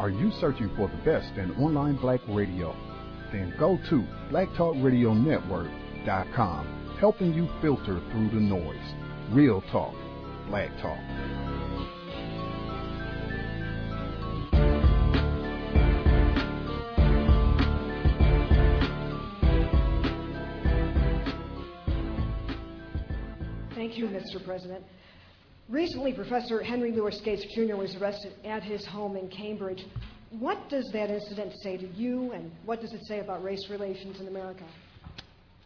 Are you searching for the best in online black radio? Then go to blacktalkradionetwork.com, helping you filter through the noise. Real talk, black talk. Thank you, Mr. President. Recently, Professor Henry Louis Gates Jr. was arrested at his home in Cambridge. What does that incident say to you, and what does it say about race relations in America?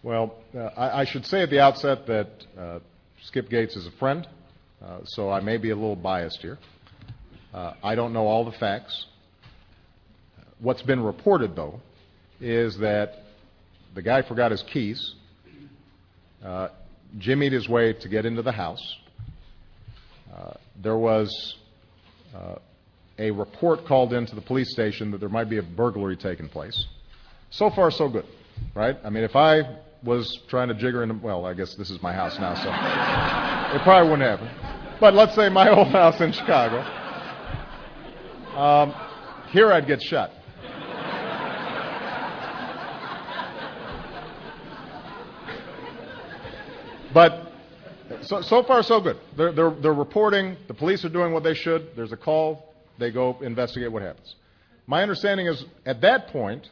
Well, uh, I, I, should say at the outset that uh, Skip Gates is a friend, uh, so I may be a little biased here. Uh, I don't know all the facts. What's been reported, though, is that the guy forgot his keys, uh, jimmied his way to get into the house. Uh, there was a report called into the police station that there might be a burglary taking place. So far, so good, right? I mean, if I was trying to jigger in, well, I guess this is my house now, so it probably wouldn't happen. But let's say my old house in Chicago. Um, here I'd get shot. But so, so far, so good. They're, they're, they're reporting. The police are doing what they should. There's a call they go investigate what happens. My understanding is at that point,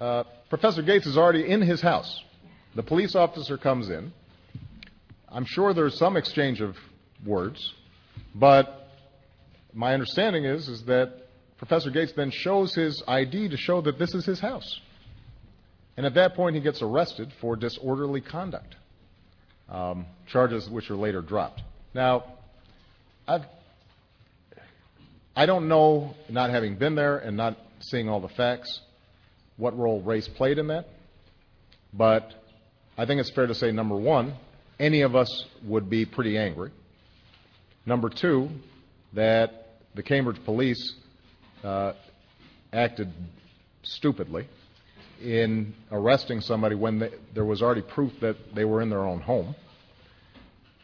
uh, Professor Gates is already in his house. The police officer comes in. I'm sure there's some exchange of words, but my understanding is is that Professor Gates then shows his ID to show that this is his house. And at that point, he gets arrested for disorderly conduct, um, charges which are later dropped. Now, I've I don't know, not having been there and not seeing all the facts, what role race played in that. But I think it's fair to say, number one, any of us would be pretty angry. Number two, that the Cambridge police uh, acted stupidly in arresting somebody when they, there was already proof that they were in their own home.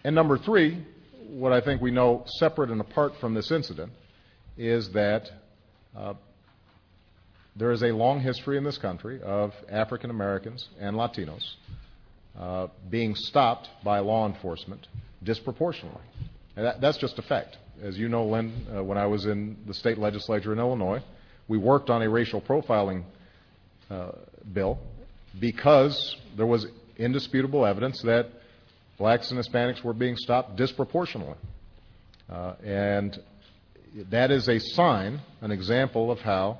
And number three, what I think we know separate and apart from this incident is that uh, there is a long history in this country of African Americans and Latinos uh, being stopped by law enforcement disproportionately. And that, that's just a fact. As you know, Lynn, uh, when I was in the state legislature in Illinois, we worked on a racial profiling uh, bill because there was indisputable evidence that blacks and Hispanics were being stopped disproportionately. Uh, and that is a sign, an example of how,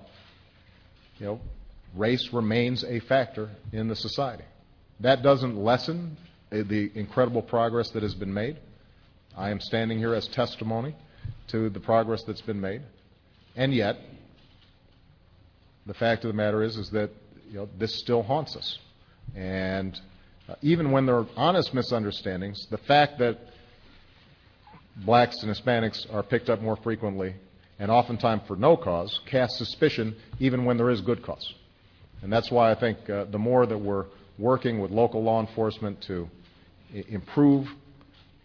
you know, race remains a factor in the society. That doesn't lessen the incredible progress that has been made. I am standing here as testimony to the progress that's been made. And yet, the fact of the matter is, is that you know, this still haunts us. And even when there are honest misunderstandings, the fact that blacks and Hispanics are picked up more frequently and oftentimes for no cause, casts suspicion even when there is good cause. And that's why I think uh, the more that we're working with local law enforcement to I- improve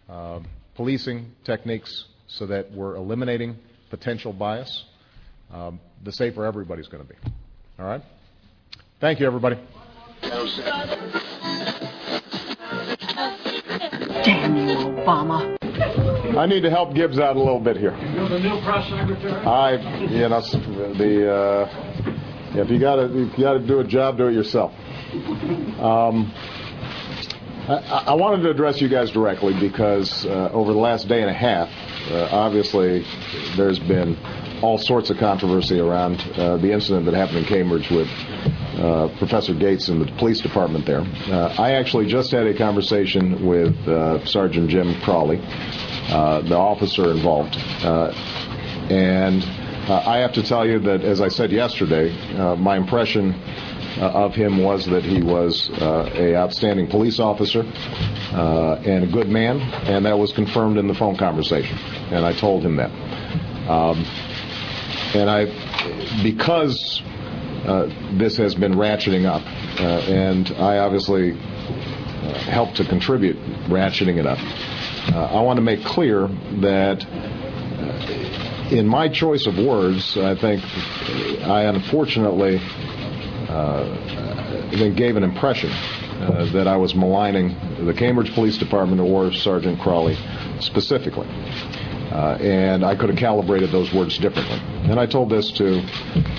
uh, policing techniques so that we're eliminating potential bias, um, the safer everybody's going to be. All right? Thank you, everybody. Damn you, Obama. I need to help Gibbs out a little bit here. You're the new press secretary. I, you know, the uh, if you got to if you got to do a job, do it yourself. Um, I, I, wanted to address you guys directly because uh, over the last day and a half, uh, obviously, there's been all sorts of controversy around uh, the incident that happened in Cambridge with uh, Professor Gates and the police department there. Uh, I actually just had a conversation with uh, Sergeant Jim Crowley, uh, the officer involved, uh, and I have to tell you that, as I said yesterday, my impression of him was that he was a outstanding police officer and a good man, and that was confirmed in the phone conversation, and I told him that. Um, and I, because this has been ratcheting up, uh, and I obviously uh, helped to contribute ratcheting it up. I want to make clear that in my choice of words, I think I unfortunately uh, gave an impression uh, that I was maligning the Cambridge Police Department or Sergeant Crowley specifically. Uh, and I could have calibrated those words differently. And I told this to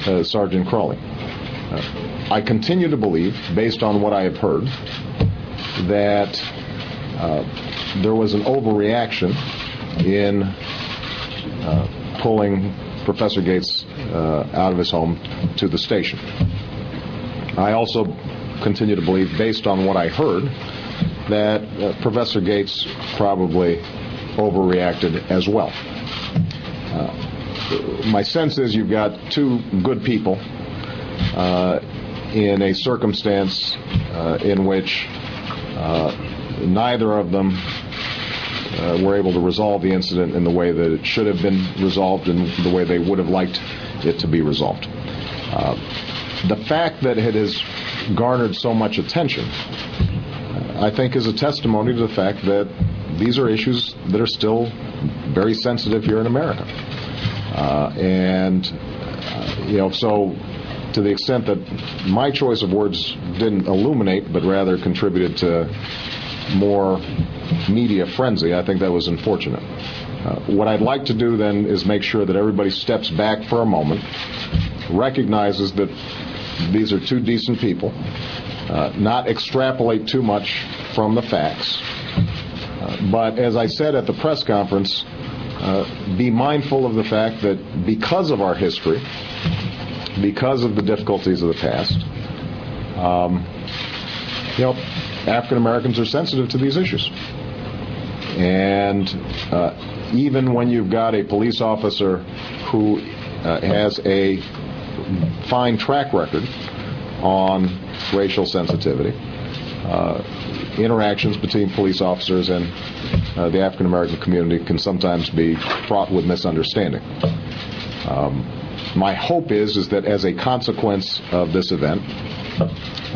uh, Sergeant Crowley. Uh, I continue to believe, based on what I have heard, that uh, there was an overreaction in uh, pulling Professor Gates uh, out of his home to the station. I also continue to believe, based on what I heard, that Professor Gates probably overreacted as well. Uh, my sense is you've got two good people uh, in a circumstance uh, in which uh, neither of them uh, were able to resolve the incident in the way that it should have been resolved and the way they would have liked it to be resolved. the fact that it has garnered so much attention, I think, is a testimony to the fact that these are issues that are still very sensitive here in America. Uh, and, uh, you know, so to the extent that my choice of words didn't illuminate, but rather contributed to more media frenzy, I think that was unfortunate. Uh, what I'd like to do then is make sure that everybody steps back for a moment, recognizes that these are two decent people, uh, not extrapolate too much from the facts, but as I said at the press conference, uh, be mindful of the fact that because of our history, because of the difficulties of the past, um, you know, African Americans are sensitive to these issues. And uh, even when you've got a police officer who uh, has a fine track record on racial sensitivity, uh, interactions between police officers and uh, the African American community can sometimes be fraught with misunderstanding. Um, my hope is is that as a consequence of this event,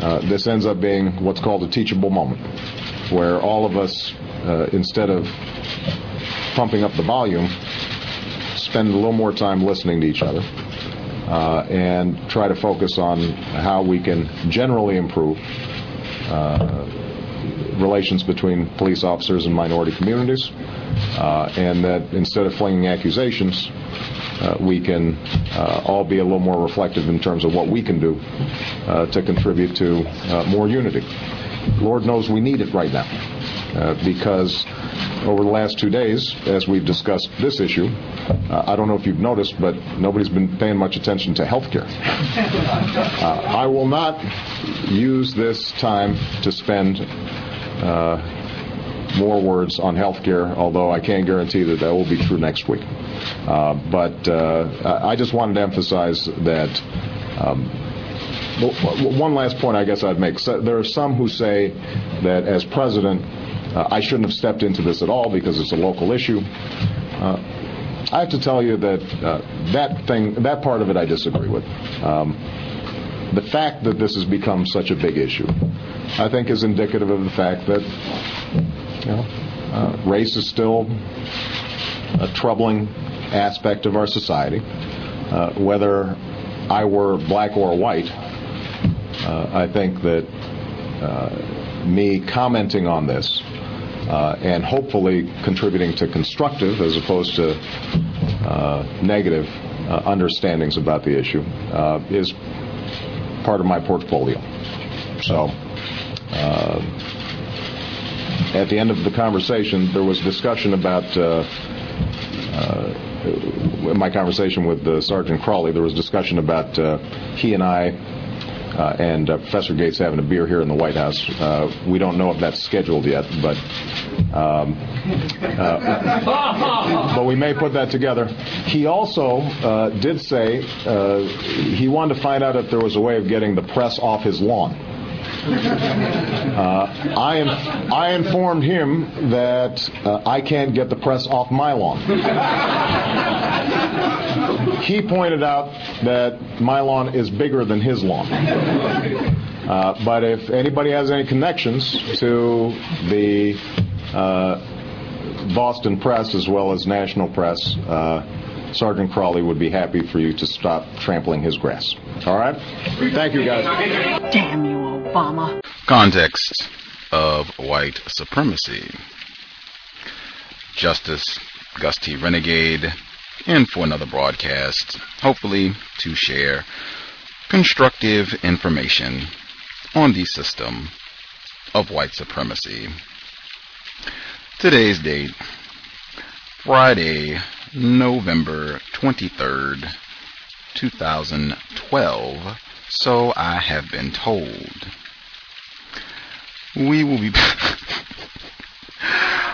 uh, this ends up being what's called a teachable moment, where all of us, uh, instead of pumping up the volume, spend a little more time listening to each other. Uh, and try to focus on how we can generally improve uh, relations between police officers and minority communities, uh, and that instead of flinging accusations, uh, we can uh, all be a little more reflective in terms of what we can do uh, to contribute to uh, more unity. Lord knows we need it right now uh, because over the last two days, as we've discussed this issue, uh, I don't know if you've noticed, but nobody's been paying much attention to health care. Uh, I will not use this time to spend uh, more words on health care, although I can't guarantee that that will be true next week. Uh, but uh, I just wanted to emphasize that. Um, one last point I guess I'd make. There are some who say that as president, uh, I shouldn't have stepped into this at all because it's a local issue. Uh, I have to tell you that uh, that thing, that part of it, I disagree with. Um, the fact that this has become such a big issue, I think, is indicative of the fact that you know, uh, race is still a troubling aspect of our society. Uh, whether I were black or white, uh, I think that uh, me commenting on this and hopefully contributing to constructive as opposed to uh, negative understandings about the issue is part of my portfolio. So, uh, at the end of the conversation, there was discussion about uh, uh, my conversation with uh, Sergeant Crowley. There was discussion about uh, he and I uh, and uh, Professor Gates having a beer here in the White House. Uh, we don't know if that's scheduled yet, but um, uh, but we may put that together. He also uh, did say uh, he wanted to find out if there was a way of getting the press off his lawn. Uh, I, inf- I informed him that uh, I can't get the press off my lawn. he pointed out that my lawn is bigger than his lawn. Uh, but if anybody has any connections to the uh, Boston press as well as national press, uh, Sergeant Crowley would be happy for you to stop trampling his grass. All right? Thank you, guys. Damn you, Obama. Context of white supremacy. Justice Gus T. Renegade in for another broadcast, hopefully to share constructive information on the system of white supremacy. Today's date, Friday, November 23rd, 2012, so I have been told. We will be.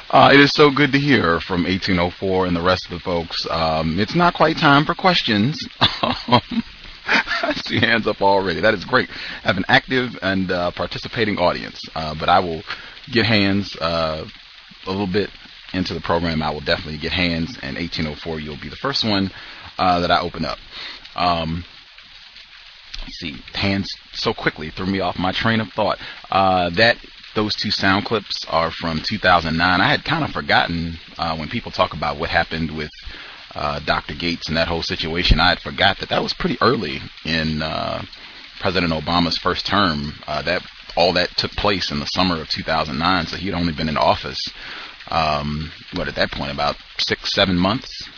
uh, it is so good to hear from 1804 and the rest of the folks. Um, it's not quite time for questions. I see hands up already. That is great. I have an active and uh, participating audience, uh, but I will get hands uh, a little bit into the program. I will definitely get hands, and 1804 you'll be the first one uh, that I open up. Um, let's see, hands so quickly threw me off my train of thought. Uh, that those two sound clips are from 2009. I had kind of forgotten uh, when people talk about what happened with uh, Dr. Gates and that whole situation. I had forgot that that was pretty early in uh, President Obama's first term. Uh, that all that took place in the summer of 2009, so he had only been in office. Um, what at that point about six, seven months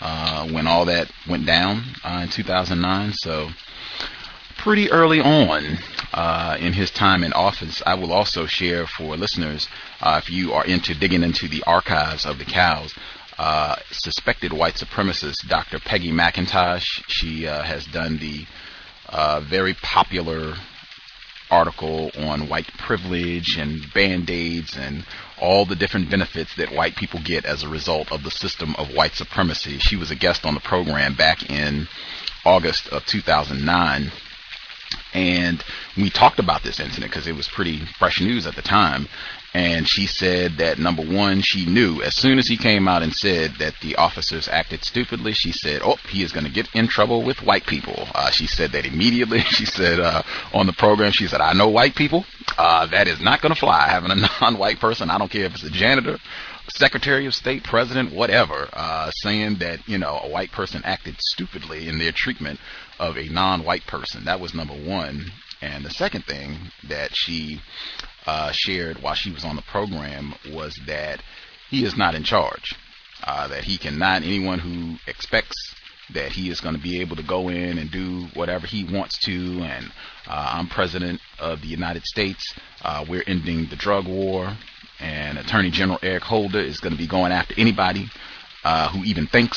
uh, when all that went down uh, in 2009. So pretty early on uh, in his time in office. I will also share for listeners, uh, if you are into digging into the archives of the cows, uh, suspected white supremacist Dr. Peggy McIntosh. She uh, has done the uh, very popular article on white privilege and band-aids and all the different benefits that white people get as a result of the system of white supremacy. She was a guest on the program back in August of 2009 and we talked about this incident because it was pretty fresh news at the time. And she said that number one, she knew as soon as he came out and said that the officers acted stupidly, she said, oh, he is going to get in trouble with white people. Uh, she said that immediately. She said, uh, on the program, she said, I know white people. Uh, that is not going to fly. Having a non-white person, I don't care if it's a janitor, Secretary of State, President, whatever, uh, saying that, you know, a white person acted stupidly in their treatment of a non-white person. That was number one. And the second thing that she uh, shared while she was on the program was that he is not in charge. Uh, that he cannot, anyone who expects that he is going to be able to go in and do whatever he wants to, and uh, I'm president of the United States. Uh, we're ending the drug war, and Attorney General Eric Holder is going to be going after anybody uh, who even thinks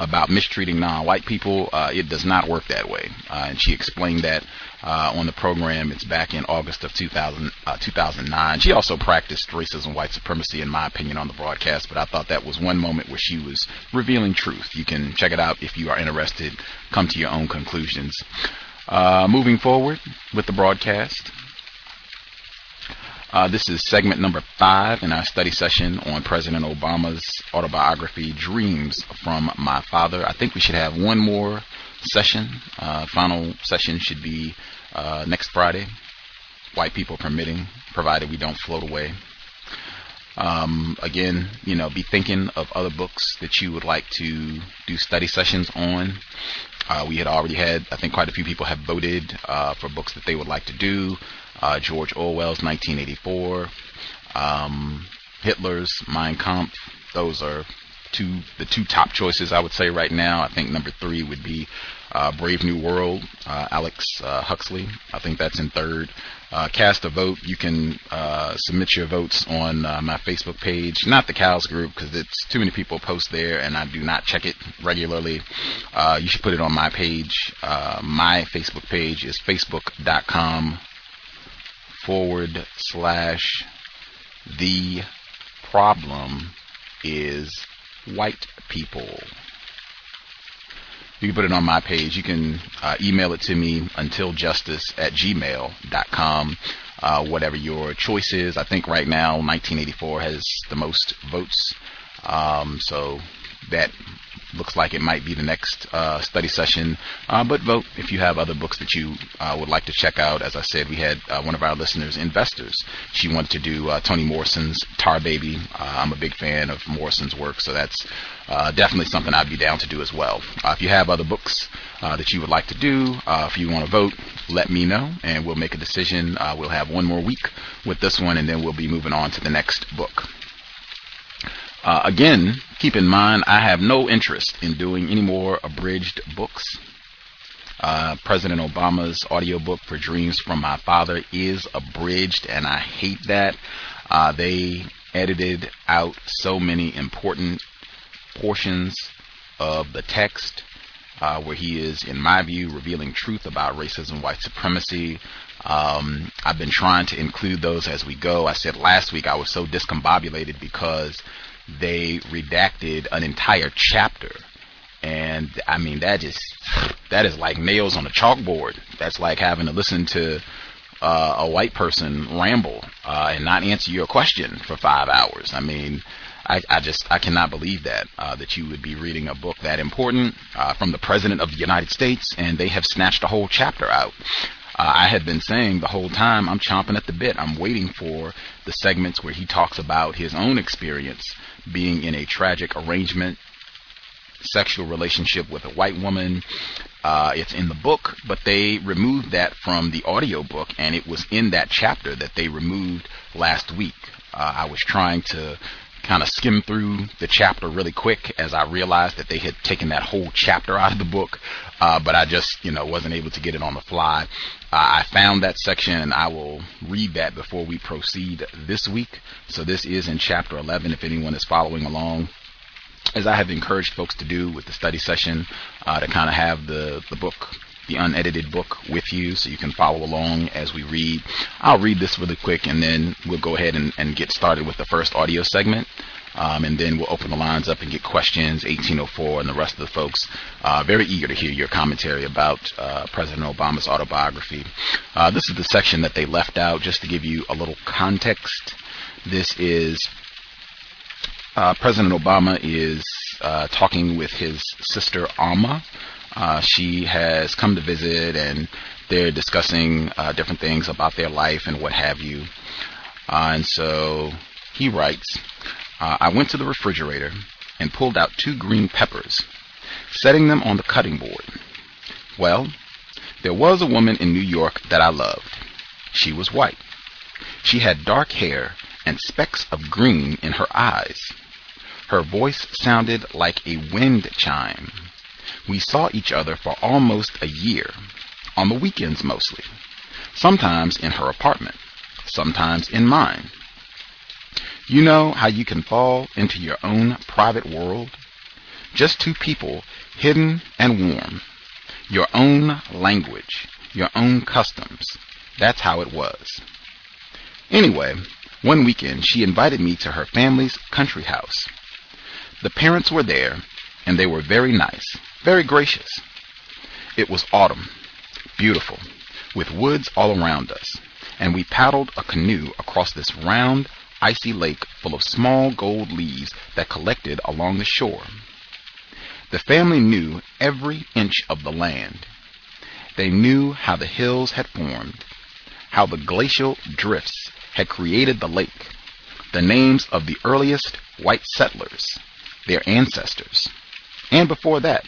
about mistreating non-white people. Uh, it does not work that way. Uh, and she explained that uh, on the program. It's back in August of 2000, uh, 2009. She also practiced racism, white supremacy, in my opinion, on the broadcast. But I thought that was one moment where she was revealing truth. You can check it out if you are interested. Come to your own conclusions. Uh, moving forward with the broadcast. Uh, this is segment number five in our study session on President Obama's autobiography, Dreams from My Father. I think we should have one more session. Uh, final session should be uh, next Friday, white people permitting, provided we don't float away. Um, again, you know, be thinking of other books that you would like to do study sessions on. Uh, we had already had, I think quite a few people have voted uh, for books that they would like to do uh, George Orwell's 1984, um, Hitler's Mein Kampf. Those are two the two top choices I would say right now. I think number three would be uh, Brave New World, uh, Alex uh, Huxley. I think that's in third. Uh, cast a vote. You can uh, submit your votes on uh, my Facebook page, not the Cows group, because it's too many people post there, and I do not check it regularly. you should put it on my page. my Facebook page is facebook.com forward slash the problem is white people. You can put it on my page. You can uh, email it to me untiljustice at gmail.com. Uh, whatever your choice is. I think right now 1984 has the most votes. Um, so that looks like it might be the next uh, study session. Uh, but vote if you have other books that you uh, would like to check out. As I said, we had uh, one of our listeners, Investors. She wanted to do uh, Toni Morrison's Tar Baby. Uh, I'm a big fan of Morrison's work, so that's definitely something I'd be down to do as well. if you have other books that you would like to do, if you want to vote, let me know, and we'll make a decision. we'll have one more week with this one, and then we'll be moving on to the next book. Uh, again, keep in mind, I have no interest in doing any more abridged books. Uh, President Obama's audiobook for Dreams from My Father is abridged, and I hate that. Uh, they edited out so many important portions of the text uh, where he is, in my view, revealing truth about racism, and white supremacy. Um, I've been trying to include those as we go. I said last week I was so discombobulated because they redacted an entire chapter. And I mean, that just, that is like nails on a chalkboard. That's like having to listen to uh, a white person ramble uh, and not answer your question for five hours. I mean, I, I just I cannot believe that uh, that you would be reading a book that important uh, from the president of the United States and they have snatched a whole chapter out. Uh, I had been saying the whole time I'm chomping at the bit. I'm waiting for the segments where he talks about his own experience being in a tragic arrangement, sexual relationship with a white woman. Uh, it's in the book, but they removed that from the audio book, and it was in that chapter that they removed last week. Uh, I was trying to kind of skim through the chapter really quick as I realized that they had taken that whole chapter out of the book, uh, but I just, you know, wasn't able to get it on the fly. Uh, I found that section and I will read that before we proceed this week. So this is in chapter 11 if anyone is following along. As I have encouraged folks to do with the study session, uh, to kind of have the, the book the unedited book with you so you can follow along as we read. I'll read this really quick and then we'll go ahead and, and get started with the first audio segment. Um, and then we'll open the lines up and get questions, 1804 and the rest of the folks. Uh, very eager to hear your commentary about uh, President Obama's autobiography. Uh, this is the section that they left out just to give you a little context. This is uh, President Obama is uh, talking with his sister Auma. Uh, she has come to visit and they're discussing different things about their life and what have you. and so he writes, uh, I went to the refrigerator and pulled out two green peppers, setting them on the cutting board. Well, there was a woman in New York that I loved. She was white. She had dark hair and specks of green in her eyes. Her voice sounded like a wind chime. We saw each other for almost a year, on the weekends mostly, sometimes in her apartment, sometimes in mine. You know how you can fall into your own private world? Just two people, hidden and warm. Your own language, your own customs. That's how it was. Anyway, one weekend she invited me to her family's country house. The parents were there, and they were very nice, very gracious. It was autumn, beautiful, with woods all around us, and we paddled a canoe across this round, icy lake full of small gold leaves that collected along the shore. The family knew every inch of the land. They knew how the hills had formed, how the glacial drifts had created the lake, the names of the earliest white settlers, their ancestors, and before that,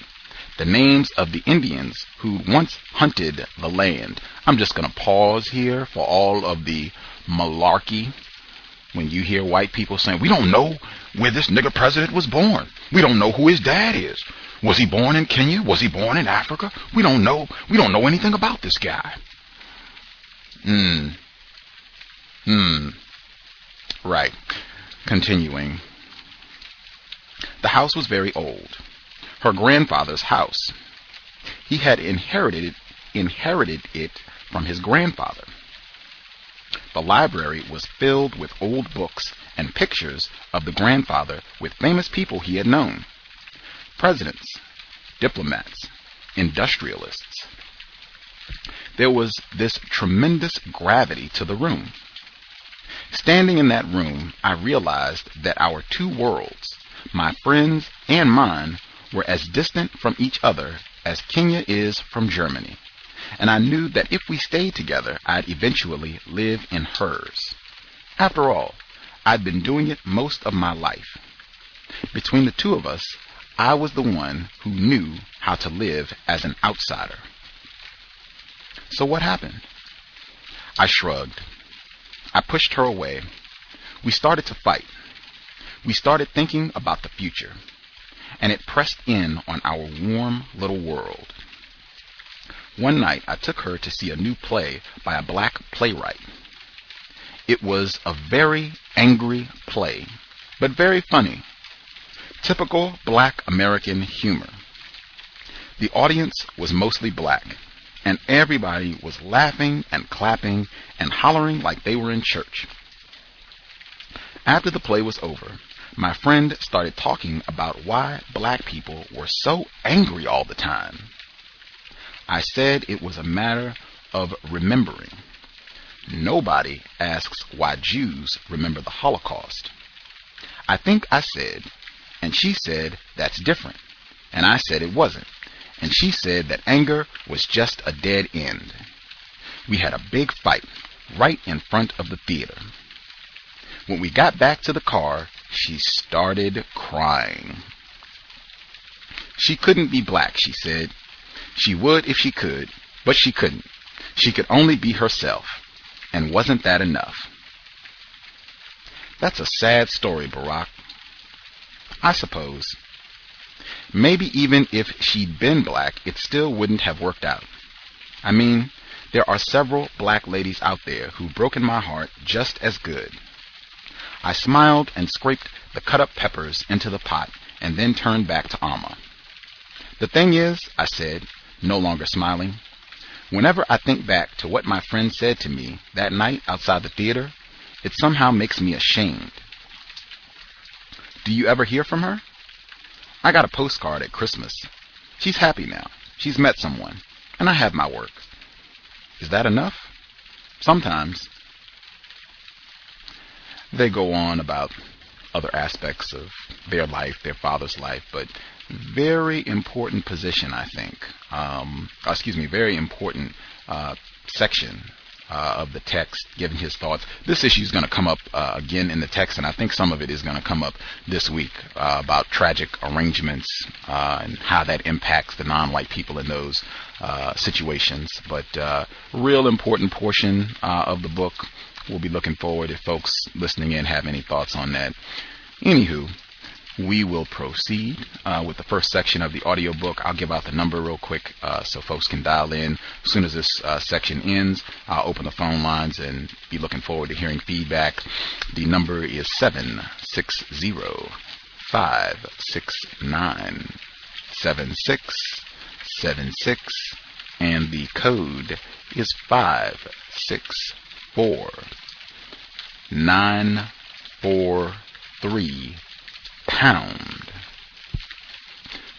the names of the Indians who once hunted the land. I'm just going to pause here for all of the malarkey when you hear white people saying, we don't know where this nigger president was born. We don't know who his dad is. Was he born in Kenya? Was he born in Africa? We don't know. We don't know anything about this guy. Hmm. Hmm. Right. Continuing. The house was very old. Her grandfather's house. He had inherited it, inherited it from his grandfather. The library was filled with old books and pictures of the grandfather with famous people he had known. Presidents, diplomats, industrialists. There was this tremendous gravity to the room. Standing in that room, I realized that our two worlds, my friends and mine, were as distant from each other as Kenya is from Germany, and I knew that if we stayed together, I'd eventually live in hers. After all, I'd been doing it most of my life. Between the two of us, I was the one who knew how to live as an outsider. So what happened? I shrugged. I pushed her away. We started to fight. We started thinking about the future. And it pressed in on our warm little world. One night I took her to see a new play by a black playwright. It was a very angry play, but very funny. Typical black American humor. The audience was mostly black, and everybody was laughing and clapping and hollering like they were in church. After the play was over, my friend started talking about why black people were so angry all the time. I said it was a matter of remembering. Nobody asks why Jews remember the Holocaust. I think I said, and she said that's different, and I said it wasn't, and she said that anger was just a dead end. We had a big fight right in front of the theater. When we got back to the car, she started crying. She couldn't be black, she said. She would if she could, but she couldn't. She could only be herself. And wasn't that enough? That's a sad story, Barack. I suppose. Maybe even if she'd been black, it still wouldn't have worked out. I mean, there are several black ladies out there who've broken my heart just as good. I smiled and scraped the cut up peppers into the pot and then turned back to Auma. The thing is, I said, no longer smiling, whenever I think back to what my friend said to me that night outside the theater, it somehow makes me ashamed. Do you ever hear from her? I got a postcard at Christmas. She's happy now. She's met someone. And I have my work. Is that enough? Sometimes. They go on about other aspects of their life, their father's life, but very important position, I think. Um, excuse me, very important uh, section uh, of the text, giving his thoughts. This issue is going to come up uh, again in the text, and I think some of it is going to come up this week uh, about tragic arrangements uh, and how that impacts the non-white people in those uh, situations. But uh, real important portion of the book. We'll be looking forward if folks listening in have any thoughts on that. Anywho, we will proceed uh, with the first section of the audiobook. I'll give out the number real quick uh, so folks can dial in. As soon as this uh, section ends, I'll open the phone lines and be looking forward to hearing feedback. The number is 760 569 7676 and the code is 564 943 pound.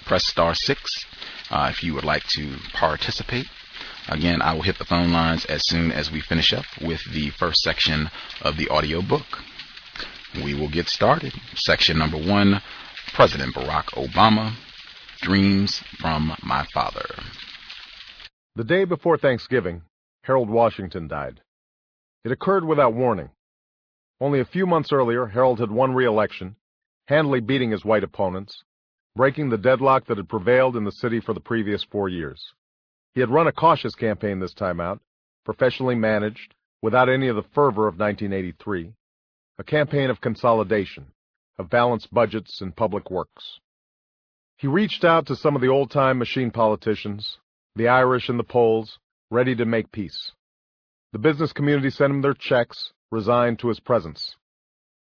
Press star six uh, if you would like to participate. Again, I will hit the phone lines as soon as we finish up with the first section of the audio book. We will get started. Section number one, President Barack Obama, Dreams from My Father. The day before Thanksgiving, Harold Washington died. It occurred without warning. Only a few months earlier, Harold had won re-election handily beating his white opponents, breaking the deadlock that had prevailed in the city for the previous four years. He had run a cautious campaign this time out, professionally managed, without any of the fervor of 1983, a campaign of consolidation, of balanced budgets and public works. He reached out to some of the old-time machine politicians, the Irish and the Poles, ready to make peace. The business community sent him their checks, resigned to his presence.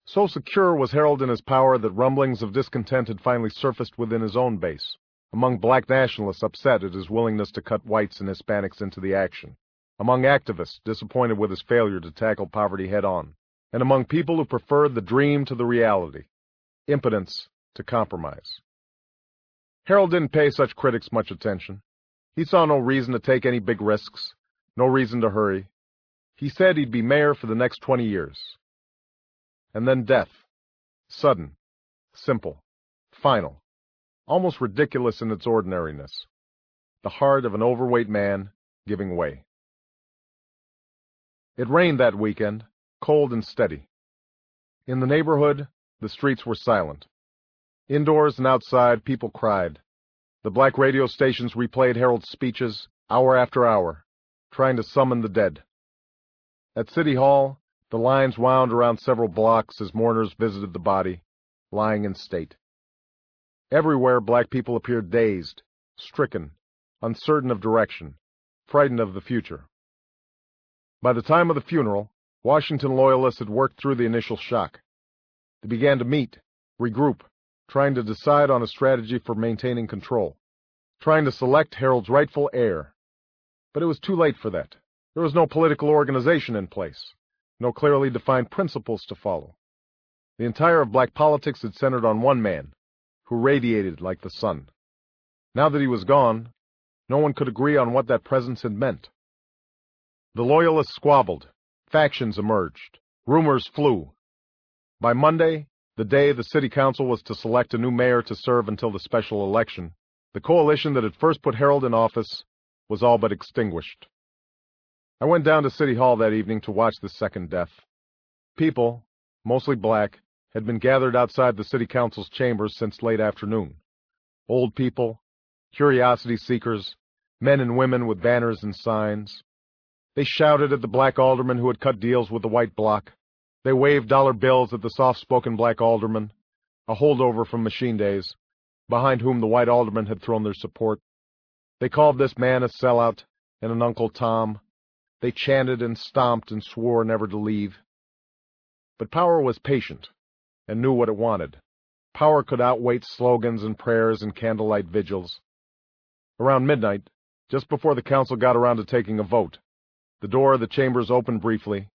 So secure was Harold in his power that rumblings of discontent had finally surfaced within his own base, among black nationalists upset at his willingness to cut whites and Hispanics into the action, among activists disappointed with his failure to tackle poverty head on, and among people who preferred the dream to the reality, impotence to compromise. Harold didn't pay such critics much attention. He saw no reason to take any big risks, no reason to hurry. He said he'd be mayor for the next 20 years and then death. Sudden, simple, final, almost ridiculous in its ordinariness. The heart of an overweight man giving way. It rained that weekend, cold and steady. In the neighborhood, the streets were silent. Indoors and outside, people cried. The black radio stations replayed Harold's speeches hour after hour, trying to summon the dead. At City Hall, the lines wound around several blocks as mourners visited the body, lying in state. Everywhere black people appeared dazed, stricken, uncertain of direction, frightened of the future. By the time of the funeral, Washington Loyalists had worked through the initial shock. They began to meet, regroup, trying to decide on a strategy for maintaining control, trying to select Harold's rightful heir. But it was too late for that. There was no political organization in place, no clearly defined principles to follow. The entire of black politics had centered on one man, who radiated like the sun. Now that he was gone, no one could agree on what that presence had meant. The Loyalists squabbled, factions emerged, rumors flew. By Monday, the day the city council was to select a new mayor to serve until the special election, the coalition that had first put Harold in office was all but extinguished. I went down to City Hall that evening to watch the second death. People, mostly black, had been gathered outside the city council's chambers since late afternoon. Old people, curiosity seekers, men and women with banners and signs. They shouted at the black alderman who had cut deals with the white bloc. They waved dollar bills at the soft-spoken black alderman, a holdover from machine days, behind whom the white aldermen had thrown their support. They called this man a sellout and an Uncle Tom, they chanted and stomped and swore never to leave. But power was patient and knew what it wanted. Power could outwait slogans and prayers and candlelight vigils. Around midnight, just before the council got around to taking a vote, the door of the chambers opened briefly,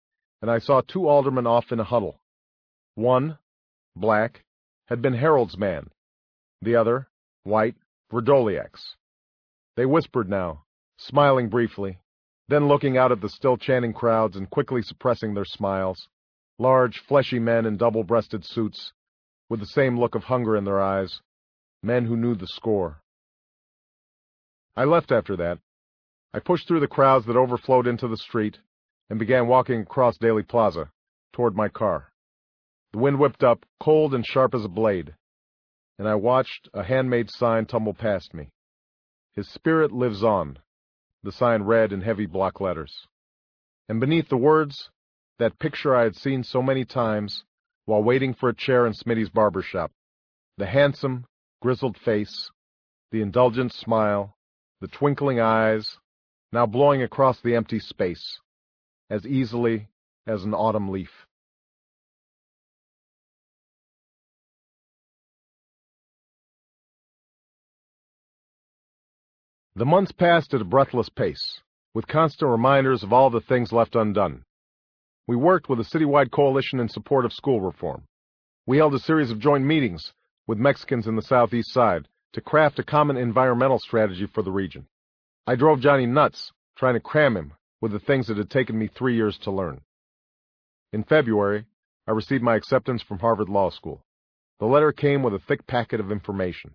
and I saw two aldermen off in a huddle. One, black, had been Harold's man. The other, white, Vrdolyak's. They whispered now, smiling briefly, then looking out at the still chanting crowds and quickly suppressing their smiles, large, fleshy men in double-breasted suits, with the same look of hunger in their eyes, men who knew the score. I left after that. I pushed through the crowds that overflowed into the street and began walking across Daly Plaza, toward my car. The wind whipped up, cold and sharp as a blade, and I watched a handmade sign tumble past me. His spirit lives on, the sign read in heavy block letters. And beneath the words, that picture I had seen so many times while waiting for a chair in Smitty's barber shop. The handsome, grizzled face, the indulgent smile, the twinkling eyes, now blowing across the empty space, as easily as an autumn leaf. The months passed at a breathless pace, with constant reminders of all the things left undone. We worked with a citywide coalition in support of school reform. We held a series of joint meetings with Mexicans in the southeast side to craft a common environmental strategy for the region. I drove Johnny nuts trying to cram him with the things that had taken me three years to learn. In February, I received my acceptance from Harvard Law School. The letter came with a thick packet of information.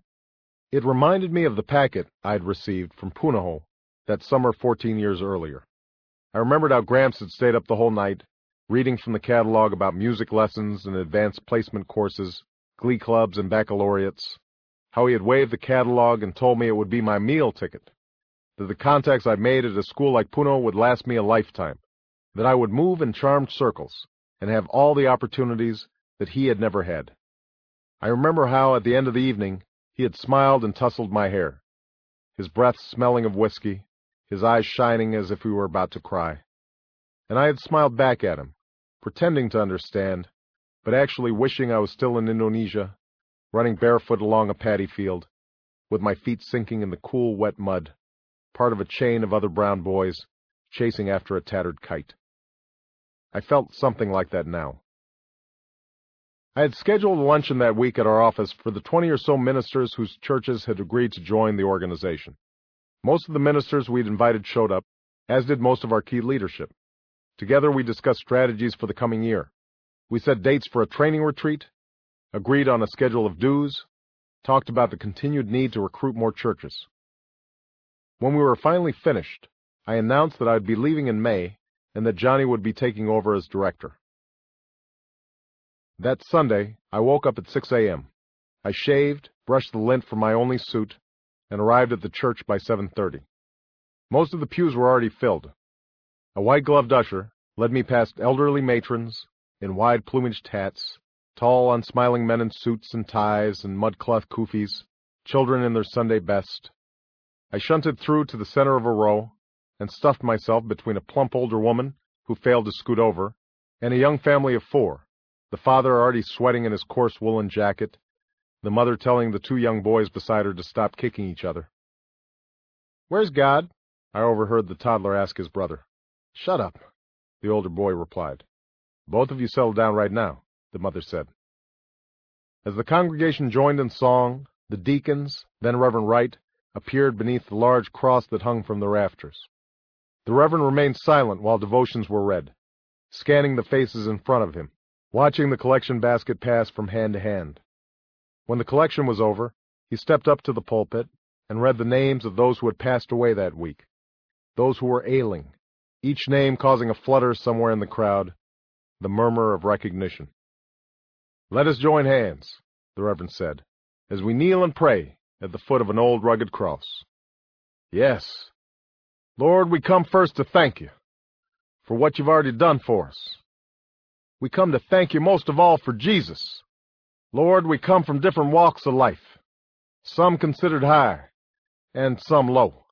It reminded me of the packet I'd received from Punahou that summer 14 years earlier. I remembered how Gramps had stayed up the whole night, reading from the catalog about music lessons and advanced placement courses, glee clubs and baccalaureates, how he had waved the catalog and told me it would be my meal ticket, that the contacts I made at a school like Punahou would last me a lifetime, that I would move in charmed circles and have all the opportunities that he had never had. I remember how, at the end of the evening, he had smiled and tousled my hair, his breath smelling of whiskey, his eyes shining as if he were about to cry. And I had smiled back at him, pretending to understand, but actually wishing I was still in Indonesia, running barefoot along a paddy field, with my feet sinking in the cool, wet mud, part of a chain of other brown boys chasing after a tattered kite. I felt something like that now. I had scheduled a luncheon that week at our office for the 20 or so ministers whose churches had agreed to join the organization. Most of the ministers we'd invited showed up, as did most of our key leadership. Together we discussed strategies for the coming year. We set dates for a training retreat, agreed on a schedule of dues, talked about the continued need to recruit more churches. When we were finally finished, I announced that I would be leaving in May and that Johnny would be taking over as director. That Sunday, I woke up at 6 a.m. I shaved, brushed the lint from my only suit, and arrived at the church by 7.30. Most of the pews were already filled. A white-gloved usher led me past elderly matrons in wide plumaged hats, tall, unsmiling men in suits and ties and mud-cloth kufis, children in their Sunday best, I shunted through to the center of a row and stuffed myself between a plump older woman who failed to scoot over and a young family of four, the father already sweating in his coarse woolen jacket, the mother telling the two young boys beside her to stop kicking each other. Where's God? I overheard the toddler ask his brother. Shut up, the older boy replied. Both of you settle down right now, the mother said. As the congregation joined in song, the deacons, then Reverend Wright, appeared beneath the large cross that hung from the rafters. The Reverend remained silent while devotions were read, scanning the faces in front of him, watching the collection basket pass from hand to hand. When the collection was over, he stepped up to the pulpit and read the names of those who had passed away that week, those who were ailing, each name causing a flutter somewhere in the crowd, the murmur of recognition. Let us join hands, the Reverend said, as we kneel and pray at the foot of an old rugged cross. Yes. Lord, we come first to thank you for what you've already done for us. We come to thank you most of all for Jesus. Lord, we come from different walks of life, some considered high and some low,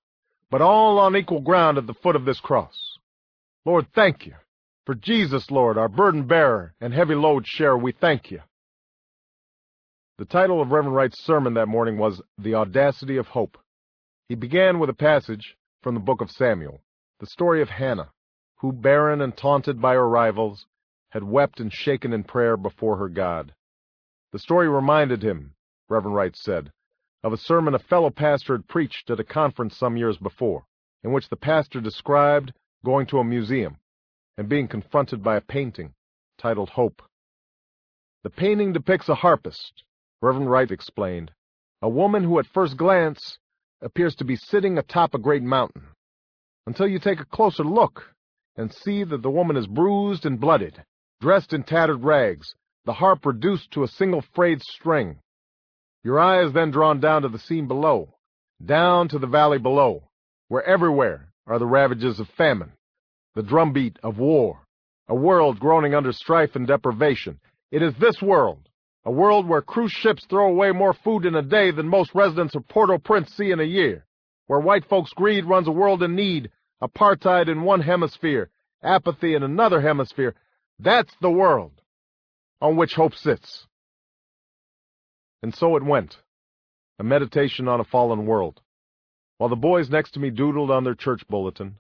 but all on equal ground at the foot of this cross. Lord, thank you. For Jesus, Lord, our burden bearer and heavy load sharer, we thank you. The title of Reverend Wright's sermon that morning was The Audacity of Hope. He began with a passage from the book of Samuel, the story of Hannah, who, barren and taunted by her rivals, had wept and shaken in prayer before her God. The story reminded him, Reverend Wright said, of a sermon a fellow pastor had preached at a conference some years before, in which the pastor described going to a museum and being confronted by a painting titled Hope. The painting depicts a harpist Reverend Wright explained, a woman who at first glance appears to be sitting atop a great mountain, until you take a closer look and see that the woman is bruised and blooded, dressed in tattered rags, the harp reduced to a single frayed string. Your eye is then drawn down to the scene below, down to the valley below, where everywhere are the ravages of famine, the drumbeat of war, a world groaning under strife and deprivation. It is this world a world where cruise ships throw away more food in a day than most residents of Port-au-Prince see in a year, where white folks' greed runs a world in need, apartheid in one hemisphere, apathy in another hemisphere. That's the world on which hope sits. And so it went, a meditation on a fallen world. While the boys next to me doodled on their church bulletin,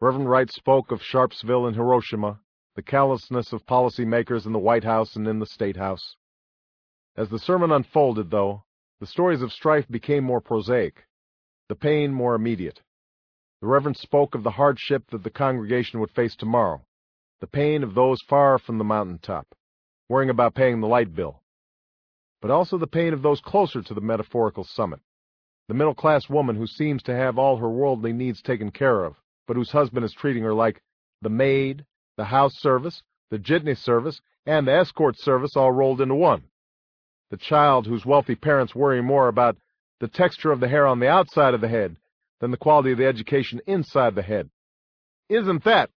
Reverend Wright spoke of Sharpeville and Hiroshima, the callousness of policymakers in the White House and in the State House. As the sermon unfolded, though, the stories of strife became more prosaic, the pain more immediate. The Reverend spoke of the hardship that the congregation would face tomorrow, the pain of those far from the mountain top, worrying about paying the light bill, but also the pain of those closer to the metaphorical summit, the middle-class woman who seems to have all her worldly needs taken care of, but whose husband is treating her like the maid, the house service, the jitney service, and the escort service all rolled into one the child whose wealthy parents worry more about the texture of the hair on the outside of the head than the quality of the education inside the head. Isn't that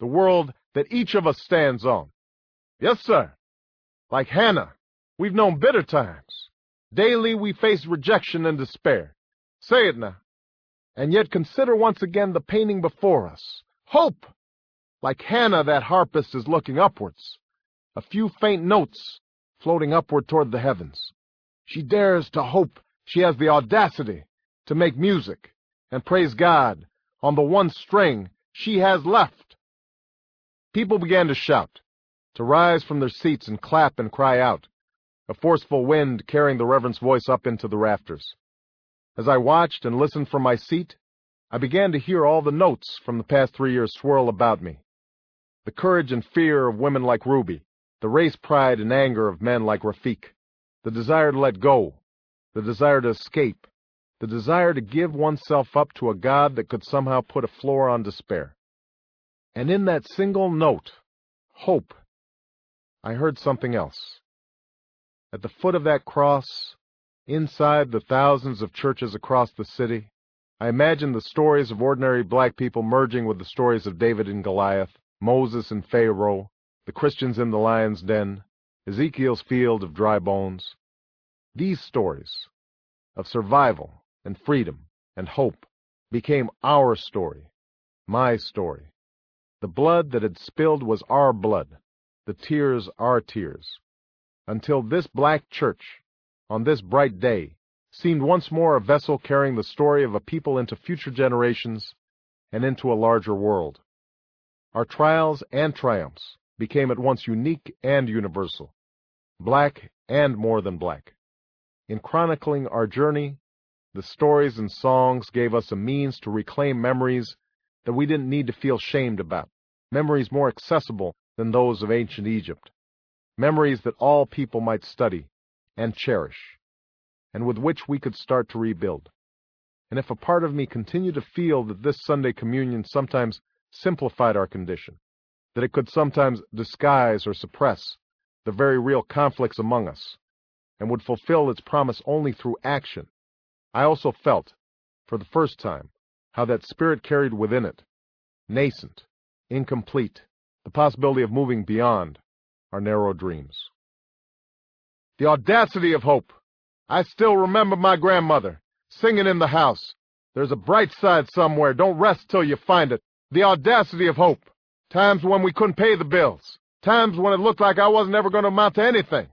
the world that each of us stands on? Yes, sir. Like Hannah, we've known bitter times. Daily we face rejection and despair. Say it now. And yet consider once again the painting before us. Hope! Like Hannah, that harpist is looking upwards. A few faint notes floating upward toward the heavens. She dares to hope she has the audacity to make music and praise God on the one string she has left. People began to shout, to rise from their seats and clap and cry out, a forceful wind carrying the Reverend's voice up into the rafters. As I watched and listened from my seat, I began to hear all the notes from the past three years swirl about me. The courage and fear of women like Ruby, the race pride and anger of men like Rafiq, the desire to let go, the desire to escape, the desire to give oneself up to a God that could somehow put a floor on despair. And in that single note, hope, I heard something else. At the foot of that cross, inside the thousands of churches across the city, I imagined the stories of ordinary black people merging with the stories of David and Goliath, Moses and Pharaoh, the Christians in the lion's den, Ezekiel's field of dry bones. These stories of survival and freedom and hope became our story, my story. The blood that had spilled was our blood, the tears our tears, until this black church, on this bright day, seemed once more a vessel carrying the story of a people into future generations and into a larger world. Our trials and triumphs became at once unique and universal, black and more than black. In chronicling our journey, the stories and songs gave us a means to reclaim memories that we didn't need to feel shamed about, memories more accessible than those of ancient Egypt, memories that all people might study and cherish, and with which we could start to rebuild. And if a part of me continued to feel that this Sunday communion sometimes simplified our condition, that it could sometimes disguise or suppress the very real conflicts among us, and would fulfill its promise only through action, I also felt, for the first time, how that spirit carried within it, nascent, incomplete, the possibility of moving beyond our narrow dreams. The audacity of hope. I still remember my grandmother singing in the house. There's a bright side somewhere. Don't rest till you find it. The audacity of hope. Times when we couldn't pay the bills. Times when it looked like I wasn't ever going to amount to anything.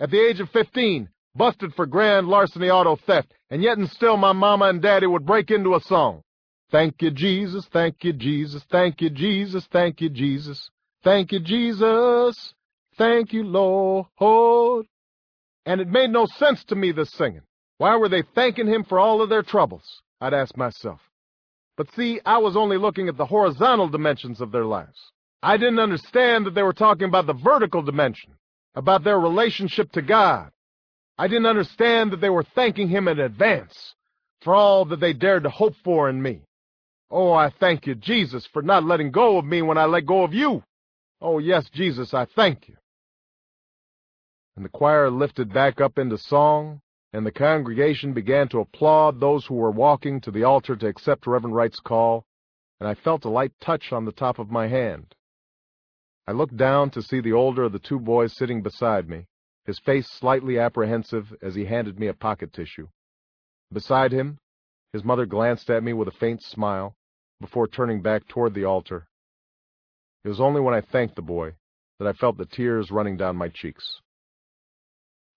At the age of 15, busted for grand larceny auto theft, and yet and still my mama and daddy would break into a song. Thank you, Jesus, thank you, Jesus, thank you, Jesus, thank you, Jesus. Thank you, Jesus. Thank you, Lord. And it made no sense to me, this singing. Why were they thanking him for all of their troubles? I'd ask myself. But see, I was only looking at the horizontal dimensions of their lives. I didn't understand that they were talking about the vertical dimension, about their relationship to God. I didn't understand that they were thanking him in advance for all that they dared to hope for in me. Oh, I thank you, Jesus, for not letting go of me when I let go of you. Oh, yes, Jesus, I thank you. And the choir lifted back up into song, and the congregation began to applaud those who were walking to the altar to accept Reverend Wright's call, and I felt a light touch on the top of my hand. I looked down to see the older of the two boys sitting beside me, his face slightly apprehensive as he handed me a pocket tissue. Beside him, his mother glanced at me with a faint smile before turning back toward the altar. It was only when I thanked the boy that I felt the tears running down my cheeks.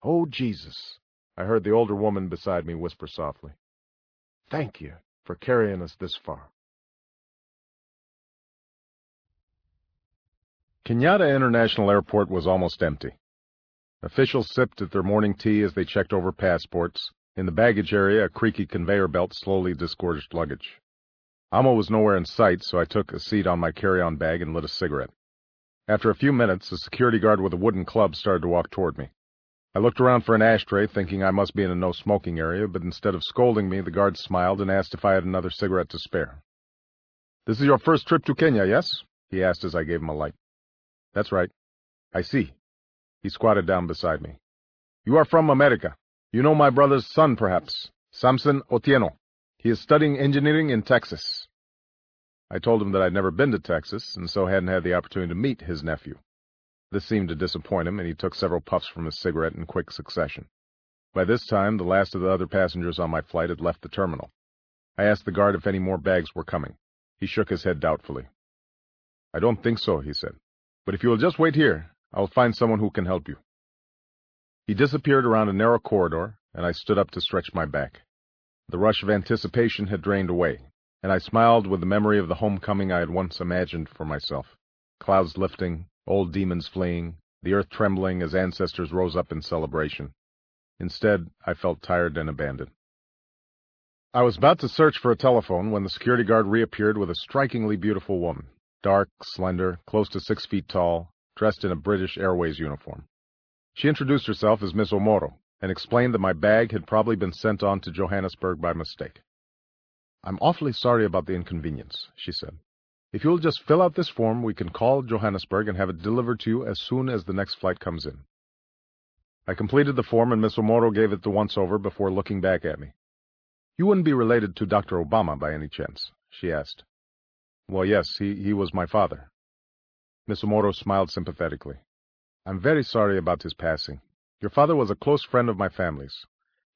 Oh, Jesus, I heard the older woman beside me whisper softly. Thank you for carrying us this far. Kenyatta International Airport was almost empty. Officials sipped at their morning tea as they checked over passports. In the baggage area, a creaky conveyor belt slowly disgorged luggage. Auma was nowhere in sight, so I took a seat on my carry-on bag and lit a cigarette. After a few minutes, a security guard with a wooden club started to walk toward me. I looked around for an ashtray, thinking I must be in a no-smoking area, but instead of scolding me, the guard smiled and asked if I had another cigarette to spare. This is your first trip to Kenya, yes? he asked as I gave him a light. That's right. I see. He squatted down beside me. You are from America. You know my brother's son, perhaps, Samson Otieno. He is studying engineering in Texas. I told him that I'd never been to Texas, and so hadn't had the opportunity to meet his nephew. This seemed to disappoint him, and he took several puffs from his cigarette in quick succession. By this time, the last of the other passengers on my flight had left the terminal. I asked the guard if any more bags were coming. He shook his head doubtfully. I don't think so, he said. But if you will just wait here, I will find someone who can help you. He disappeared around a narrow corridor, and I stood up to stretch my back. The rush of anticipation had drained away, and I smiled with the memory of the homecoming I had once imagined for myself. Clouds lifting, old demons fleeing, the earth trembling as ancestors rose up in celebration. Instead, I felt tired and abandoned. I was about to search for a telephone when the security guard reappeared with a strikingly beautiful woman dark, slender, close to six feet tall, dressed in a British Airways uniform. She introduced herself as Miss Omoro, and explained that my bag had probably been sent on to Johannesburg by mistake. I'm awfully sorry about the inconvenience, she said. If you'll just fill out this form, we can call Johannesburg and have it delivered to you as soon as the next flight comes in. I completed the form and Miss Omoro gave it the once-over before looking back at me. You wouldn't be related to Dr. Obama by any chance? she asked. Well, yes, he, he was my father. Miss Omoro smiled sympathetically. I'm very sorry about his passing. Your father was a close friend of my family's.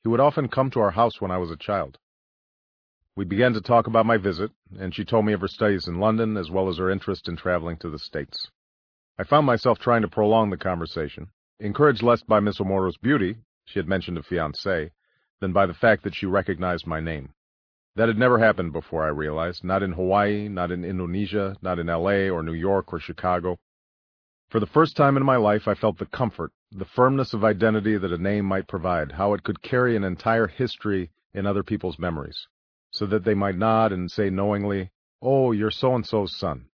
He would often come to our house when I was a child. We began to talk about my visit, and she told me of her studies in London as well as her interest in traveling to the States. I found myself trying to prolong the conversation, encouraged less by Miss Omoro's beauty, she had mentioned a fiancé, than by the fact that she recognized my name. That had never happened before, I realized, not in Hawaii, not in Indonesia, not in L.A. or New York or Chicago. For the first time in my life, I felt the comfort, the firmness of identity that a name might provide, how it could carry an entire history in other people's memories so that they might nod and say knowingly, Oh, you're so-and-so's son.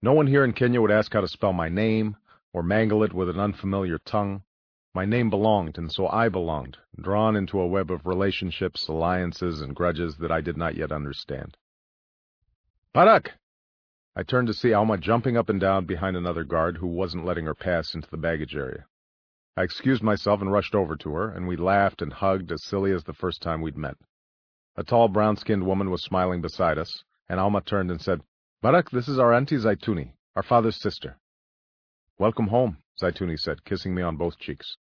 No one here in Kenya would ask how to spell my name, or mangle it with an unfamiliar tongue. My name belonged, and so I belonged, drawn into a web of relationships, alliances, and grudges that I did not yet understand. Barack! I turned to see Auma jumping up and down behind another guard who wasn't letting her pass into the baggage area. I excused myself and rushed over to her, and we laughed and hugged as silly as the first time we'd met. A tall, brown-skinned woman was smiling beside us, and Auma turned and said, Barack, this is our Auntie Zeituni, our father's sister. Welcome home, Zeituni said, kissing me on both cheeks.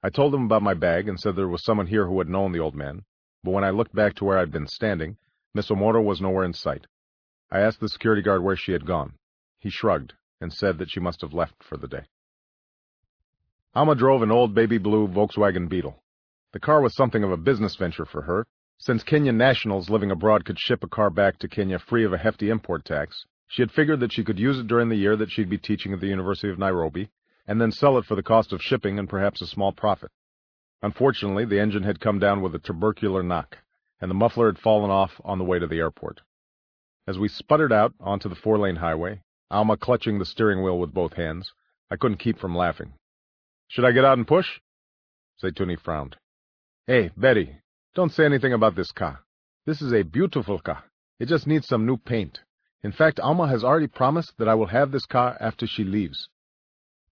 I told him about my bag and said there was someone here who had known the old man, but when I looked back to where I'd been standing, Miss Omoro was nowhere in sight. I asked the security guard where she had gone. He shrugged and said that she must have left for the day. Auma drove an old baby blue Volkswagen Beetle. The car was something of a business venture for her, since Kenyan nationals living abroad could ship a car back to Kenya free of a hefty import tax, she had figured that she could use it during the year that she'd be teaching at the University of Nairobi, and then sell it for the cost of shipping and perhaps a small profit. Unfortunately, the engine had come down with a tubercular knock, and the muffler had fallen off on the way to the airport. As we sputtered out onto the four-lane highway, Auma clutching the steering wheel with both hands, I couldn't keep from laughing. Should I get out and push? Zeituni frowned. Hey, Barry, don't say anything about this car. This is a beautiful car. It just needs some new paint. In fact, Auma has already promised that I will have this car after she leaves.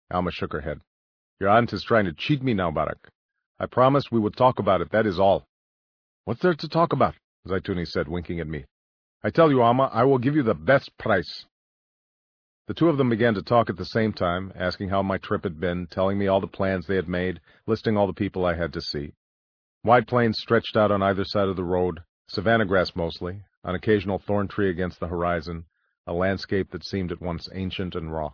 Auma shook her head. Your aunt is trying to cheat me now, Barack. I promised we would talk about it, that is all. What's there to talk about? Zeituni said, winking at me. I tell you, Auma, I will give you the best price. The two of them began to talk at the same time, asking how my trip had been, telling me all the plans they had made, listing all the people I had to see. Wide plains stretched out on either side of the road, savanna grass mostly, an occasional thorn tree against the horizon, a landscape that seemed at once ancient and raw.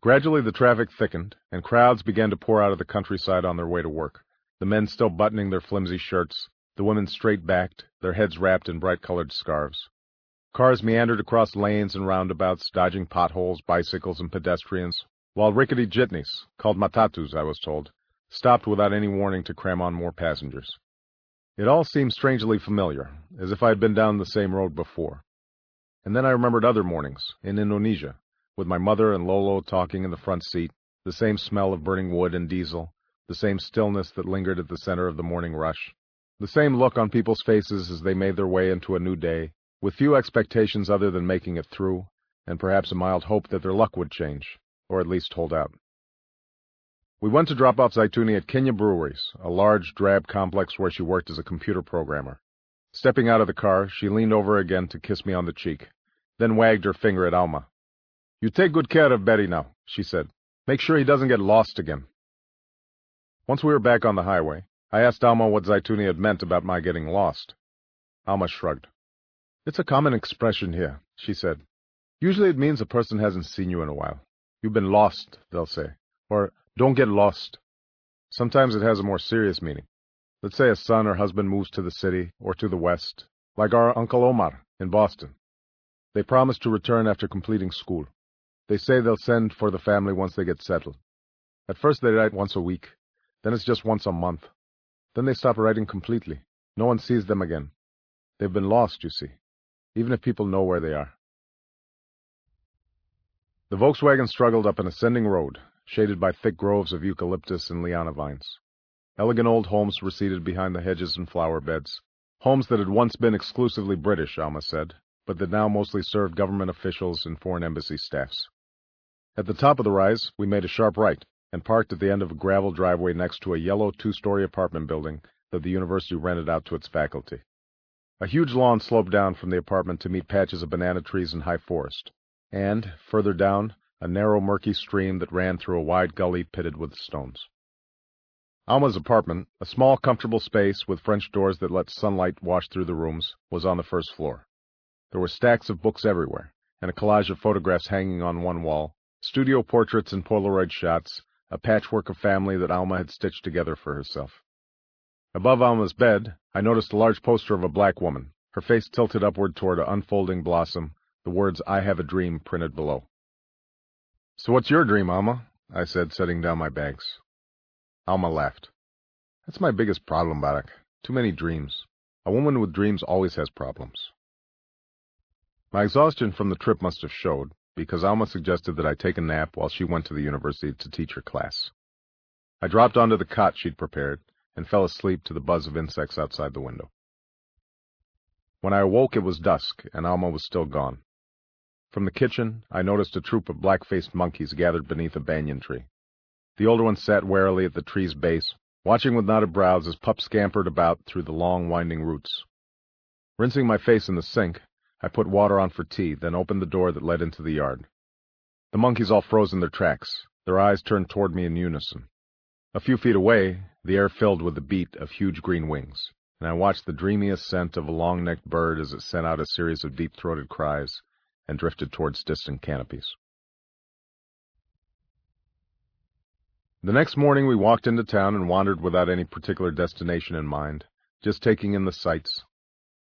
Gradually the traffic thickened, and crowds began to pour out of the countryside on their way to work, the men still buttoning their flimsy shirts, the women straight-backed, their heads wrapped in bright-colored scarves. Cars meandered across lanes and roundabouts, dodging potholes, bicycles, and pedestrians, while rickety jitneys, called matatus, I was told, stopped without any warning to cram on more passengers. It all seemed strangely familiar, as if I had been down the same road before. And then I remembered other mornings, in Indonesia, with my mother and Lolo talking in the front seat, the same smell of burning wood and diesel, the same stillness that lingered at the center of the morning rush, the same look on people's faces as they made their way into a new day, with few expectations other than making it through, and perhaps a mild hope that their luck would change, or at least hold out. We went to drop off Zeituni at Kenya Breweries, a large, drab complex where she worked as a computer programmer. Stepping out of the car, she leaned over again to kiss me on the cheek, then wagged her finger at Auma. You take good care of Barry now, she said. Make sure he doesn't get lost again. Once we were back on the highway, I asked Auma what Zeituni had meant about my getting lost. Auma shrugged. It's a common expression here, she said. Usually it means a person hasn't seen you in a while. You've been lost, they'll say. Or don't get lost. Sometimes it has a more serious meaning. Let's say a son or husband moves to the city or to the west, like our Uncle Omar in Boston. They promise to return after completing school. They say they'll send for the family once they get settled. At first they write once a week, then it's just once a month. Then they stop writing completely. No one sees them again. They've been lost, you see, even if people know where they are. The Volkswagen struggled up an ascending road, shaded by thick groves of eucalyptus and liana vines. Elegant old homes were seated behind the hedges and flower beds. Homes that had once been exclusively British, Auma said, but that now mostly served government officials and foreign embassy staffs. At the top of the rise, we made a sharp right and parked at the end of a gravel driveway next to a yellow two-story apartment building that the university rented out to its faculty. A huge lawn sloped down from the apartment to meet patches of banana trees and high forest, and, further down, a narrow, murky stream that ran through a wide gully pitted with stones. Auma's apartment, a small, comfortable space with French doors that let sunlight wash through the rooms, was on the first floor. There were stacks of books everywhere, and a collage of photographs hanging on one wall, studio portraits and Polaroid shots, a patchwork of family that Auma had stitched together for herself. Above Auma's bed, I noticed a large poster of a black woman, her face tilted upward toward an unfolding blossom, the words I have a dream printed below. So what's your dream, Auma? I said, setting down my bags. Auma laughed. That's my biggest problem, Barack. Too many dreams. A woman with dreams always has problems. My exhaustion from the trip must have showed, because Auma suggested that I take a nap while she went to the university to teach her class. I dropped onto the cot she'd prepared and fell asleep to the buzz of insects outside the window. When I awoke, it was dusk, and Auma was still gone. From the kitchen, I noticed a troop of black-faced monkeys gathered beneath a banyan tree. The older ones sat warily at the tree's base, watching with knotted brows as pups scampered about through the long, winding roots. Rinsing my face in the sink, I put water on for tea, then opened the door that led into the yard. The monkeys all froze in their tracks, their eyes turned toward me in unison. A few feet away, the air filled with the beat of huge green wings, and I watched the dreamy ascent of a long-necked bird as it sent out a series of deep-throated cries and drifted towards distant canopies. The next morning we walked into town and wandered without any particular destination in mind, just taking in the sights,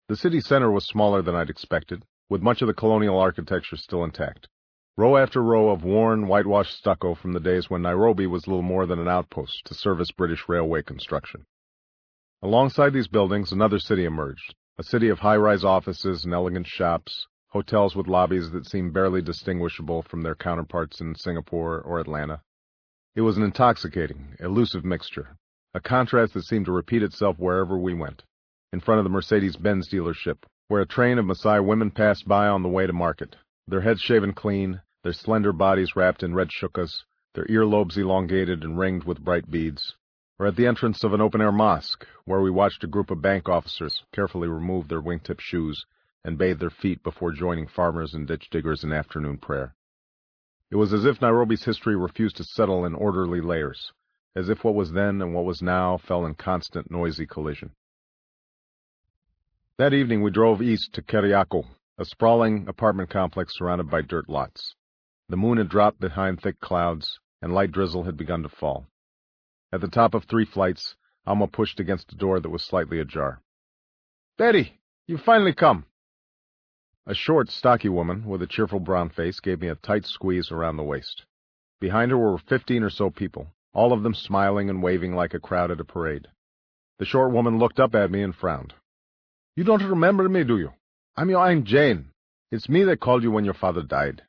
the city center was smaller than I'd expected, with much of the colonial architecture still intact. Row after row of worn, whitewashed stucco from the days when Nairobi was little more than an outpost to service British railway construction. Alongside these buildings, another city emerged, a city of high-rise offices and elegant shops, hotels with lobbies that seemed barely distinguishable from their counterparts in Singapore or Atlanta. It was an intoxicating, elusive mixture, a contrast that seemed to repeat itself wherever we went in front of the Mercedes-Benz dealership, where a train of Maasai women passed by on the way to market, their heads shaven clean, their slender bodies wrapped in red shukkas, their earlobes elongated and ringed with bright beads, or at the entrance of an open-air mosque, where we watched a group of bank officers carefully remove their wingtip shoes and bathe their feet before joining farmers and ditch diggers in afternoon prayer. It was as if Nairobi's history refused to settle in orderly layers, as if what was then and what was now fell in constant noisy collision. That evening we drove east to Kariakor, a sprawling apartment complex surrounded by dirt lots. The moon had dropped behind thick clouds, and light drizzle had begun to fall. At the top of three flights, Auma pushed against a door that was slightly ajar. Barry, you've finally come. A short, stocky woman with a cheerful brown face gave me a tight squeeze around the waist. Behind her were fifteen or so people, all of them smiling and waving like a crowd at a parade. The short woman looked up at me and frowned. You don't remember me, do you? I'm your Aunt Jane. It's me that called you when your father died.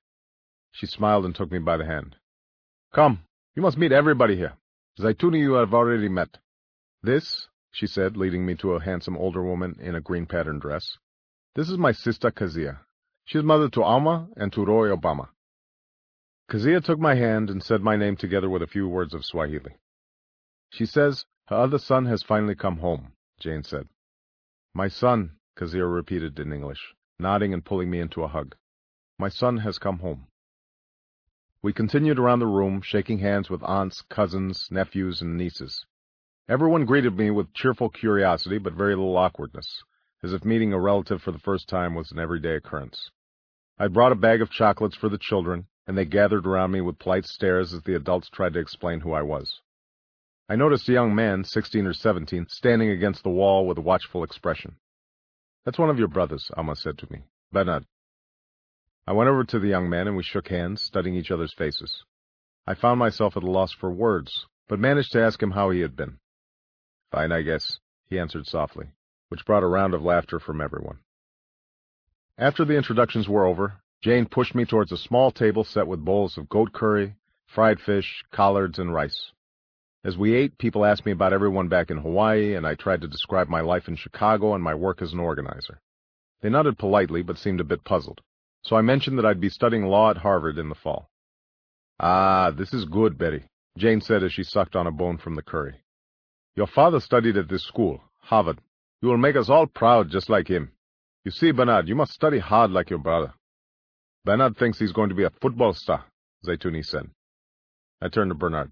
She smiled and took me by the hand. Come, you must meet everybody here. Zeituni you have already met. This, she said, leading me to a handsome older woman in a green patterned dress. This is my sister Kezia. She is mother to Auma and to Roy Obama. Kezia took my hand and said my name together with a few words of Swahili. She says her other son has finally come home, Jane said. My son, Kezia repeated in English, nodding and pulling me into a hug. My son has come home. We continued around the room, shaking hands with aunts, cousins, nephews, and nieces. Everyone greeted me with cheerful curiosity, but very little awkwardness, as if meeting a relative for the first time was an everyday occurrence. I brought a bag of chocolates for the children, and they gathered around me with polite stares as the adults tried to explain who I was. I noticed a young man, sixteen or seventeen, standing against the wall with a watchful expression. That's one of your brothers, Auma said to me. Bernard. I went over to the young man and we shook hands, studying each other's faces. I found myself at a loss for words, but managed to ask him how he had been. Fine, I guess, he answered softly, which brought a round of laughter from everyone. After the introductions were over, Jane pushed me towards a small table set with bowls of goat curry, fried fish, collards, and rice. As we ate, people asked me about everyone back in Hawaii, and I tried to describe my life in Chicago and my work as an organizer. They nodded politely, but seemed a bit puzzled. So I mentioned that I'd be studying law at Harvard in the fall. Ah, this is good, Barry, Jane said as she sucked on a bone from the curry. Your father studied at this school, Harvard. You will make us all proud just like him. You see, Bernard, you must study hard like your brother. Bernard thinks he's going to be a football star, Zeituni said. I turned to Bernard.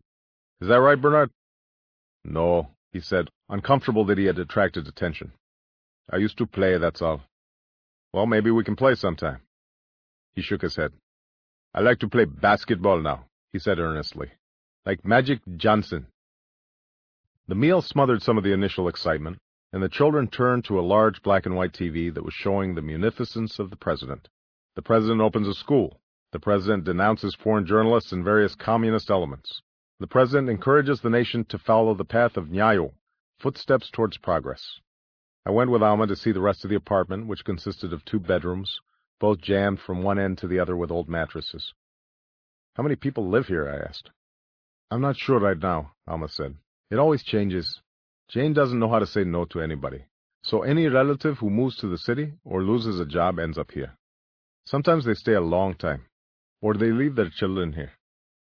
Is that right, Bernard? No, he said, uncomfortable that he had attracted attention. I used to play, that's all. Well, maybe we can play sometime. He shook his head. I like to play basketball now, he said earnestly. Like Magic Johnson. The meal smothered some of the initial excitement, and the children turned to a large black and white TV that was showing the munificence of the president. The president opens a school. The president denounces foreign journalists and various communist elements. The president encourages the nation to follow the path of Nyayo, footsteps towards progress. I went with Auma to see the rest of the apartment, which consisted of two bedrooms, both jammed from one end to the other with old mattresses. How many people live here? I asked. I'm not sure right now, Auma said. It always changes. Jane doesn't know how to say no to anybody. So any relative who moves to the city or loses a job ends up here. Sometimes they stay a long time, or they leave their children here.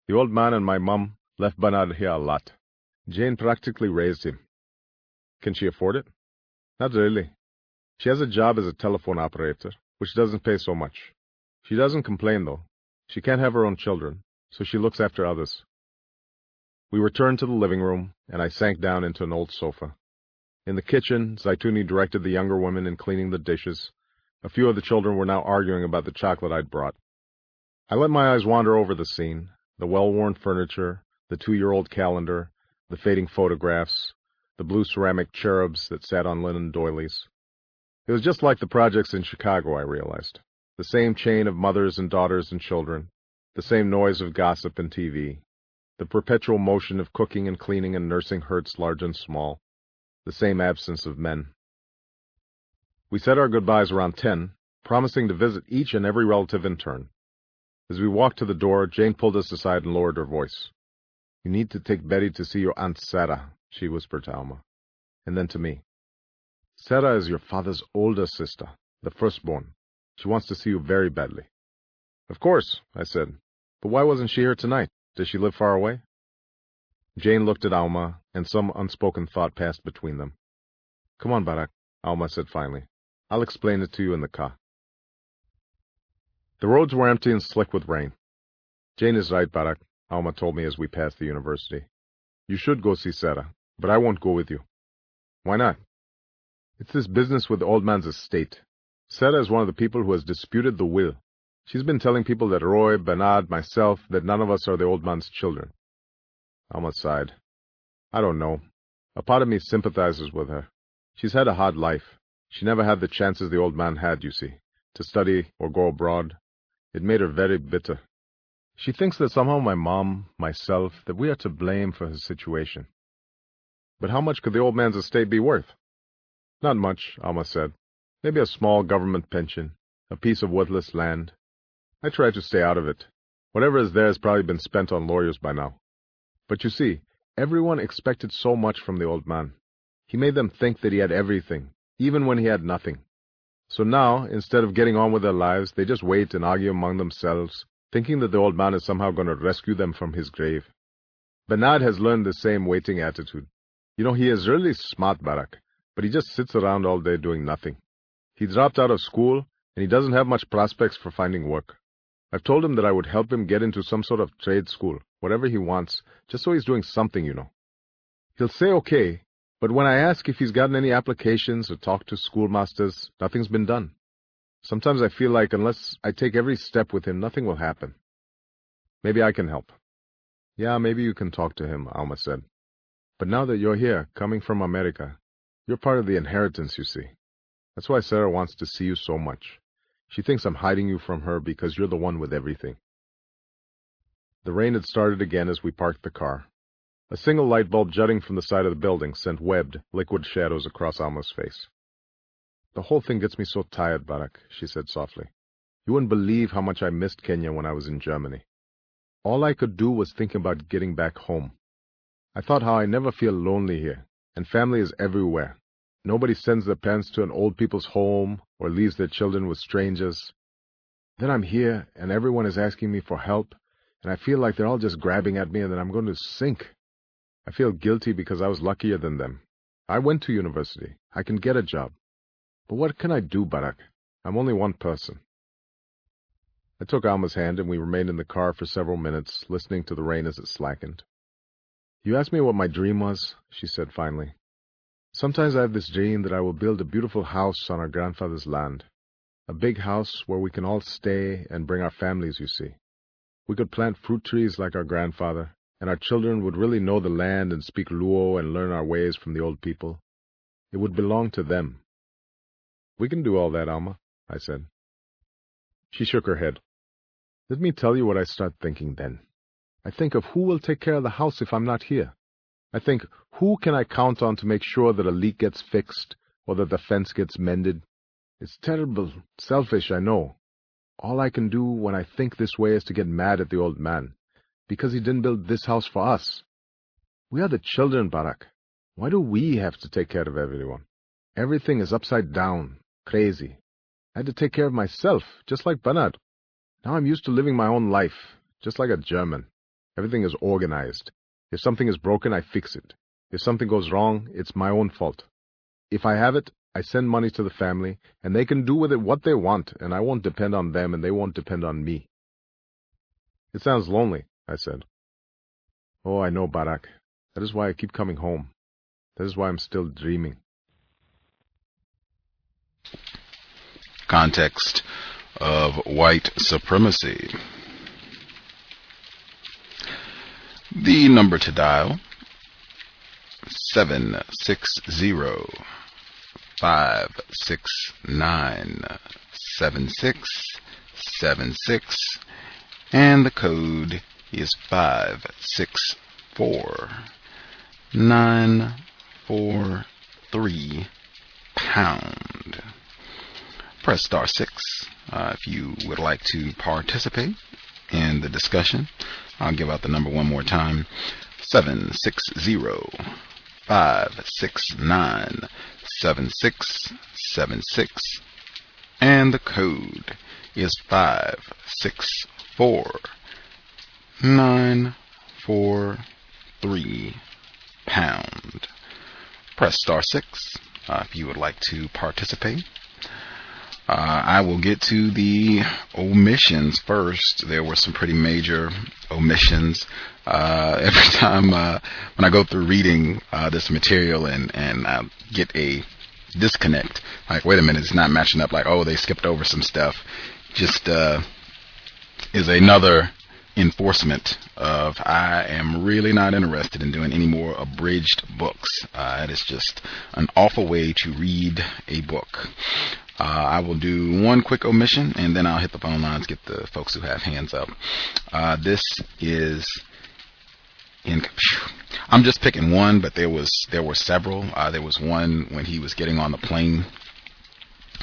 The old man and my mum left Bernard here a lot. Jane practically raised him. Can she afford it? Not really. She has a job as a telephone operator, which doesn't pay so much. She doesn't complain, though. She can't have her own children, so she looks after others. We returned to the living room, and I sank down into an old sofa. In the kitchen, Zeituni directed the younger women in cleaning the dishes. A few of the children were now arguing about the chocolate I'd brought. I let my eyes wander over the scene, the well-worn furniture, the two-year-old calendar, the fading photographs, the blue ceramic cherubs that sat on linen doilies. It was just like the projects in Chicago, I realized. The same chain of mothers and daughters and children, the same noise of gossip and TV, the perpetual motion of cooking and cleaning and nursing hurts large and small, the same absence of men. We said our goodbyes around ten, promising to visit each and every relative in turn. As we walked to the door, Jane pulled us aside and lowered her voice. You need to take Barry to see your Aunt Sarah, she whispered to Auma, and then to me. Sarah is your father's older sister, the firstborn. She wants to see you very badly. Of course, I said. But why wasn't she here tonight? Does she live far away? Jane looked at Auma, and some unspoken thought passed between them. Come on, Barack, Auma said finally. I'll explain it to you in the car. The roads were empty and slick with rain. Jane is right, Barack, Auma told me as we passed the university. You should go see Sarah but I won't go with you. Why not? It's this business with the old man's estate. Sarah is one of the people who has disputed the will. She's been telling people that Roy, Bernard, myself, that none of us are the old man's children. Auma sighed. I don't know. A part of me sympathizes with her. She's had a hard life. She never had the chances the old man had, you see, to study or go abroad. It made her very bitter. She thinks that somehow my mom, myself, that we are to blame for her situation. But how much could the old man's estate be worth? Not much, Auma said. Maybe a small government pension, a piece of worthless land. I try to stay out of it. Whatever is there has probably been spent on lawyers by now. But you see, everyone expected so much from the old man. He made them think that he had everything, even when he had nothing. So now, instead of getting on with their lives, they just wait and argue among themselves, thinking that the old man is somehow going to rescue them from his grave. Bernard has learned the same waiting attitude. You know, he is really smart, Barack, but he just sits around all day doing nothing. He dropped out of school, and he doesn't have much prospects for finding work. I've told him that I would help him get into some sort of trade school, whatever he wants, just so he's doing something, you know. He'll say okay, but when I ask if he's gotten any applications or talked to schoolmasters, nothing's been done. Sometimes I feel like unless I take every step with him, nothing will happen. Maybe I can help. Yeah, maybe you can talk to him, Auma said. But now that you're here, coming from America, you're part of the inheritance, you see. That's why Sarah wants to see you so much. She thinks I'm hiding you from her because you're the one with everything. The rain had started again as we parked the car. A single light bulb jutting from the side of the building sent webbed, liquid shadows across Auma's face. The whole thing gets me so tired, Barack, she said softly. You wouldn't believe how much I missed Kenya when I was in Germany. All I could do was think about getting back home. I thought how I never feel lonely here, and family is everywhere. Nobody sends their parents to an old people's home or leaves their children with strangers. Then I'm here, and everyone is asking me for help, and I feel like they're all just grabbing at me and that I'm going to sink. I feel guilty because I was luckier than them. I went to university. I can get a job. But what can I do, Barack? I'm only one person. I took Auma's hand and we remained in the car for several minutes, listening to the rain as it slackened. You asked me what my dream was, she said finally. Sometimes I have this dream that I will build a beautiful house on our grandfather's land. A big house where we can all stay and bring our families, you see. We could plant fruit trees like our grandfather, and our children would really know the land and speak Luo and learn our ways from the old people. It would belong to them. We can do all that, Auma, I said. She shook her head. Let me tell you what I start thinking then. I think of who will take care of the house if I'm not here. I think, who can I count on to make sure that a leak gets fixed or that the fence gets mended? It's terrible, selfish, I know. All I can do when I think this way is to get mad at the old man, because he didn't build this house for us. We are the children, Barack. Why do we have to take care of everyone? Everything is upside down, crazy. I had to take care of myself, just like Bernard. Now I'm used to living my own life, just like a German. Everything is organized. If something is broken, I fix it. If something goes wrong, it's my own fault. If I have it, I send money to the family, and they can do with it what they want, and I won't depend on them, and they won't depend on me. It sounds lonely, I said. Oh, I know, Barack. That is why I keep coming home. That is why I'm still dreaming. Context of white supremacy. The number to dial, 760-569-7676, and the code is 564943 pound. Press star 6 uh, if you would like to participate in the discussion. I'll give out the number one more time. 760-569-7676. And the code is 564943 pound. Press star 6 uh, if you would like to participate. Uh, I will get to the omissions first. There were some pretty major omissions. Uh, every time uh, when I go through reading uh, this material and and I get a disconnect, like wait a minute, it's not matching up. Like oh, they skipped over some stuff. Just uh, is another enforcement of I am really not interested in doing any more abridged books. Uh, it is just an awful way to read a book. Uh, I will do one quick omission and then I'll hit the phone lines, get the folks who have hands up. Uh, this is in, I'm just picking one, but there was, there were several. Uh, there was one when he was getting on the plane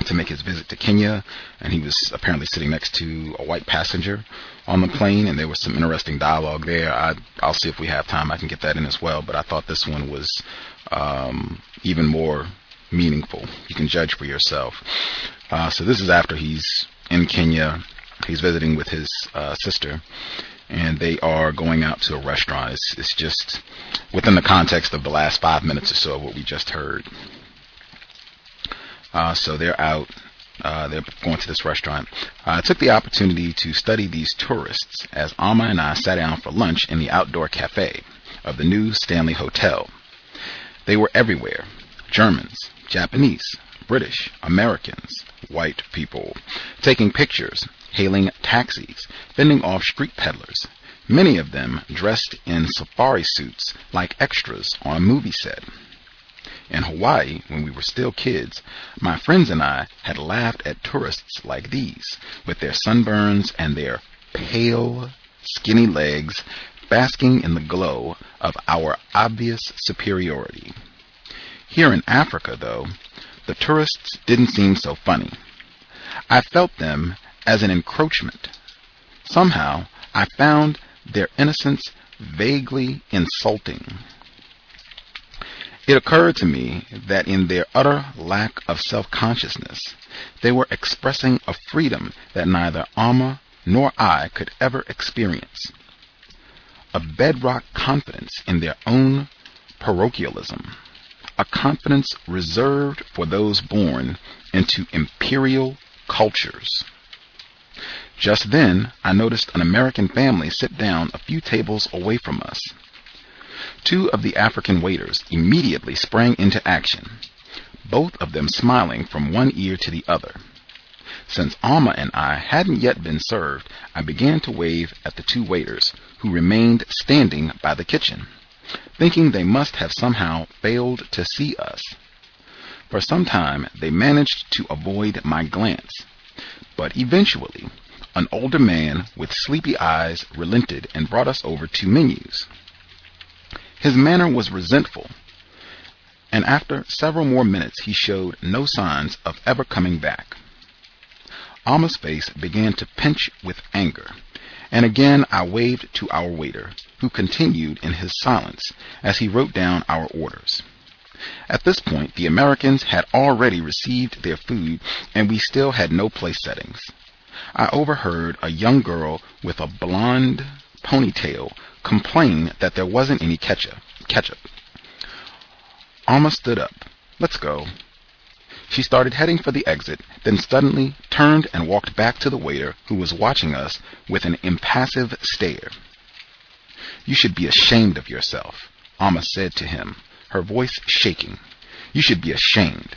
to make his visit to Kenya, and he was apparently sitting next to a white passenger on the plane, and there was some interesting dialogue there. I, will see if we have time. I can get that in as well. But I thought this one was um, even more meaningful. You can judge for yourself. Uh, so this is after he's in Kenya. He's visiting with his uh, sister, and they are going out to a restaurant. It's, it's just within the context of the last five minutes or so of what we just heard. Uh, so they're out. Uh, they're going to this restaurant. Uh, I took the opportunity to study these tourists as Auma and I sat down for lunch in the outdoor cafe of the new Stanley Hotel. They were everywhere. Germans, Japanese, British, Americans, white people, taking pictures, hailing taxis, fending off street peddlers, many of them dressed in safari suits like extras on a movie set. In Hawaii, when we were still kids, my friends and I had laughed at tourists like these, with their sunburns and their pale, skinny legs basking in the glow of our obvious superiority. Here in Africa, though, the tourists didn't seem so funny. I felt them as an encroachment. Somehow, I found their innocence vaguely insulting. It occurred to me that in their utter lack of self-consciousness, they were expressing a freedom that neither Auma nor I could ever experience. A bedrock confidence in their own parochialism, a confidence reserved for those born into imperial cultures. Just then, I noticed an American family sit down a few tables away from us. Two of the African waiters immediately sprang into action, both of them smiling from one ear to the other. Since Auma and I hadn't yet been served, I began to wave at the two waiters, who remained standing by the kitchen, thinking they must have somehow failed to see us. For some time they managed to avoid my glance, but eventually an older man with sleepy eyes relented and brought us over two menus. His manner was resentful, and after several more minutes he showed no signs of ever coming back. Auma's face began to pinch with anger, and again I waved to our waiter, who continued in his silence as he wrote down our orders. At this point, the Americans had already received their food, and we still had no place settings. I overheard a young girl with a blonde ponytail complain that there wasn't any ketchup. Ketchup. Auma stood up. Let's go. She started heading for the exit, then suddenly turned and walked back to the waiter who was watching us with an impassive stare. You should be ashamed of yourself, Auma said to him, her voice shaking. You should be ashamed.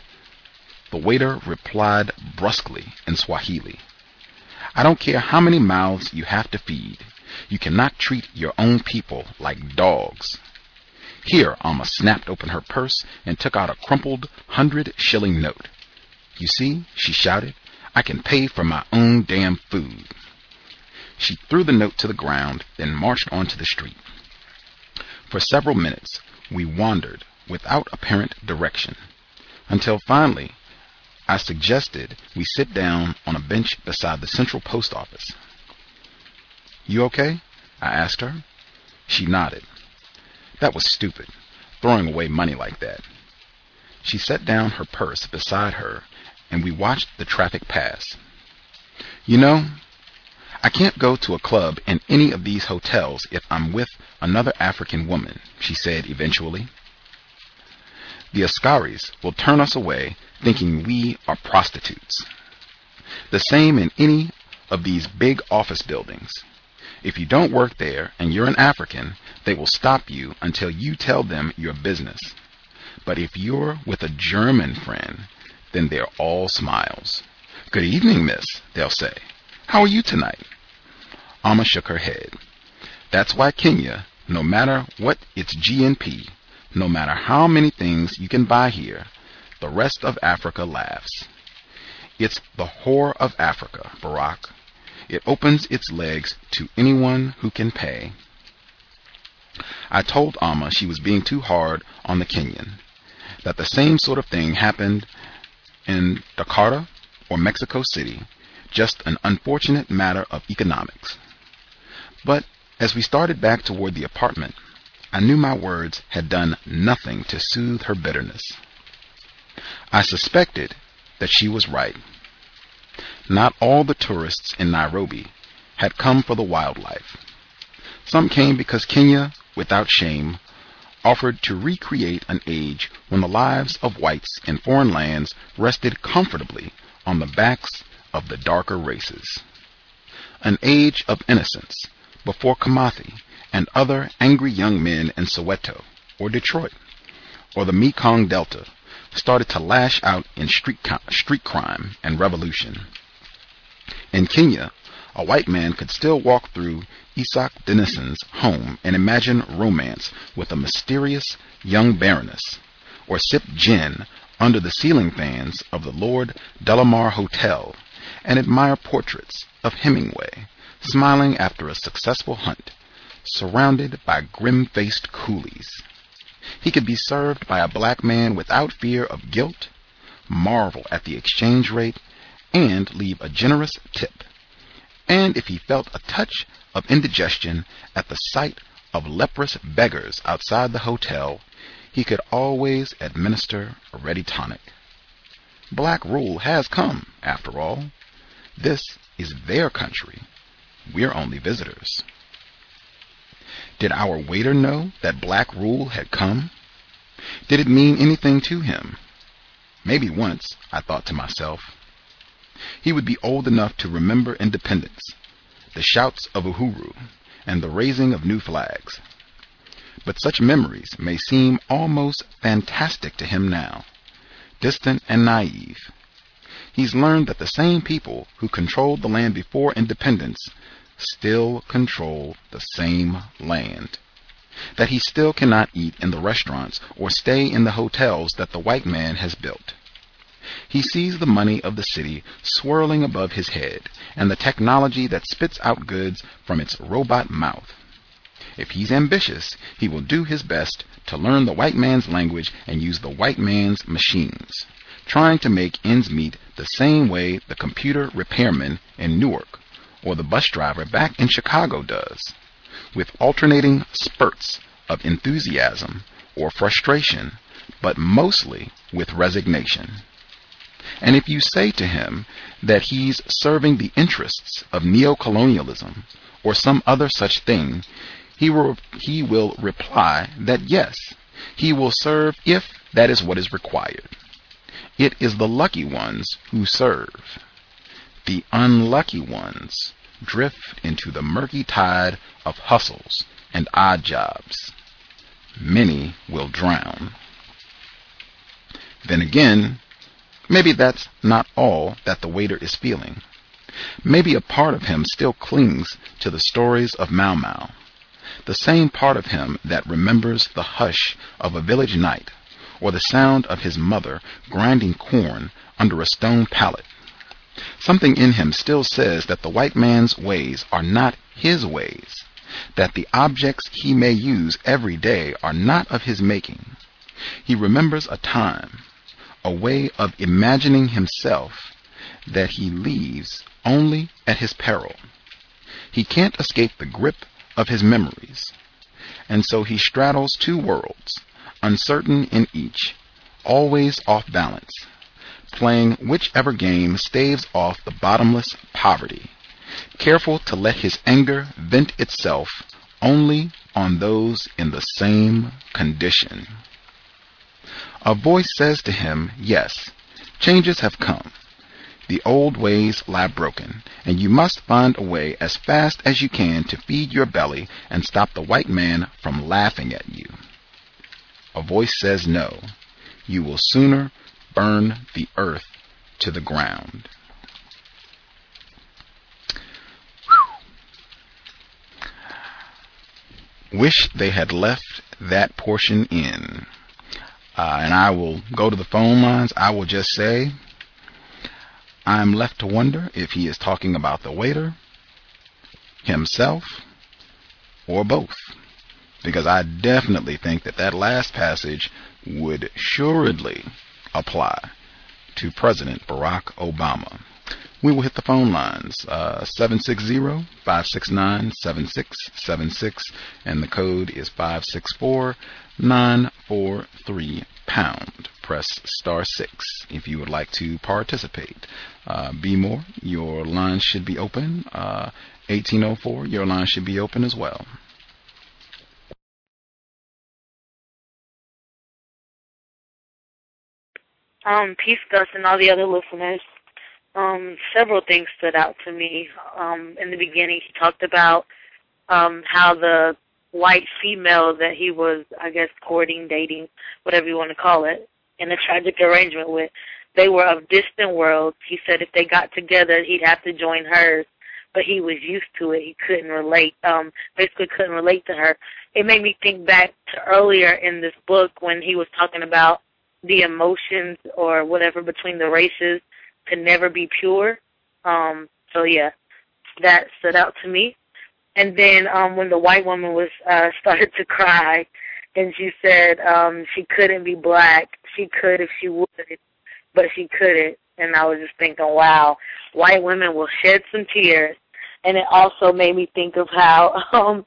The waiter replied brusquely in Swahili. I don't care how many mouths you have to feed. You cannot treat your own people like dogs. Here, Auma snapped open her purse and took out a crumpled hundred shilling note. You see, she shouted, I can pay for my own damn food. She threw the note to the ground, then marched onto the street. For several minutes, we wandered without apparent direction, until finally I suggested we sit down on a bench beside the central post office. You okay? I asked her. She nodded. That was stupid, throwing away money like that. She set down her purse beside her, and we watched the traffic pass. You know, I can't go to a club in any of these hotels if I'm with another African woman, she said eventually. The Askaris will turn us away thinking we are prostitutes. The same in any of these big office buildings. If you don't work there and you're an African, they will stop you until you tell them your business. But if you're with a German friend, then they're all smiles. Good evening, miss, they'll say. How are you tonight? Auma shook her head. That's why Kenya, no matter what its GNP, no matter how many things you can buy here, the rest of Africa laughs. It's the whore of Africa, Barack. It opens its legs to anyone who can pay. I told Auma she was being too hard on the Kenyan, that the same sort of thing happened in Jakarta or Mexico City, just an unfortunate matter of economics. But as we started back toward the apartment, I knew my words had done nothing to soothe her bitterness. I suspected that she was right. Not all the tourists in Nairobi had come for the wildlife. Some came because Kenya, without shame, offered to recreate an age when the lives of whites in foreign lands rested comfortably on the backs of the darker races. An age of innocence before Kimathi and other angry young men in Soweto or Detroit or the Mekong Delta started to lash out in street, street crime and revolution. In Kenya, a white man could still walk through Isak Dinesen's home and imagine romance with a mysterious young baroness, or sip gin under the ceiling fans of the Lord Delamere Hotel and admire portraits of Hemingway smiling after a successful hunt, surrounded by grim-faced coolies. He could be served by a black man without fear of guilt, marvel at the exchange rate, and leave a generous tip. and if he felt a touch of indigestion at the sight of leprous beggars outside the hotel, he could always administer a ready tonic. Black rule has come, after all. This is their country. We're only visitors. Did our waiter know that black rule had come? Did it mean anything to him? Maybe once, I thought to myself. He would be old enough to remember independence, the shouts of Uhuru, and the raising of new flags. But such memories may seem almost fantastic to him now, distant and naive. He's learned that the same people who controlled the land before independence still control the same land. That he still cannot eat in the restaurants or stay in the hotels that the white man has built. He sees the money of the city swirling above his head and the technology that spits out goods from its robot mouth. If he's ambitious, he will do his best to learn the white man's language and use the white man's machines, trying to make ends meet the same way the computer repairman in Newark or the bus driver back in Chicago does, with alternating spurts of enthusiasm or frustration, but mostly with resignation. And if you say to him that he's serving the interests of neocolonialism or some other such thing, he will, he will reply that yes, he will serve if that is what is required. It is the lucky ones who serve. The unlucky ones drift into the murky tide of hustles and odd jobs. Many will drown. Then again, maybe that's not all that the waiter is feeling. Maybe a part of him still clings to the stories of Mau Mau, the same part of him that remembers the hush of a village night or the sound of his mother grinding corn under a stone pallet Something in him still says that the white man's ways are not his ways, that the objects he may use every day are not of his making. He remembers a time, a way of imagining himself that he leaves only at his peril. He can't escape the grip of his memories, and so he straddles two worlds, uncertain in each, always off balance playing whichever game staves off the bottomless poverty, careful to let his anger vent itself only on those in the same condition. A voice says to him, Yes, changes have come. The old ways lie broken, and you must find a way as fast as you can to feed your belly and stop the white man from laughing at you. A voice says no. You will sooner burn the earth to the ground. Wish they had left that portion in. Uh, and I will go to the phone lines. I will just say, I'm left to wonder if he is talking about the waiter, himself, or both. Because I definitely think that that last passage would assuredly apply to President Barack Obama. We will hit the phone lines, uh, 760-569-7676, and the code is 564-943 pound. Press star 6 if you would like to participate. Uh, be more, your line should be open. Uh, 1804, your line should be open as well. Um, peace, Gus, and all the other listeners. Um, several things stood out to me. Um, in the beginning, he talked about um, how the white female that he was, I guess, courting, dating, whatever you want to call it, in a tragic arrangement with, they were of distant worlds. He said if they got together, he'd have to join hers, but he was used to it. He couldn't relate. Um, basically, couldn't relate to her. It made me think back to earlier in this book when he was talking about the emotions or whatever between the races can never be pure. Um, so yeah, that stood out to me. And then um when the white woman was uh started to cry and she said um she couldn't be black. She could if she would, but she couldn't. And I was just thinking, wow, white women will shed some tears and it also made me think of how um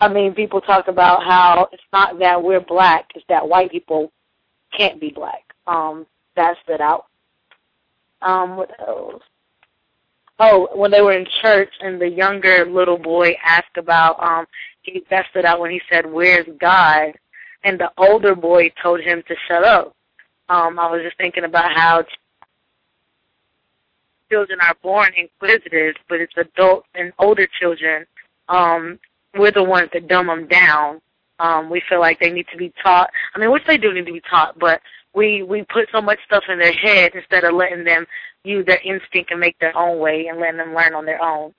I mean people talk about how it's not that we're black, it's that white people can't be black. Um that stood out. Um what else? Oh, when they were in church and the younger little boy asked about um he that out when he said, Where's God? And the older boy told him to shut up. Um, I was just thinking about how children are born inquisitive, but it's adult and older children. Um, we're the ones that dumb them down. Um, we feel like they need to be taught. I mean, which they do need to be taught, but we we put so much stuff in their head instead of letting them use their instinct and make their own way and letting them learn on their own.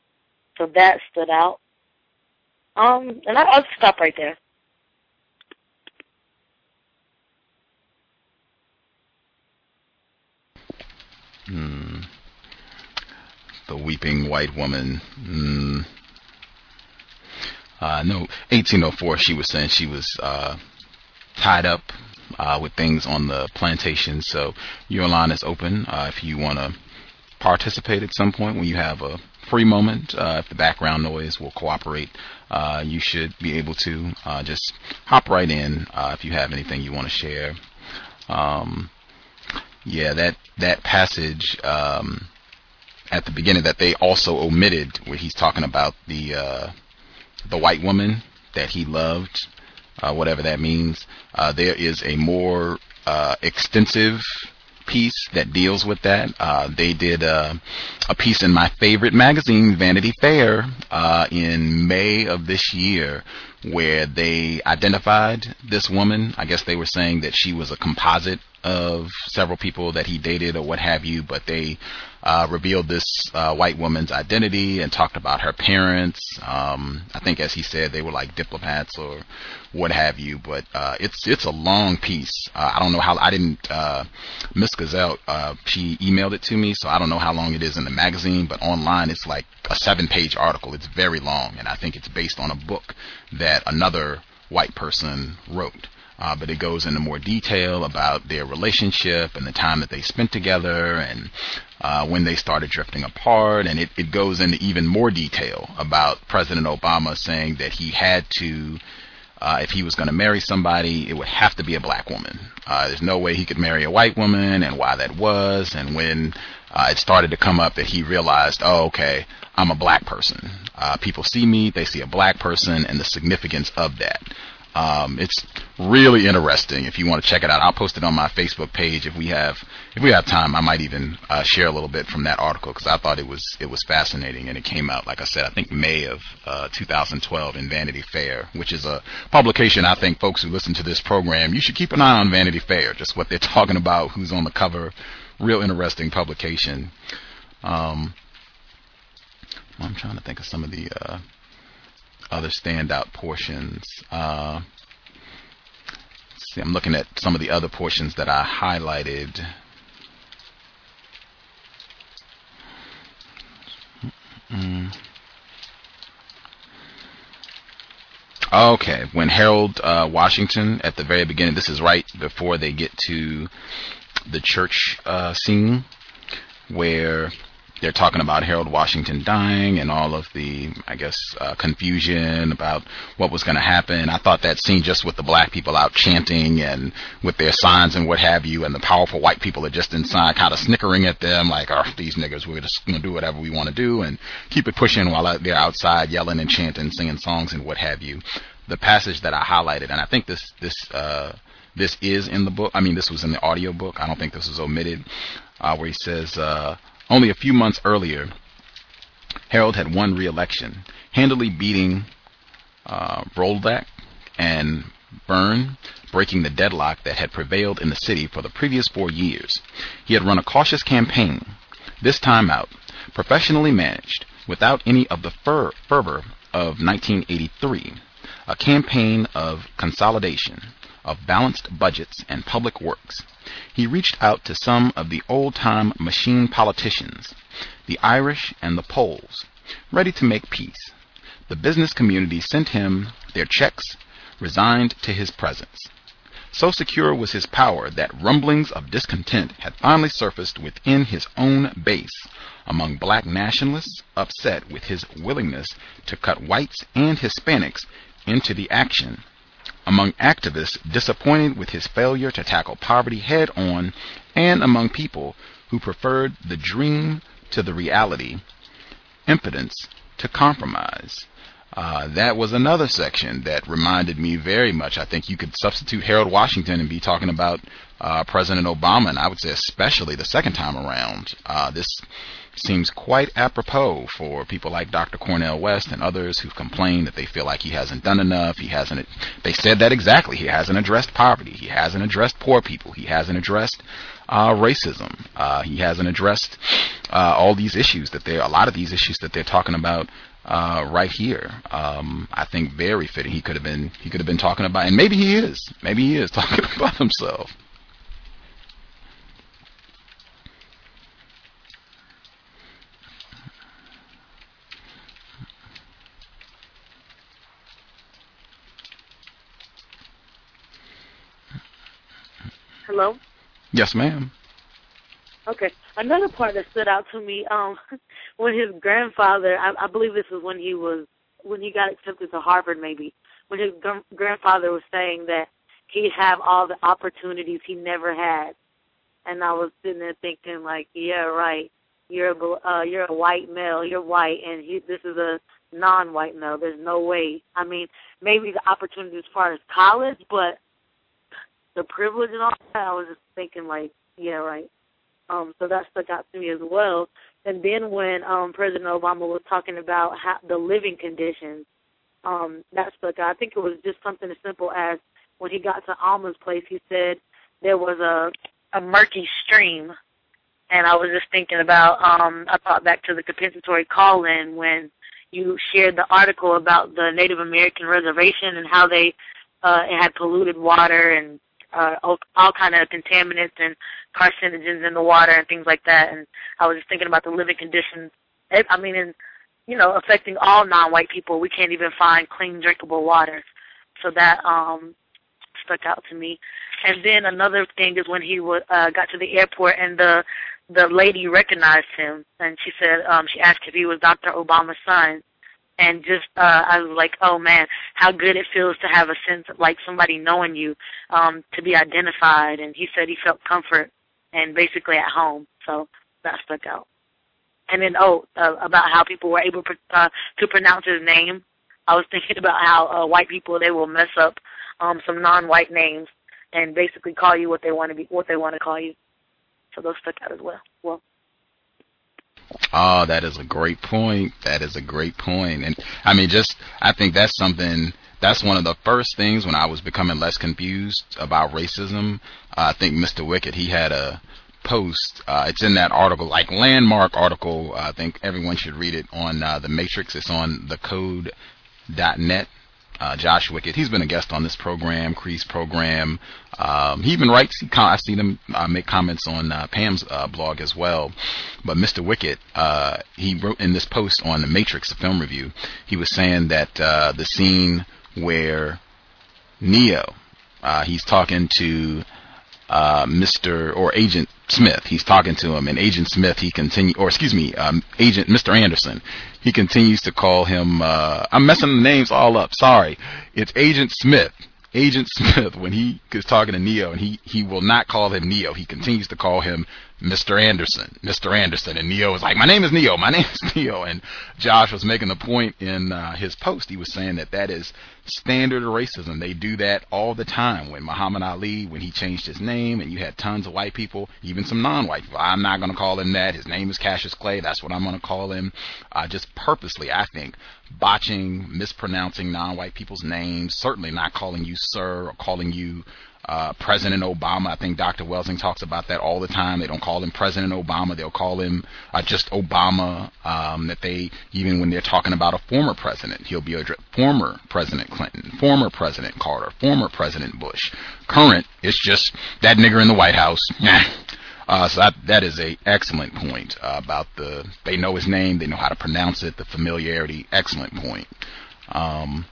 So that stood out. Um, and I, I'll stop right there. Hmm. The weeping white woman. Hmm. Uh, no, 1804. She was saying she was uh, tied up uh, with things on the plantation. So your line is open uh, if you want to participate at some point when you have a free moment. Uh, if the background noise will cooperate, uh, you should be able to uh, just hop right in uh, if you have anything you want to share. Um, yeah, that that passage um, at the beginning that they also omitted, where he's talking about the uh, the white woman that he loved, uh, whatever that means. Uh, there is a more uh, extensive piece that deals with that. Uh, they did uh, a piece in my favorite magazine, Vanity Fair, uh, in May of this year, where they identified this woman. I guess they were saying that she was a composite of several people that he dated or what have you, but they uh, revealed this uh, white woman's identity and talked about her parents. Um, I think, as he said, they were like diplomats or what have you. But uh, it's it's a long piece. Uh, I don't know how I didn't. Uh, Miss Gazelle, uh, she emailed it to me, so I don't know how long it is in the magazine. But online, it's like a seven-page article. It's very long, and I think it's based on a book that another white person wrote. Uh, but it goes into more detail about their relationship and the time that they spent together and uh, when they started drifting apart. And it, it goes into even more detail about President Obama saying that he had to, uh, if he was going to marry somebody, it would have to be a black woman. Uh, there's no way he could marry a white woman and why that was. And when uh, it started to come up that he realized, oh, okay, I'm a black person. Uh, people see me, they see a black person and the significance of that. Um, it's really interesting. If you want to check it out, I'll post it on my Facebook page. If we have, if we have time, I might even uh, share a little bit from that article because I thought it was it was fascinating, and it came out, like I said, I think May of uh, 2012 in Vanity Fair, which is a publication. I think folks who listen to this program, you should keep an eye on Vanity Fair, just what they're talking about, who's on the cover. Real interesting publication. Um, I'm trying to think of some of the. Uh, other standout portions. Uh, see, I'm looking at some of the other portions that I highlighted. Mm. Okay, when Harold uh, Washington at the very beginning, this is right before they get to the church uh, scene, where they're talking about Harold Washington dying and all of the, I guess, uh, confusion about what was going to happen. I thought that scene just with the black people out chanting and with their signs and what have you, and the powerful white people are just inside kind of snickering at them like, oh, these niggers, we're just going to do whatever we want to do and keep it pushing while they're outside yelling and chanting, singing songs and what have you. The passage that I highlighted, and I think this, this, uh, this is in the book. I mean, this was in the audio book. I don't think this was omitted, uh, where he says, uh, only a few months earlier, Harold had won re-election, handily beating uh, Vrdolyak and Byrne, breaking the deadlock that had prevailed in the city for the previous four years. He had run a cautious campaign, this time out, professionally managed, without any of the fer- fervor of 1983, a campaign of consolidation, of balanced budgets and public works, he reached out to some of the old time machine politicians, the Irish and the Poles, ready to make peace. The business community sent him their checks, resigned to his presence. So secure was his power that rumblings of discontent had finally surfaced within his own base among black nationalists upset with his willingness to cut whites and Hispanics into the action, among activists disappointed with his failure to tackle poverty head on, and among people who preferred the dream to the reality, impotence to compromise. Uh, that was another section that reminded me very much. I think you could substitute Harold Washington and be talking about uh, President Obama, and I would say especially the second time around. Uh, this seems quite apropos for people like Dr. Cornel West and others who've complained that they feel like he hasn't done enough. He hasn't. They said that exactly. He hasn't addressed poverty. He hasn't addressed poor people. He hasn't addressed uh, racism. Uh, he hasn't addressed uh, all these issues that they're, a lot of these issues that they're talking about uh, right here. Um, I think very fitting. He could have been he could have been talking about, and maybe he is. Maybe he is talking about himself. Hello. Yes, ma'am. Okay. Another part that stood out to me, um, when his grandfather, I, I believe this was when he was when he got accepted to Harvard, maybe when his gr- grandfather was saying that he'd have all the opportunities he never had, and I was sitting there thinking like, yeah, right. You're a uh, you're a white male. You're white, and he, this is a non-white male. There's no way. I mean, maybe the opportunity as far as college, but the privilege and all that. I was just thinking like, yeah, right. Um, so that stuck out to me as well. And then when um, President Obama was talking about how, the living conditions, um, that stuck out. I think it was just something as simple as when he got to Auma's place, he said there was a a murky stream, and I was just thinking about. Um, I thought back to the compensatory call-in when you shared the article about the Native American reservation and how they uh, had polluted water and uh, all, kind of contaminants and carcinogens in the water and things like that. And I was just thinking about the living conditions. I mean, in you know, affecting all non-white people. We can't even find clean, drinkable water. So that um stuck out to me. And then another thing is when he w- uh, got to the airport and the the lady recognized him and she said um she asked if he was Dr. Obama's son and just uh I was like, oh man, how good it feels to have a sense of like somebody knowing you, um, to be identified. And he said he felt comfort and basically at home. So that stuck out. And then oh, uh, about how people were able uh, to pronounce his name. I was thinking about how uh, white people they will mess up um some non-white names and basically call you what they want to be what they want to call you. So those stuck out as well. Well. Oh, that is a great point. That is a great point. And I mean, just, I think that's something, that's one of the first things when I was becoming less confused about racism. Uh, I think Mr. Wickett, he had a post, uh, it's in that article, like landmark article. Uh, I think everyone should read it on, uh, the Matrix. It's on thecode.net uh, Josh Wickett. He's been a guest on this program, Crease program. Um, he even writes. He I've seen him uh, make comments on uh, Pam's uh, blog as well. But Mr. Wickett, uh, he wrote in this post on the Matrix, the film review. He was saying that uh, the scene where Neo, he's talking to Mr. or Agent Smith. He's talking to him, and Agent Smith, he continue, or excuse me, um, Agent Mr. Anderson. He continues to call him. Uh, I'm messing the names all up. Sorry, it's Agent Smith. Agent Smith when he is talking to Neo, and he he will not call him Neo. He continues to call him Mr. Anderson, Mr. Anderson, and Neo was like, "My name is Neo, my name is Neo." And Josh was making the point in uh, his post. He was saying that that is standard racism. They do that all the time. When Muhammad Ali, when he changed his name, and you had tons of white people, even some non-white people. I'm not going to call him that. His name is Cassius Clay. That's what I'm going to call him. Uh, just purposely, I think, botching, mispronouncing non-white people's names. Certainly not calling you sir or calling you uh, President Obama. I think Dr. Welsing talks about that all the time. They don't call him President Obama. They'll call him uh, just Obama. Um, that they even when they're talking about a former president, he'll be a former President Clinton, former President Carter, former President Bush. Current, it's just that nigger in the White House. Uh, so that, that is a excellent point uh, about the. They know his name. They know how to pronounce it. The familiarity. Excellent point. Um,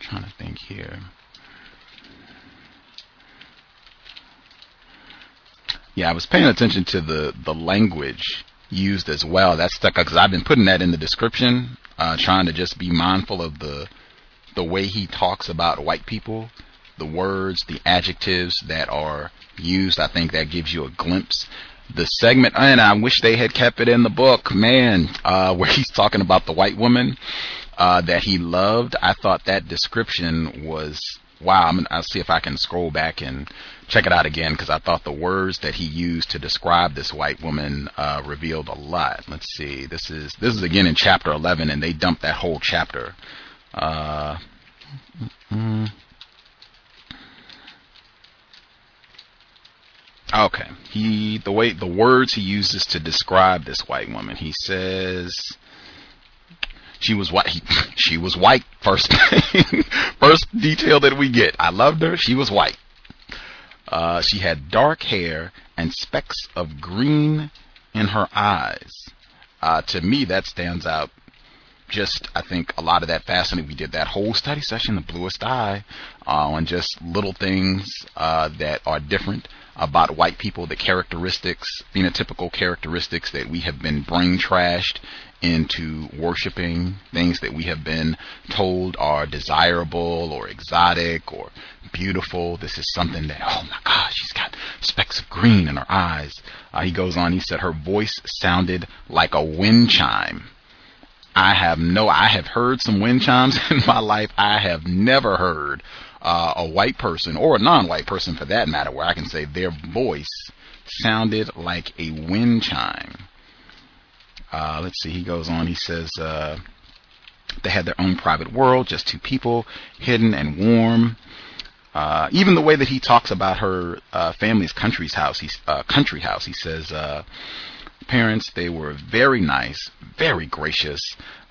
trying to think here. Yeah, I was paying attention to the the language used as well. That stuck because I've been putting that in the description, uh, trying to just be mindful of the the way he talks about white people, the words, the adjectives that are used. I think that gives you a glimpse. The segment, and I wish they had kept it in the book, man, uh, where he's talking about the white woman uh, that he loved. I thought that description was wow. I'm, I'll see if I can scroll back and check it out again because I thought the words that he used to describe this white woman uh, revealed a lot. Let's see. This is this is again in chapter 11, and they dumped that whole chapter. Uh, mm, Okay. He the way the words he uses to describe this white woman. He says she was white. He, she was white. First first detail that we get. I loved her. She was white. Uh, she had dark hair and specks of green in her eyes. Uh, to me, that stands out. Just, I think a lot of that fascinating. We did that whole study session, the bluest eye, uh, on just little things uh, that are different about white people, the characteristics, phenotypical characteristics that we have been brain trashed into worshiping, things that we have been told are desirable or exotic or beautiful. This is something that, oh my gosh, she's got specks of green in her eyes. Uh, he goes on, he said her voice sounded like a wind chime. I have no, I have heard some wind chimes in my life. I have never heard uh, a white person or a non-white person for that matter, where I can say their voice sounded like a wind chime. Uh, let's see. He goes on. He says uh, they had their own private world, just two people, hidden and warm. Uh, even the way that he talks about her uh, family's country's house, he's uh, country house. He says uh, parents they were very nice, very gracious.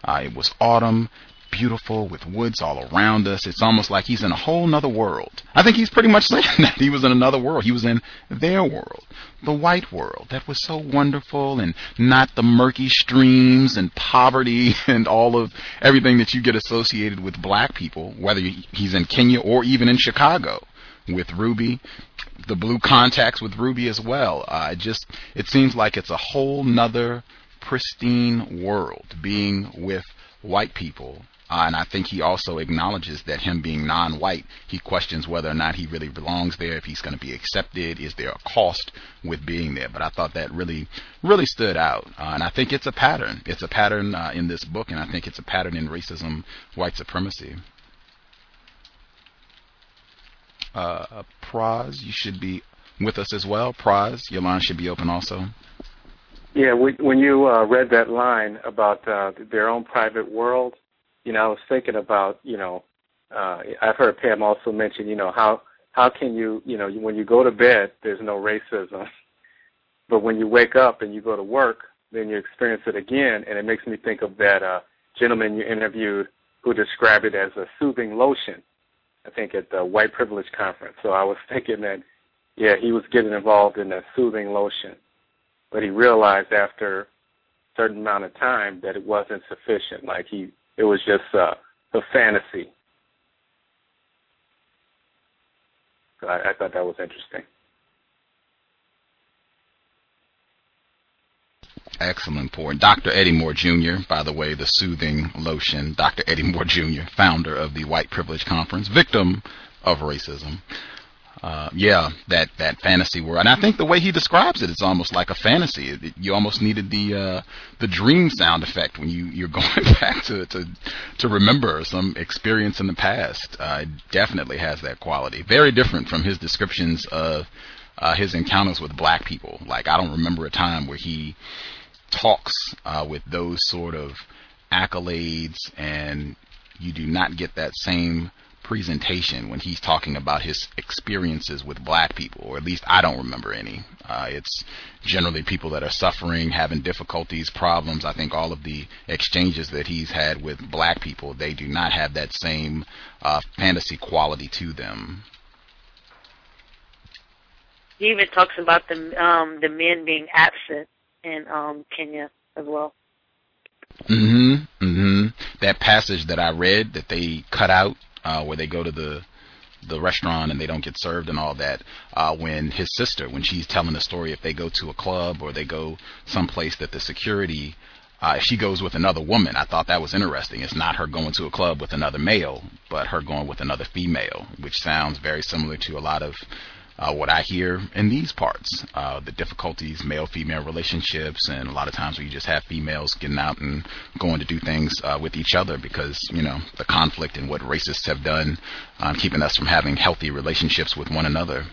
Uh, it was autumn beautiful with woods all around us. It's almost like he's in a whole nother world. I think he's pretty much saying that he was in another world. He was in their world, the white world that was so wonderful and not the murky streams and poverty and all of everything that you get associated with black people, whether he's in Kenya or even in Chicago with Ruby, the blue contacts with Ruby as well. Uh, it just, it seems like it's a whole nother pristine world being with white people uh, and I think he also acknowledges that him being non-white, he questions whether or not he really belongs there, if he's going to be accepted, is there a cost with being there. But I thought that really, really stood out. Uh, and I think it's a pattern. It's a pattern uh, in this book, and I think it's a pattern in racism, white supremacy. Uh, Praz, you should be with us as well. Praz, your line should be open also. Yeah, when you uh, read that line about uh, their own private world, you know, I was thinking about, you know, uh, I've heard Pam also mention, you know, how how can you, you know, when you go to bed, there's no racism, but when you wake up and you go to work, then you experience it again, and it makes me think of that uh, gentleman you interviewed who described it as a soothing lotion. I think at the white privilege conference. So I was thinking that, yeah, he was getting involved in that soothing lotion, but he realized after a certain amount of time that it wasn't sufficient. Like he it was just uh, a fantasy. I, I thought that was interesting. Excellent point. Dr. Eddie Moore Jr., by the way, the soothing lotion. Dr. Eddie Moore Jr., founder of the White Privilege Conference, victim of racism uh, yeah, that that fantasy world. And I think the way he describes it, it's almost like a fantasy. You almost needed the uh, the dream sound effect when you you're going back to to to remember some experience in the past. Uh, it definitely has that quality. Very different from his descriptions of uh, his encounters with black people. Like I don't remember a time where he talks uh, with those sort of accolades, and you do not get that same presentation when he's talking about his experiences with black people, or at least I don't remember any. Uh, it's generally people that are suffering, having difficulties, problems. I think all of the exchanges that he's had with black people, they do not have that same uh, fantasy quality to them. He even talks about the um, the men being absent in um, Kenya as well. Mm Mhm. Mm Mhm. That passage that I read that they cut out uh, where they go to the the restaurant and they don't get served and all that. Uh, when his sister, when she's telling the story, if they go to a club or they go someplace that the security uh, she goes with another woman. I thought that was interesting. It's not her going to a club with another male, but her going with another female, which sounds very similar to a lot of uh, what I hear in these parts, uh, the difficulties, male-female relationships, and a lot of times you just have females getting out and going to do things uh, with each other because you know the conflict and what racists have done, um, keeping us from having healthy relationships with one another.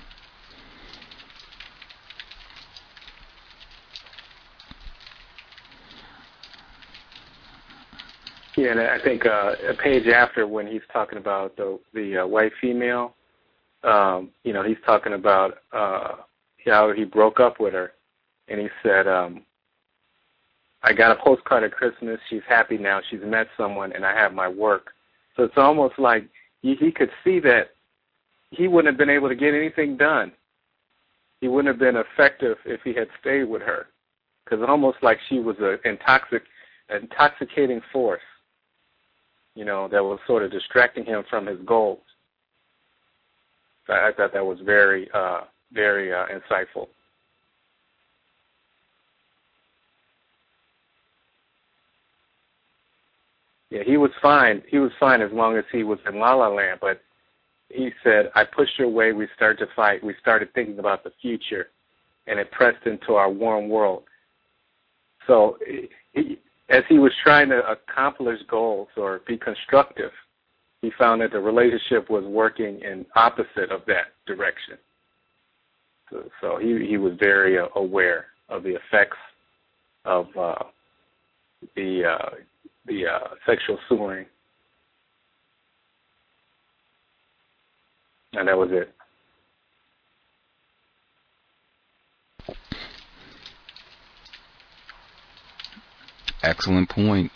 Yeah, and I think uh, a page after when he's talking about the the uh, white female, um, you know, he's talking about uh, how he broke up with her, and he said, um, "I got a postcard at Christmas. She's happy now. She's met someone, and I have my work." So it's almost like he, could see that he wouldn't have been able to get anything done. He wouldn't have been effective if he had stayed with her, because almost like she was an intoxic, intoxicating force you know, that was sort of distracting him from his goals. So I thought that was very, uh, very uh, insightful. Yeah, he was fine. He was fine as long as he was in La La Land. But he said, "I pushed her away. We started to fight. We started thinking about the future, and it pressed into our warm world." So he, as he was trying to accomplish goals or be constructive, he found that the relationship was working in opposite of that direction. So, so he he was very uh, aware of the effects of uh, the uh, the uh, sexual sewering, and that was it. Excellent point.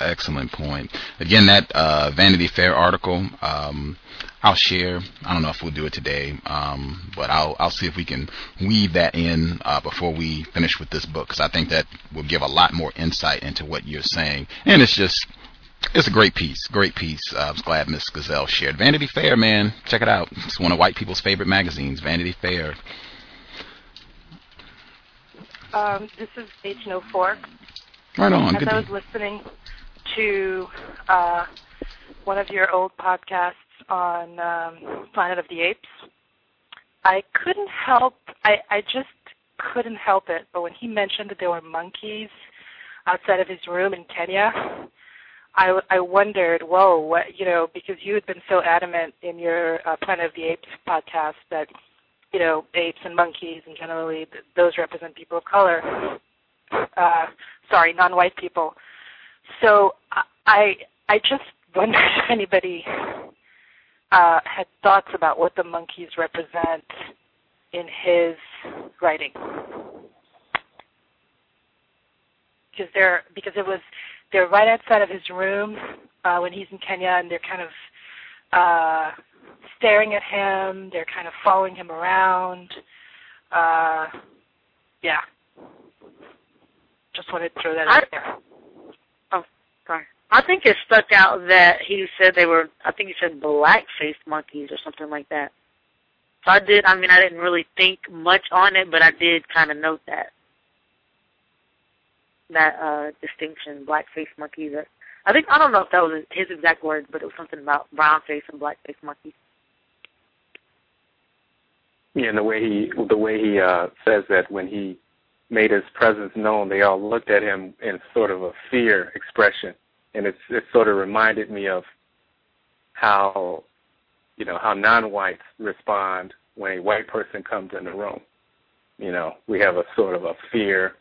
Excellent point. Again, that uh, Vanity Fair article, um, I'll share. I don't know if we'll do it today, um, but I'll I'll see if we can weave that in uh, before we finish with this book because I think that will give a lot more insight into what you're saying. And it's just it's a great piece, great piece. Uh, I was glad Miss Gazelle shared. Vanity Fair, man, check it out. It's one of white people's favorite magazines, Vanity Fair. Um, this is 1804. Right on. As I was listening to uh, one of your old podcasts on um, Planet of the Apes, I couldn't help. I, I just couldn't help it. But when he mentioned that there were monkeys outside of his room in Kenya, I, I wondered, whoa, what you know, because you had been so adamant in your uh, Planet of the Apes podcast that you know apes and monkeys and generally th- those represent people of color. Uh, sorry, non-white people. So I I just wondered if anybody uh, had thoughts about what the monkeys represent in his writing. Because they're because it was they're right outside of his room uh, when he's in Kenya, and they're kind of uh, staring at him. They're kind of following him around. Uh, yeah, just wanted to throw that out there. Sorry. I think it stuck out that he said they were. I think he said black-faced monkeys or something like that. So I did. I mean, I didn't really think much on it, but I did kind of note that that uh distinction, black-faced monkeys. I think I don't know if that was his exact words, but it was something about brown-faced and black-faced monkeys. Yeah, and the way he the way he uh says that when he made his presence known, they all looked at him in sort of a fear expression, and it's it sort of reminded me of how you know how non-whites respond when a white person comes in the room. You know, we have a sort of a fear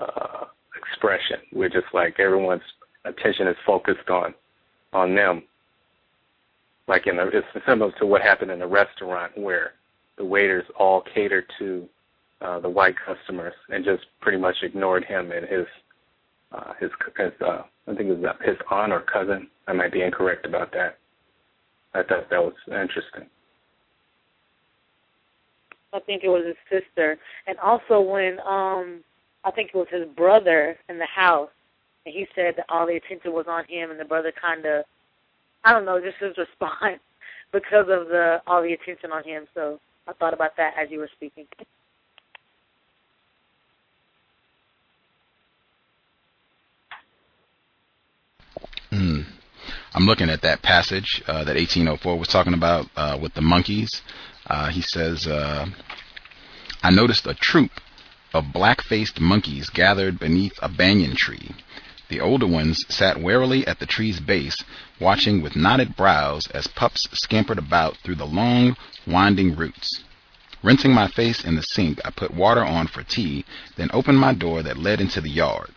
uh, expression. We're just like everyone's attention is focused on on them. Like in a, it's similar to what happened in the restaurant where the waiters all cater to uh, the white customers and just pretty much ignored him and his uh, his his uh, I think it was his aunt or cousin. I might be incorrect about that. I thought that was interesting. I think it was his sister, and also when um I think it was his brother in the house, and he said that all the attention was on him, and the brother kind of I don't know, just his response because of the all the attention on him. So I thought about that as you were speaking. I'm looking at that passage uh, that 1804 was talking about uh, with the monkeys. Uh, he says, uh, I noticed a troop of black-faced monkeys gathered beneath a banyan tree. The older ones sat warily at the tree's base, watching with knotted brows as pups scampered about through the long, winding roots. Rinsing my face in the sink, I put water on for tea, then opened my door that led into the yard.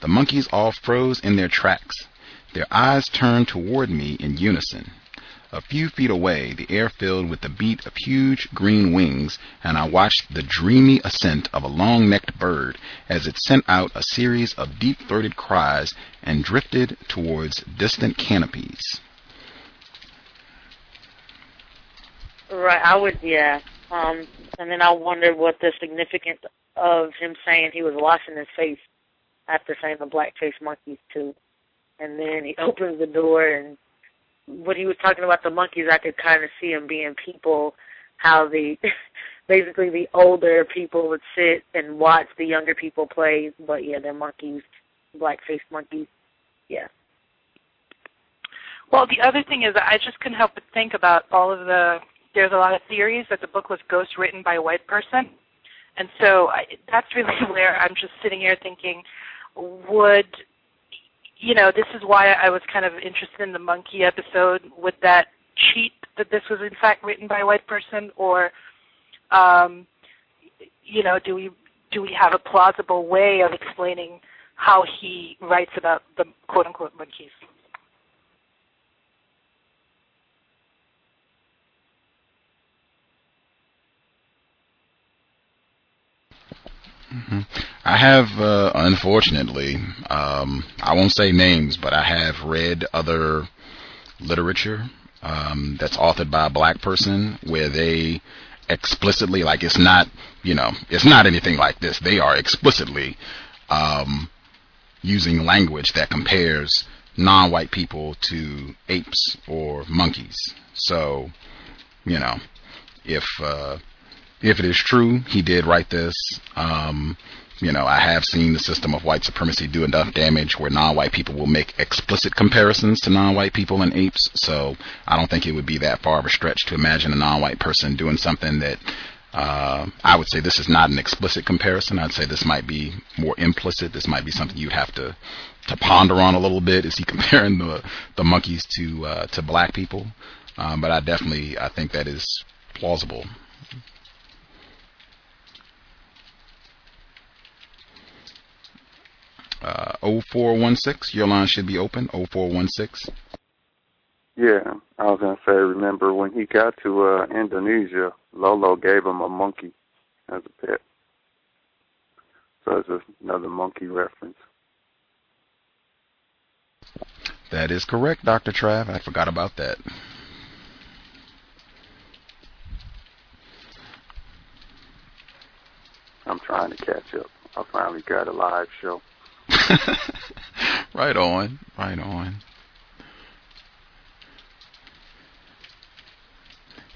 The monkeys all froze in their tracks. Their eyes turned toward me in unison. A few feet away, the air filled with the beat of huge green wings, and I watched the dreamy ascent of a long-necked bird as it sent out a series of deep-throated cries and drifted towards distant canopies. Right, I would, yeah. Um, and then I wondered what the significance of him saying he was washing his face after saying the black-faced monkeys too. And then he opens the door and when he was talking about the monkeys, I could kind of see them being people, how the basically the older people would sit and watch the younger people play, but yeah, they're monkeys, black faced monkeys. Yeah. Well, the other thing is, I just couldn't help but think about all of the. There's a lot of theories that the book was ghost written by a white person, and so I, that's really where I'm just sitting here thinking, would you know, this is why I was kind of interested in the monkey episode. with that cheat that this was in fact written by a white person, or, um, you know, do we do we have a plausible way of explaining how he writes about the quote unquote monkeys? Mm-hmm. I have, uh, unfortunately, um, I won't say names, but I have read other literature um, that's authored by a black person where they explicitly, like it's not, you know, it's not anything like this. They are explicitly um, using language that compares non-white people to apes or monkeys. So, you know, if uh, if it is true, he did write this. Um, you know, I have seen the system of white supremacy do enough damage where non-white people will make explicit comparisons to non-white people and apes. So I don't think it would be that far of a stretch to imagine a non-white person doing something that uh, I would say this is not an explicit comparison. I'd say this might be more implicit. This might be something you'd have to to ponder on a little bit. Is he comparing the the monkeys to uh, to black people? Um, but I definitely I think that is plausible. Uh, 0416, your line should be open. 0416. Yeah, I was gonna say. Remember when he got to uh, Indonesia, Lolo gave him a monkey as a pet. So it's just another monkey reference. That is correct, Dr. Trav. I forgot about that. I'm trying to catch up. I finally got a live show. right on, right on.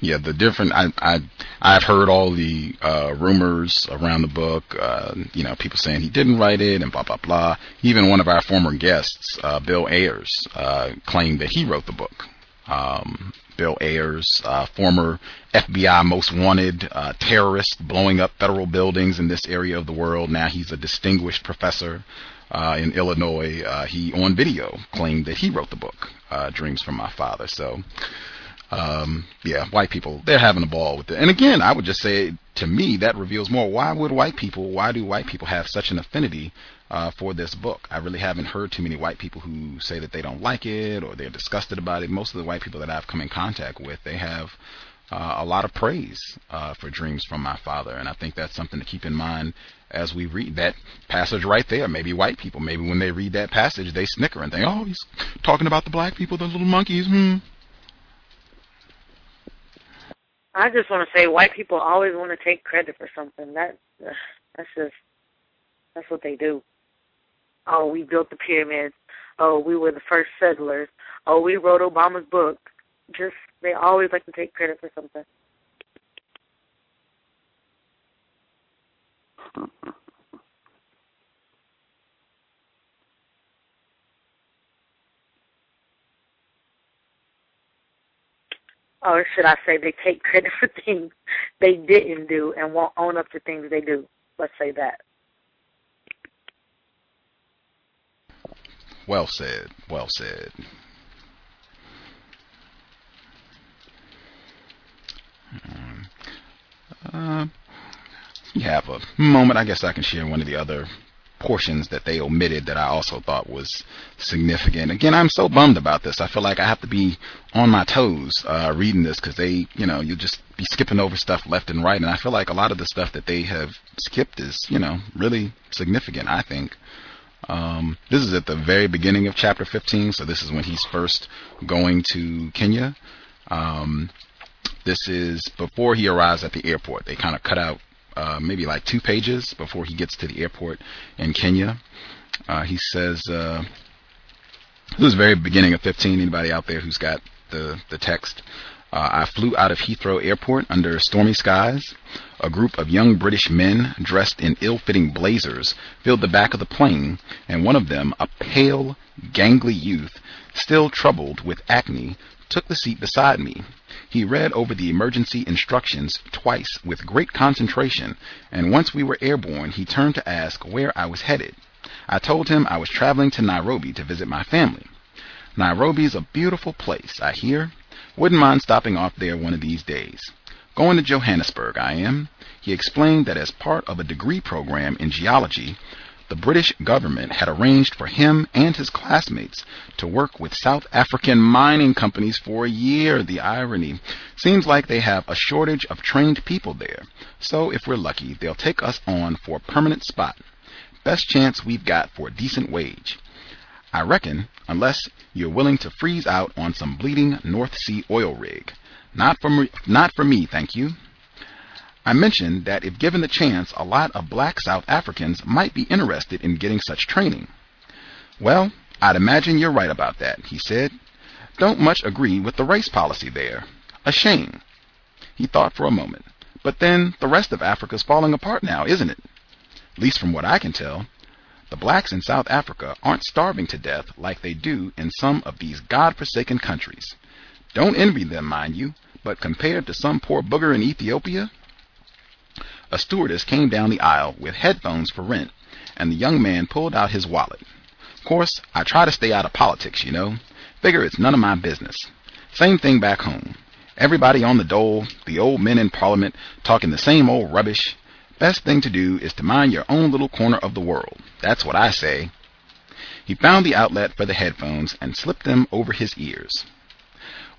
Yeah, the different. I I I've heard all the uh, rumors around the book. Uh, you know, people saying he didn't write it and blah blah blah. Even one of our former guests, uh, Bill Ayers, uh, claimed that he wrote the book. Um, Bill Ayers, uh, former FBI most wanted uh, terrorist, blowing up federal buildings in this area of the world. Now he's a distinguished professor uh, in Illinois, uh, he on video claimed that he wrote the book, uh, Dreams from My Father. So, um, yeah, white people, they're having a ball with it. And again, I would just say to me, that reveals more. Why would white people, why do white people have such an affinity uh, for this book? I really haven't heard too many white people who say that they don't like it or they're disgusted about it. Most of the white people that I've come in contact with, they have uh, a lot of praise uh, for Dreams from My Father. And I think that's something to keep in mind as we read that passage right there. Maybe white people, maybe when they read that passage, they snicker and think, oh, he's talking about the black people, the little monkeys. Hmm. I just want to say, white people always want to take credit for something. That uh, that's just that's what they do. Oh, we built the pyramids. Oh, we were the first settlers. Oh, we wrote Obama's book. just they always like to take credit for something. or should I say they take credit for things they didn't do and won't own up to things they do. Let's say that. Well said. Well said. Uh, you have a moment. I guess I can share one of the other portions that they omitted that I also thought was significant. Again, I'm so bummed about this. I feel like I have to be on my toes uh, reading this because they, you know, you just be skipping over stuff left and right, and I feel like a lot of the stuff that they have skipped is, you know, really significant. I think. Um, this is at the very beginning of chapter 15, so this is when he's first going to Kenya. Um, this is before he arrives at the airport. They kind of cut out uh, maybe like two pages before he gets to the airport in Kenya. Uh, he says, uh, this is very beginning of 15. Anybody out there who's got the, the text? Uh, I flew out of Heathrow Airport under stormy skies. A group of young British men dressed in ill-fitting blazers filled the back of the plane, and one of them, a pale, gangly youth, still troubled with acne, took the seat beside me. He read over the emergency instructions twice with great concentration, and once we were airborne, he turned to ask where I was headed. I told him I was traveling to Nairobi to visit my family. Nairobi's a beautiful place, I hear. Wouldn't mind stopping off there one of these days. Going to Johannesburg, I am. He explained that as part of a degree program in geology, the British government had arranged for him and his classmates to work with South African mining companies for a year. The irony. Seems like they have a shortage of trained people there. So if we're lucky, they'll take us on for a permanent spot. Best chance we've got for a decent wage. I reckon, unless you're willing to freeze out on some bleeding North Sea oil rig. Not for me, not for me, thank you. I mentioned that if given the chance, a lot of black South Africans might be interested in getting such training. Well, I'd imagine you're right about that, he said. Don't much agree with the race policy there. A shame. He thought for a moment. But then the rest of Africa's falling apart now, isn't it? At least from what I can tell. The blacks in South Africa aren't starving to death like they do in some of these god-forsaken countries. Don't envy them, mind you, but compared to some poor booger in Ethiopia, a stewardess came down the aisle with headphones for rent, and the young man pulled out his wallet. Of course, I try to stay out of politics, you know. Figure it's none of my business. Same thing back home. Everybody on the dole, the old men in parliament talking the same old rubbish. Best thing to do is to mind your own little corner of the world. That's what I say. He found the outlet for the headphones and slipped them over his ears.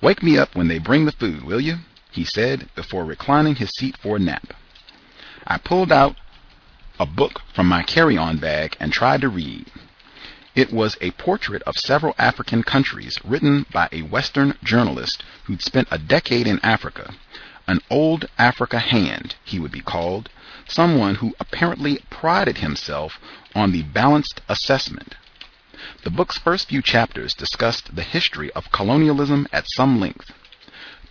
Wake me up when they bring the food, will you? he said before reclining his seat for a nap. I pulled out a book from my carry-on bag and tried to read. It was a portrait of several African countries written by a Western journalist who'd spent a decade in Africa. An old Africa hand, he would be called, someone who apparently prided himself on the balanced assessment. The book's first few chapters discussed the history of colonialism at some length,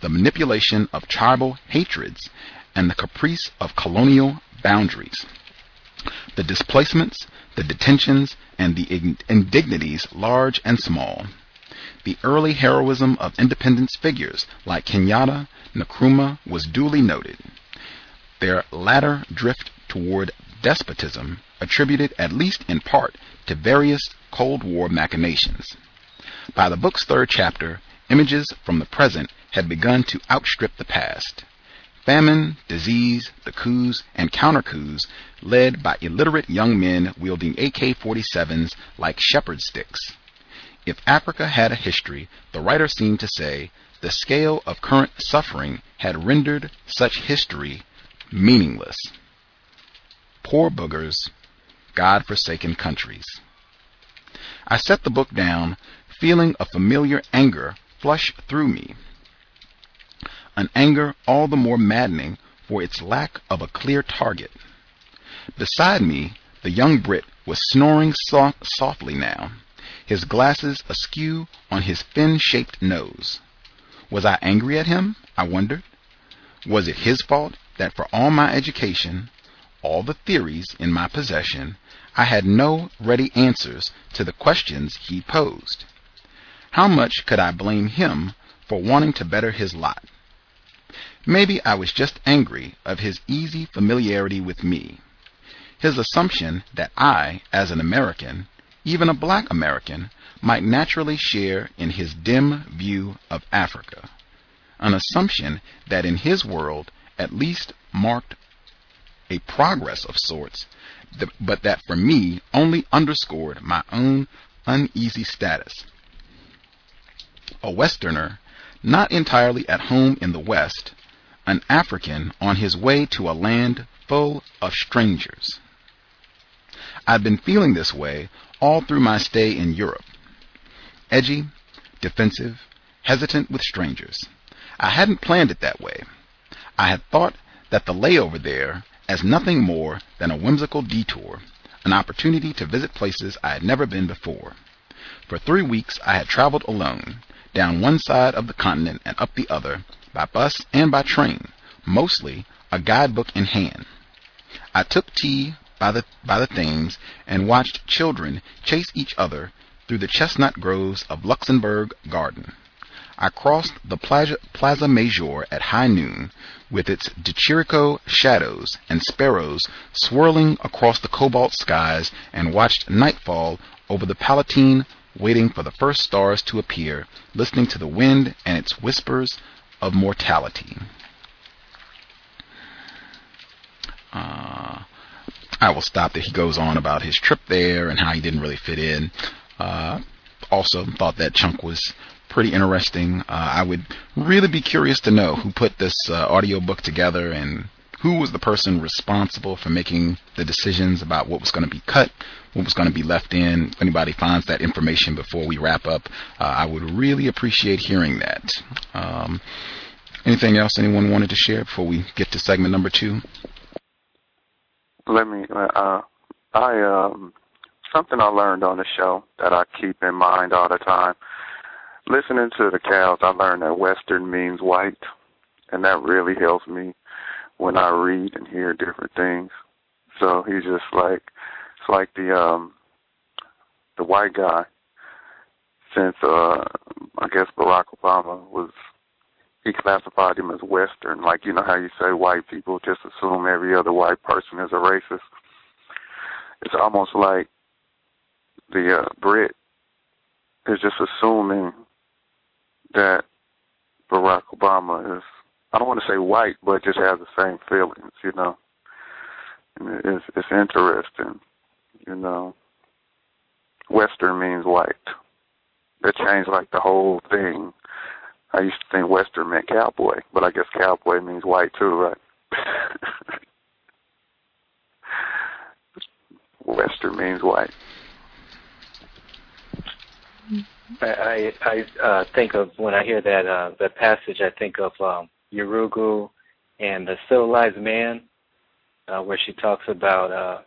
the manipulation of tribal hatreds and the caprice of colonial boundaries. The displacements, the detentions, and the indignities large and small. The early heroism of independence figures like Kenyatta, Nkrumah was duly noted. Their latter drift toward despotism attributed at least in part to various Cold War machinations. By the book's third chapter, images from the present had begun to outstrip the past. Famine, disease, the coups, and counter coups led by illiterate young men wielding AK-47s like shepherd sticks. If Africa had a history, the writer seemed to say, the scale of current suffering had rendered such history meaningless. Poor boogers, God-forsaken countries. I set the book down, feeling a familiar anger flush through me an anger all the more maddening for its lack of a clear target. Beside me, the young Brit was snoring softly now, his glasses askew on his fin-shaped nose. Was I angry at him? I wondered. Was it his fault that for all my education, all the theories in my possession, I had no ready answers to the questions he posed? How much could I blame him for wanting to better his lot? Maybe I was just angry of his easy familiarity with me, his assumption that I, as an American, even a black American, might naturally share in his dim view of Africa, an assumption that in his world at least marked a progress of sorts, but that for me only underscored my own uneasy status. A Westerner, not entirely at home in the West, an African on his way to a land full of strangers. I've been feeling this way all through my stay in Europe. Edgy, defensive, hesitant with strangers. I hadn't planned it that way. I had thought that the layover there as nothing more than a whimsical detour, an opportunity to visit places I had never been before. For three weeks I had traveled alone, down one side of the continent and up the other, by bus and by train, mostly a guidebook in hand. I took tea by the, by the Thames and watched children chase each other through the chestnut groves of Luxembourg Garden. I crossed the Plaza, Plaza Mayor at high noon, with its De Chirico shadows and sparrows swirling across the cobalt skies, and watched nightfall over the Palatine, waiting for the first stars to appear, listening to the wind and its whispers of mortality. Uh, I will stop there. He goes on about his trip there and how he didn't really fit in. Uh, also thought that chunk was pretty interesting. Uh, I would really be curious to know who put this uh, audio book together and who was the person responsible for making the decisions about what was going to be cut, what was going to be left in. If anybody finds that information before we wrap up, uh, I would really appreciate hearing that. Um, anything else anyone wanted to share before we get to segment number two? Let me. Uh, I um, something I learned on the show that I keep in mind all the time. Listening to the cows, I learned that Western means white, and that really helps me when I read and hear different things. So he's just like it's like the um the white guy since uh I guess Barack Obama was he classified him as Western, like you know how you say white people just assume every other white person is a racist. It's almost like the uh, Brit is just assuming that Barack Obama is I don't want to say white, but just has the same feelings, you know. And it's it's interesting, you know. Western means white. That changed like the whole thing I used to think Western meant cowboy, but I guess cowboy means white too, right? Western means white. I I uh, think of when I hear that uh, that passage, I think of um, Yurugu and the civilized man, uh, where she talks about uh,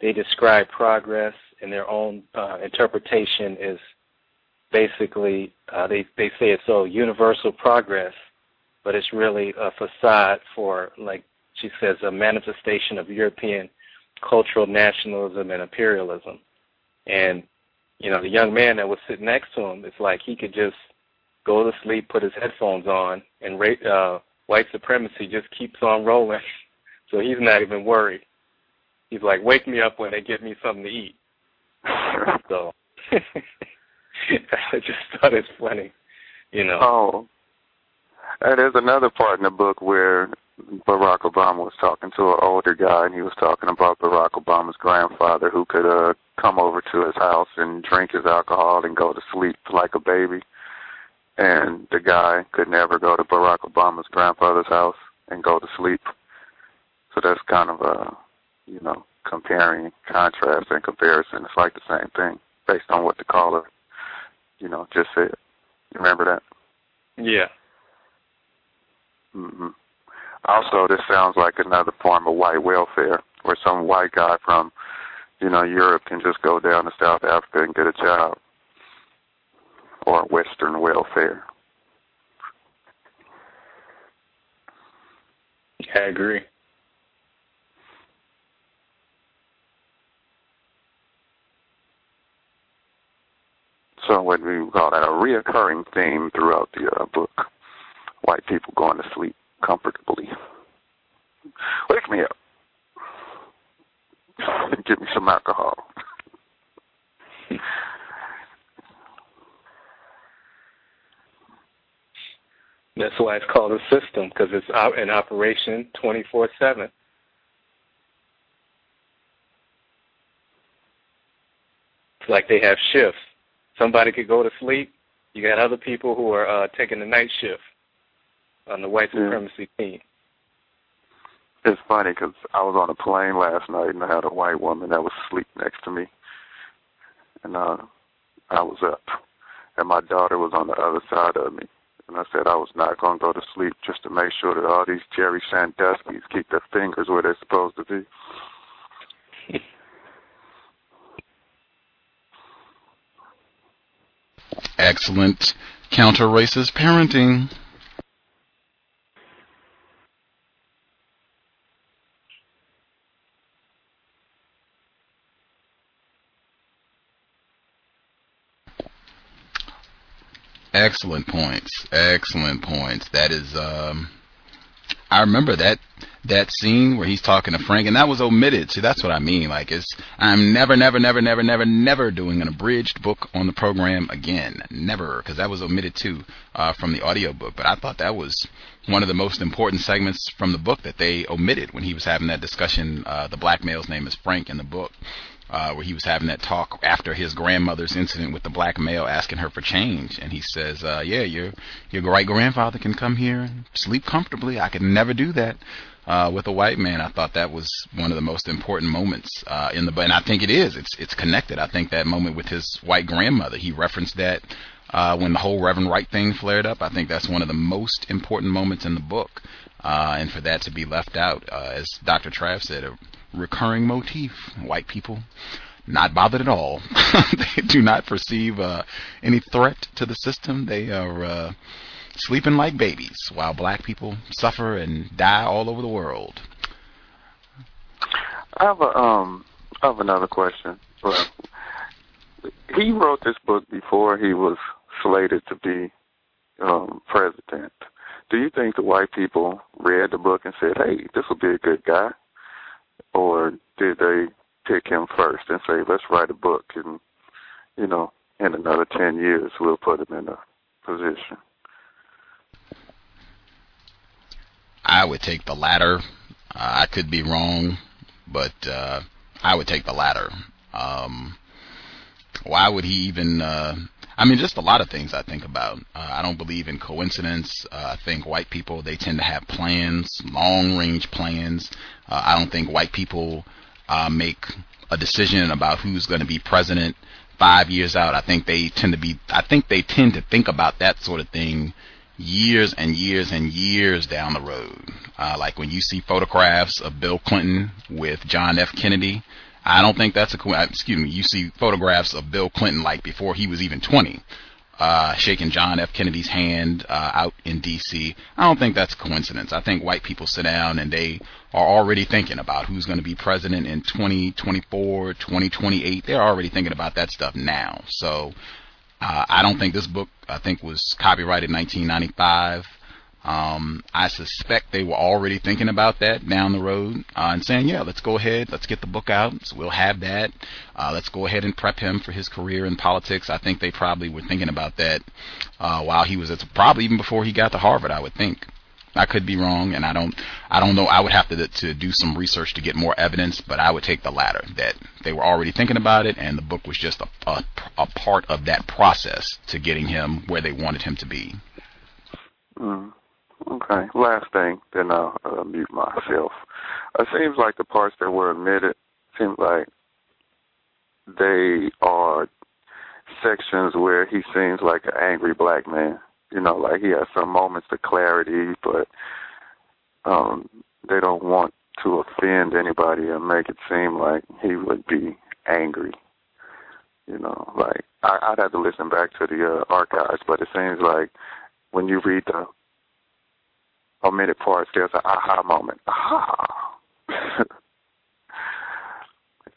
they describe progress in their own uh, interpretation is basically uh, they they say it's so universal progress, but it's really a facade for like she says a manifestation of European cultural nationalism and imperialism. And you know the young man that was sitting next to him, it's like he could just go to sleep, put his headphones on, and uh, white supremacy just keeps on rolling. so he's not even worried. He's like, wake me up when they give me something to eat. so I just thought it's funny, you know. Oh, and there's another part in the book where Barack Obama was talking to an older guy, and he was talking about Barack Obama's grandfather who could uh come over to his house and drink his alcohol and go to sleep like a baby. And the guy could never go to Barack Obama's grandfather's house and go to sleep. So that's kind of a, you know, comparing, contrast, and comparison. It's like the same thing based on what the caller you know, just said. You remember that? Yeah. Mm-hmm. Also, this sounds like another form of white welfare, where some white guy from, you know, Europe can just go down to South Africa and get a job, or Western welfare. I agree. So what we call that a reoccurring theme throughout the uh, book: white people going to sleep comfortably. Wake me up. Give me some alcohol. That's why it's called a system because it's in operation 24 7. It's like they have shifts. Somebody could go to sleep. You got other people who are uh, taking the night shift on the white supremacy yeah. team. It's funny because I was on a plane last night and I had a white woman that was asleep next to me, and uh, I was up, and my daughter was on the other side of me, and I said I was not going to go to sleep just to make sure that all these Jerry Sandusky's keep their fingers where they're supposed to be. Excellent counter racist parenting. Excellent points. Excellent points. That is, um, I remember that that scene where he's talking to Frank, and that was omitted. See, that's what I mean. Like, it's I'm never, never, never, never, never, never doing an abridged book on the program again. Never, because that was omitted too uh, from the audio book. But I thought that was one of the most important segments from the book that they omitted when he was having that discussion. Uh, the black male's name is Frank in the book uh, where he was having that talk after his grandmother's incident with the black male asking her for change, and he says, uh, "Yeah, your your great grandfather can come here and sleep comfortably. I could never do that." Uh, with a white man, I thought that was one of the most important moments uh, in the. And I think it is. It's it's connected. I think that moment with his white grandmother, he referenced that uh, when the whole Reverend Wright thing flared up. I think that's one of the most important moments in the book. Uh, and for that to be left out, uh, as Dr. Trav said, recurring motif. White people not bothered at all. they do not perceive uh, any threat to the system. They are uh, sleeping like babies, while black people suffer and die all over the world. I have a um, I have another question. He wrote this book before he was slated to be um, president. Do you think the white people read the book and said, "Hey, this will be a good guy"? Or did they pick him first and say, let's write a book and, you know, in another 10 years we'll put him in a position? I would take the latter. Uh, I could be wrong, but uh, I would take the latter. Um, why would he even uh, I mean, just a lot of things I think about. Uh, I don't believe in coincidence. Uh, I think white people they tend to have plans, long range plans. Uh, I don't think white people uh, make a decision about who's going to be president five years out. I think they tend to be. I think they tend to think about that sort of thing years and years and years down the road. Uh, like when you see photographs of Bill Clinton with John F. Kennedy, I don't think that's a uh, excuse me. You see photographs of Bill Clinton like before he was even 20, uh, shaking John F. Kennedy's hand uh, out in D.C. I don't think that's a coincidence. I think white people sit down and they are already thinking about who's going to be president in 2024, 2028. They're already thinking about that stuff now. So uh, I don't think this book I think was copyrighted 1995. Um, I suspect they were already thinking about that down the road uh, and saying, yeah, let's go ahead, let's get the book out. So we'll have that. Uh, let's go ahead and prep him for his career in politics. I think they probably were thinking about that uh, while he was at probably even before he got to Harvard. I would think. I could be wrong, and I don't, I don't know. I would have to to do some research to get more evidence, but I would take the latter that they were already thinking about it, and the book was just a, a, a part of that process to getting him where they wanted him to be. Mm. Okay. Last thing, then I'll uh, mute myself. It seems like the parts that were omitted seems like they are sections where he seems like an angry black man. You know, like he has some moments of clarity, but um, they don't want to offend anybody and make it seem like he would be angry. You know, like I, I'd have to listen back to the uh, archives, but it seems like when you read the omitted parts, there's an aha moment. Aha! and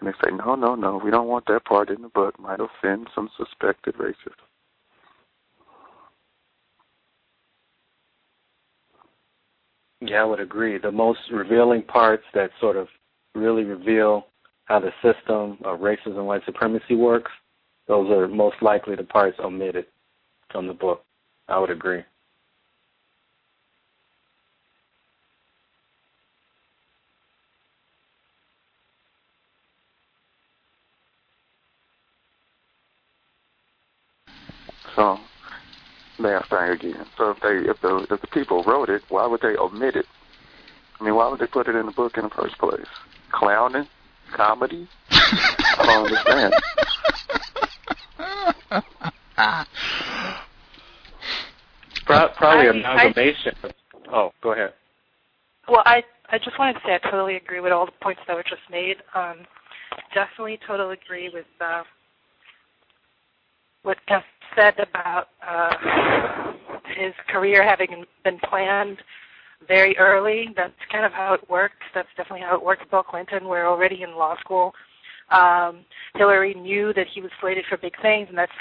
they say, no, no, no, we don't want that part in the book. Might offend some suspected racists. Yeah, I would agree. The most revealing parts that sort of really reveal how the system of racism and white supremacy works, those are most likely the parts omitted from the book. I would agree. So last thing again. So if they if the if the people wrote it, why would they omit it? I mean, why would they put it in the book in the first place? Clowning, comedy. I don't understand. Probably I- amalgamation. oh, go ahead. Well, I I just wanted to say I totally agree with all the points that were just made. Um, definitely, totally agree with uh, what Gus said about uh, his career having been planned very early. That's kind of how it works. That's definitely how it with Bill Clinton. We're already in law school. Um, Hillary knew that he was slated for big things, and that's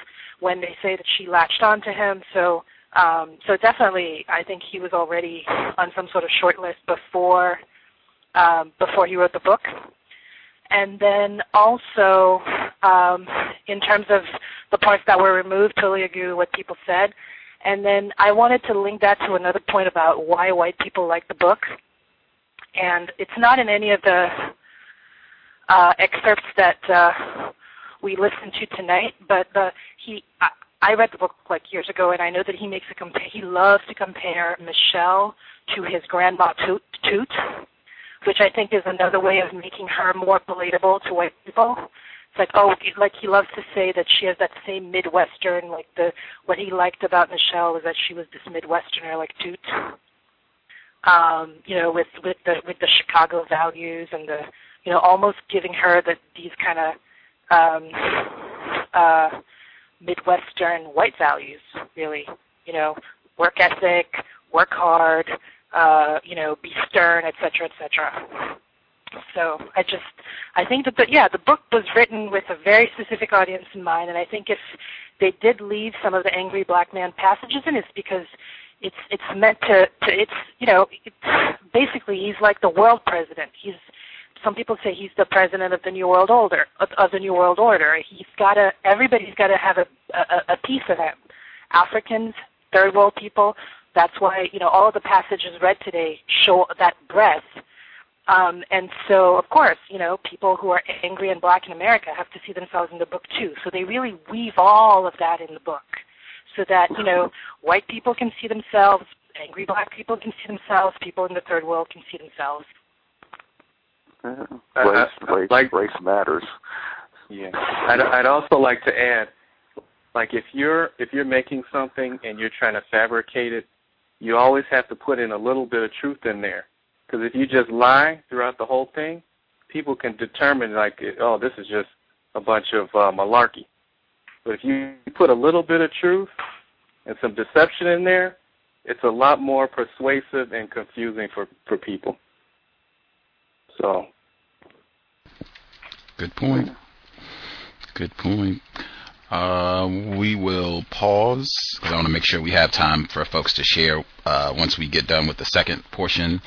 when they say that she latched on to him. So, um, so definitely, I think he was already on some sort of short list before um, before he wrote the book. And then also, um, in terms of the parts that were removed, totally agree with what people said. And then I wanted to link that to another point about why white people like the book. And it's not in any of the uh, excerpts that uh, we listened to tonight, but the, he, I, I read the book like years ago, and I know that he makes a compare. He loves to compare Michelle to his grandma Toot, Toot, which I think is another way of making her more relatable to white people. It's like, oh, like he loves to say that she has that same Midwestern, like the what he liked about Michelle was that she was this Midwesterner, like Toot. Um, you know, with with the with the Chicago values and the, you know, almost giving her the these kind of um, uh, Midwestern white values, really. You know, work ethic, work hard, uh, you know, be stern, et cetera, et cetera. So I just, I think that, the, yeah, the book was written with a very specific audience in mind, and I think if they did leave some of the angry black man passages in, it's because it's it's meant to, to it's you know, it's, basically he's like the world president. He's some people say he's the president of the new world order of, of the new world order. He's got to everybody's got to have a, a a piece of him. Africans, third world people. That's why you know all of the passages read today show that breadth. Um, and so, of course, you know, people who are angry and black in America have to see themselves in the book too. So they really weave all of that in the book, so that you know, white people can see themselves, angry black people can see themselves, people in the third world can see themselves. Yeah. Race, uh, uh, race, like- race matters. Yeah, I'd, I'd also like to add, like if you're if you're making something and you're trying to fabricate it, you always have to put in a little bit of truth in there. Because if you just lie throughout the whole thing, people can determine like, oh, this is just a bunch of uh, malarkey. But if you put a little bit of truth and some deception in there, it's a lot more persuasive and confusing for for people. So Good point. Good point. Uh, we will pause because I want to make sure we have time for folks to share uh, once we get done with the second portion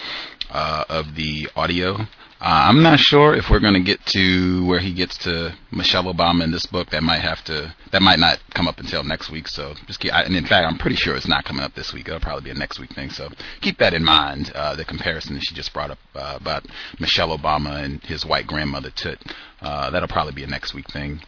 uh, of the audio. Uh, I'm not sure if we're going to get to where he gets to Michelle Obama in this book. That might have to. That might not come up until next week. So just keep. And in fact, I'm pretty sure it's not coming up this week. It'll probably be a next week thing. So keep that in mind. Uh, the comparison that she just brought up uh, about Michelle Obama and his white grandmother Toot. That'll probably be a next week thing.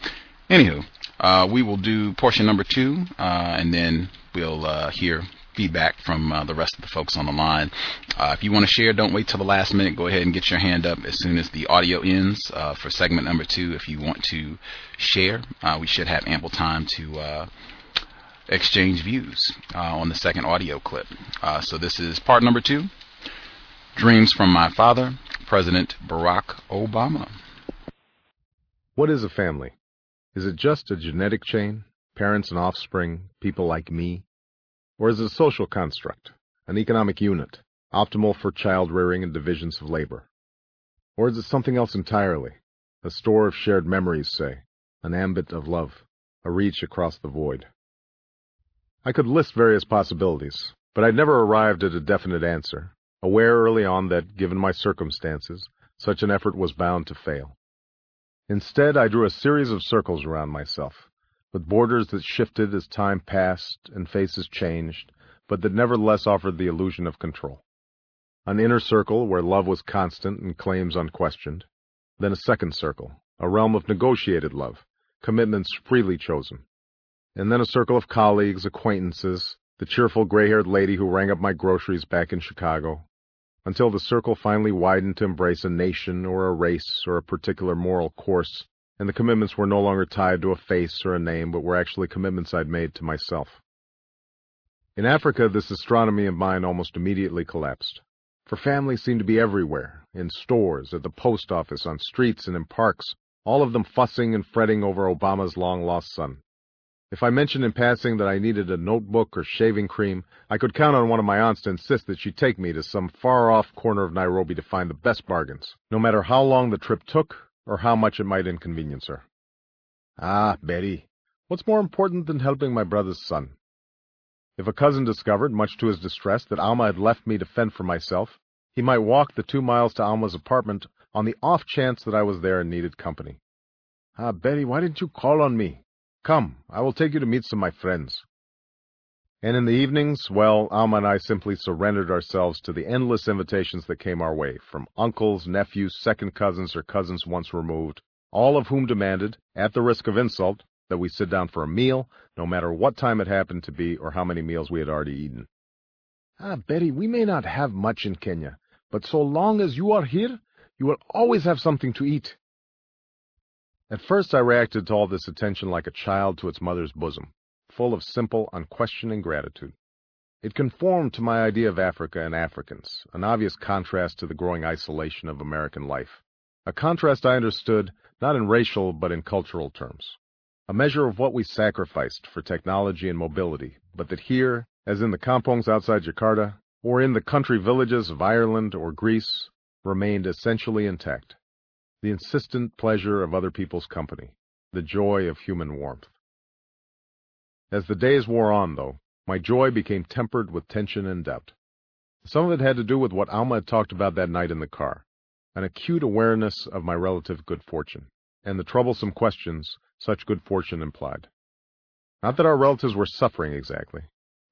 Anywho, uh, we will do portion number two, uh, and then we'll uh, hear feedback from uh, the rest of the folks on the line. Uh, if you want to share, don't wait till the last minute. Go ahead and get your hand up as soon as the audio ends uh, for segment number two. If you want to share, we should have ample time to exchange views on the second audio clip. So this is part number two. Dreams from my father, President Barack Obama. What is a family? Is it just a genetic chain, parents and offspring, people like me? Or is it a social construct, an economic unit, optimal for child rearing and divisions of labor? Or is it something else entirely? A store of shared memories, say, an ambit of love, a reach across the void. I could list various possibilities, but I'd never arrived at a definite answer, aware early on that, given my circumstances, such an effort was bound to fail. Instead, I drew a series of circles around myself, with borders that shifted as time passed and faces changed, but that nevertheless offered the illusion of control. An inner circle where love was constant and claims unquestioned, then a second circle, a realm of negotiated love, commitments freely chosen, and then a circle of colleagues, acquaintances, the cheerful gray-haired lady who rang up my groceries back in Chicago, until the circle finally widened to embrace a nation or a race or a particular moral course, and the commitments were no longer tied to a face or a name, but were actually commitments I'd made to myself. In Africa, this astronomy of mine almost immediately collapsed. For family seemed to be everywhere, in stores, at the post office, on streets, and in parks, all of them fussing and fretting over Obama's long-lost son. If I mentioned in passing that I needed a notebook or shaving cream, I could count on one of my aunts to insist that she take me to some far-off corner of Nairobi to find the best bargains, no matter how long the trip took or how much it might inconvenience her. Ah, Barry, what's more important than helping my brother's son? If a cousin discovered, much to his distress, that Auma had left me to fend for myself, he might walk the two miles to Auma's apartment on the off chance that I was there and needed company. Ah, Barry, why didn't you call on me? Come, I will take you to meet some of my friends. And in the evenings, well, Auma and I simply surrendered ourselves to the endless invitations that came our way, from uncles, nephews, second cousins, or cousins once removed, all of whom demanded, at the risk of insult, that we sit down for a meal, no matter what time it happened to be or how many meals we had already eaten. Ah, Barry, we may not have much in Kenya, but so long as you are here, you will always have something to eat. At first I reacted to all this attention like a child to its mother's bosom, full of simple, unquestioning gratitude. It conformed to my idea of Africa and Africans, an obvious contrast to the growing isolation of American life. A contrast I understood not in racial but in cultural terms. A measure of what we sacrificed for technology and mobility, but that here, as in the kampongs outside Jakarta, or in the country villages of Ireland or Greece, remained essentially intact the insistent pleasure of other people's company, the joy of human warmth. As the days wore on, though, my joy became tempered with tension and doubt. Some of it had to do with what Auma had talked about that night in the car, an acute awareness of my relative good fortune, and the troublesome questions such good fortune implied. Not that our relatives were suffering exactly.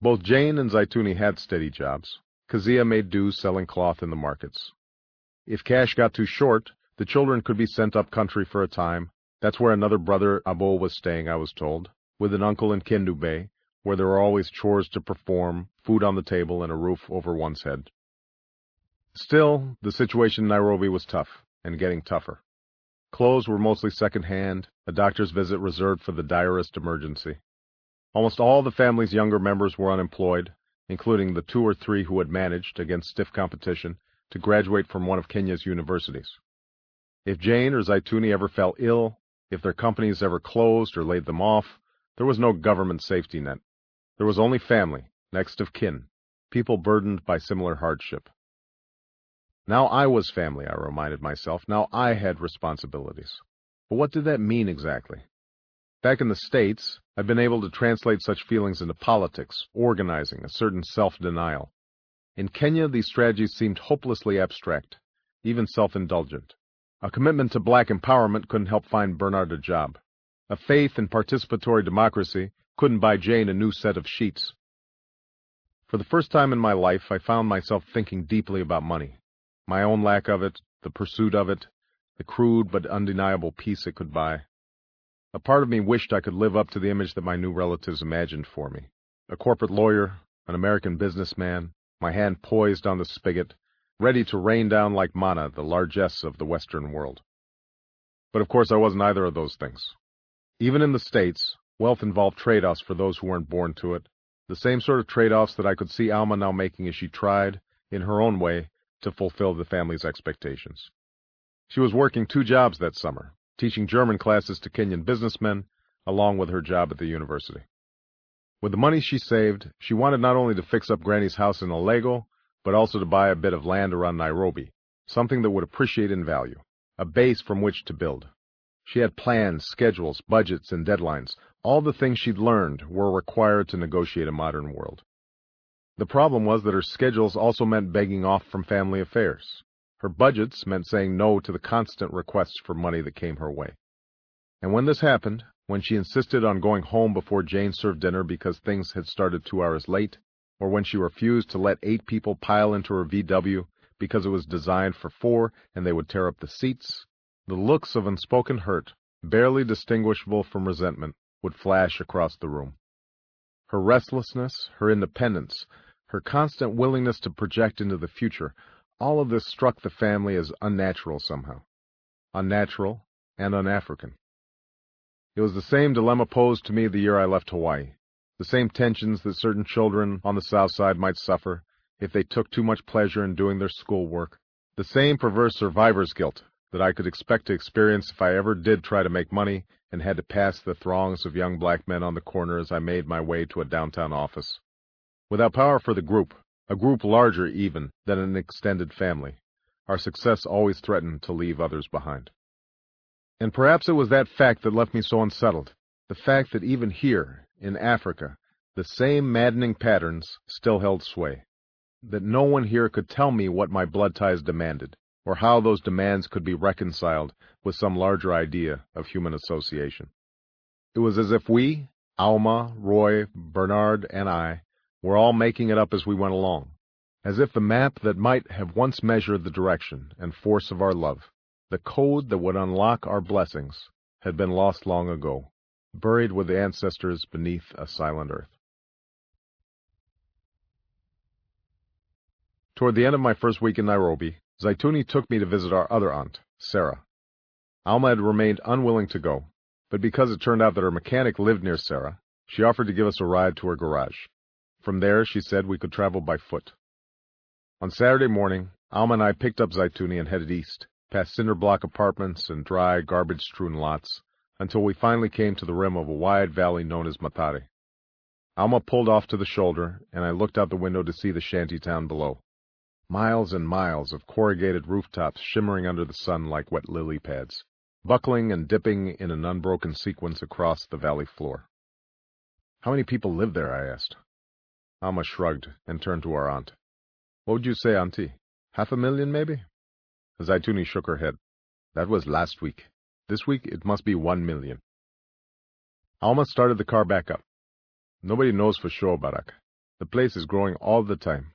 Both Jane and Zeituni had steady jobs. Kezia made do selling cloth in the markets. If cash got too short, the children could be sent up country for a time. That's where another brother Abo was staying, I was told, with an uncle in Kendu Bay, where there were always chores to perform, food on the table, and a roof over one's head. Still, the situation in Nairobi was tough, and getting tougher. Clothes were mostly second-hand, a doctor's visit reserved for the direst emergency. Almost all the family's younger members were unemployed, including the two or three who had managed, against stiff competition, to graduate from one of Kenya's universities. If Jane or Zeituni ever fell ill, if their companies ever closed or laid them off, there was no government safety net. There was only family, next of kin, people burdened by similar hardship. Now I was family, I reminded myself. Now I had responsibilities. But what did that mean exactly? Back in the States, I'd been able to translate such feelings into politics, organizing, a certain self-denial. In Kenya, these strategies seemed hopelessly abstract, even self-indulgent. A commitment to black empowerment couldn't help find Bernard a job. A faith in participatory democracy couldn't buy Jane a new set of sheets. For the first time in my life, I found myself thinking deeply about money. My own lack of it, the pursuit of it, the crude but undeniable peace it could buy. A part of me wished I could live up to the image that my new relatives imagined for me. A corporate lawyer, an American businessman, my hand poised on the spigot, ready to rain down like manna the largesse of the Western world. But of course I wasn't either of those things. Even in the States, wealth involved trade-offs for those who weren't born to it, the same sort of trade-offs that I could see Auma now making as she tried, in her own way, to fulfill the family's expectations. She was working two jobs that summer, teaching German classes to Kenyan businessmen, along with her job at the university. With the money she saved, she wanted not only to fix up Granny's house in Alego, but also to buy a bit of land around Nairobi, something that would appreciate in value, a base from which to build. She had plans, schedules, budgets, and deadlines. All the things she'd learned were required to negotiate a modern world. The problem was that her schedules also meant begging off from family affairs. Her budgets meant saying no to the constant requests for money that came her way. And when this happened, when she insisted on going home before Jane served dinner because things had started two hours late, or when she refused to let eight people pile into her VW because it was designed for four and they would tear up the seats, the looks of unspoken hurt, barely distinguishable from resentment, would flash across the room. Her restlessness, her independence, her constant willingness to project into the future, all of this struck the family as unnatural somehow. Unnatural and un-African. It was the same dilemma posed to me the year I left Hawaii. The same tensions that certain children on the South Side might suffer if they took too much pleasure in doing their schoolwork. The same perverse survivor's guilt that I could expect to experience if I ever did try to make money and had to pass the throngs of young black men on the corner as I made my way to a downtown office. Without power for the group, a group larger even than an extended family, our success always threatened to leave others behind. And perhaps it was that fact that left me so unsettled, the fact that even here, in Africa, the same maddening patterns still held sway, that no one here could tell me what my blood ties demanded, or how those demands could be reconciled with some larger idea of human association. It was as if we, Auma, Roy, Bernard, and I, were all making it up as we went along, as if the map that might have once measured the direction and force of our love, the code that would unlock our blessings, had been lost long ago, buried with the ancestors beneath a silent earth. Toward the end of my first week in Nairobi, Zeituni took me to visit our other aunt, Sarah. Auma had remained unwilling to go, but because it turned out that her mechanic lived near Sarah, she offered to give us a ride to her garage. From there, she said we could travel by foot. On Saturday morning, Auma and I picked up Zeituni and headed east, past cinder block apartments and dry, garbage-strewn lots, until we finally came to the rim of a wide valley known as Mathare. Auma pulled off to the shoulder, and I looked out the window to see the shanty town below. Miles and miles of corrugated rooftops shimmering under the sun like wet lily pads, buckling and dipping in an unbroken sequence across the valley floor. How many people live there? I asked. Auma shrugged and turned to our aunt. What would you say, auntie? Half a million, maybe? Zeituni shook her head. That was last week. This week it must be one million. Auma started the car back up. Nobody knows for sure, Barack. The place is growing all the time.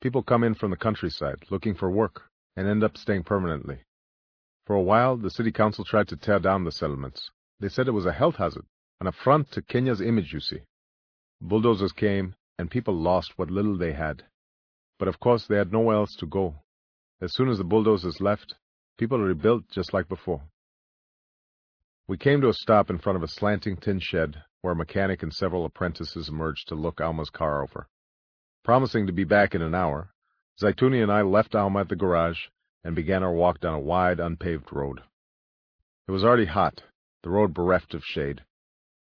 People come in from the countryside, looking for work, and end up staying permanently. For a while, the city council tried to tear down the settlements. They said it was a health hazard, an affront to Kenya's image, you see. Bulldozers came, and people lost what little they had. But of course, they had nowhere else to go. As soon as the bulldozers left, people rebuilt just like before. We came to a stop in front of a slanting tin shed where a mechanic and several apprentices emerged to look Auma's car over. Promising to be back in an hour, Zeituni and I left Auma at the garage and began our walk down a wide, unpaved road. It was already hot, the road bereft of shade.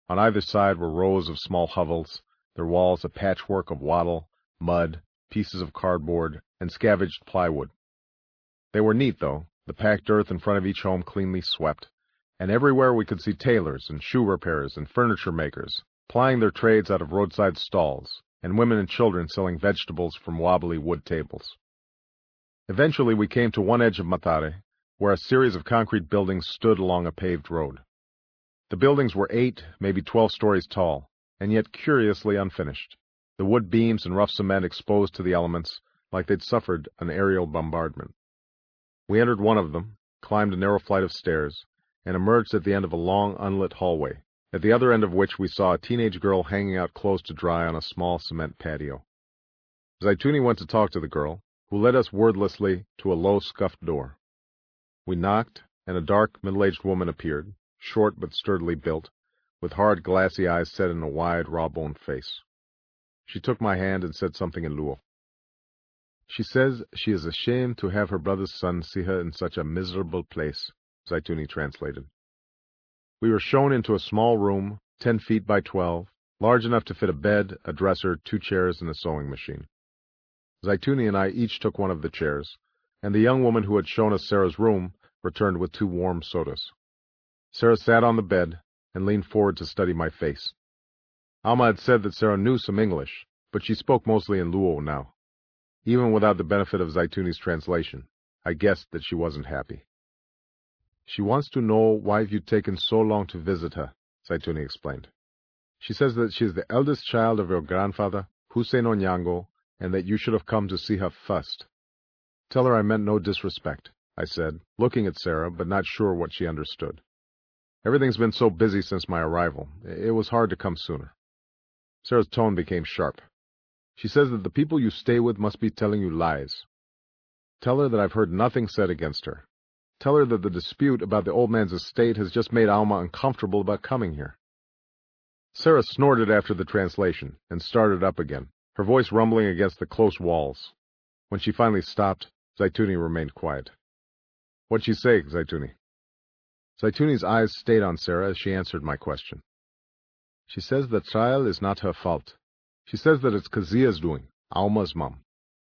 On either side were rows of small hovels, their walls a patchwork of wattle, mud, pieces of cardboard, and scavenged plywood. They were neat, though, the packed earth in front of each home cleanly swept, and everywhere we could see tailors and shoe repairers and furniture makers plying their trades out of roadside stalls, and women and children selling vegetables from wobbly wood tables. Eventually we came to one edge of Mathare, where a series of concrete buildings stood along a paved road. The buildings were eight, maybe twelve stories tall, and yet curiously unfinished, the wood beams and rough cement exposed to the elements like they'd suffered an aerial bombardment. We entered one of them, climbed a narrow flight of stairs, and emerged at the end of a long, unlit hallway, at the other end of which we saw a teenage girl hanging out close to dry on a small cement patio. Zeituni went to talk to the girl, who led us wordlessly to a low, scuffed door. We knocked, and a dark, middle-aged woman appeared, short but sturdily built, with hard, glassy eyes set in a wide, raw-boned face. She took my hand and said something in Luo. She says she is ashamed to have her brother's son see her in such a miserable place, Zeituni translated. We were shown into a small room, ten feet by twelve, large enough to fit a bed, a dresser, two chairs, and a sewing machine. Zeituni and I each took one of the chairs, and the young woman who had shown us Sarah's room returned with two warm sodas. Sarah sat on the bed and leaned forward to study my face. Auma had said that Sarah knew some English, but she spoke mostly in Luo now. Even without the benefit of Zeituni's translation, I guessed that she wasn't happy. She wants to know why you've taken so long to visit her, Zeituni explained. She says that she is the eldest child of your grandfather, Hussein Onyango, and that you should have come to see her first. Tell her I meant no disrespect, I said, looking at Sarah, but not sure what she understood. Everything's been so busy since my arrival. It was hard to come sooner. Sarah's tone became sharp. She says that the people you stay with must be telling you lies. Tell her that I've heard nothing said against her. Tell her that the dispute about the old man's estate has just made Auma uncomfortable about coming here. Sarah snorted after the translation and started up again, her voice rumbling against the close walls. When she finally stopped, Zeituni remained quiet. What'd she say, Zeituni? Zeituni's eyes stayed on Sarah as she answered my question. She says the trial is not her fault. She says that it's Kezia's doing, Auma's mom.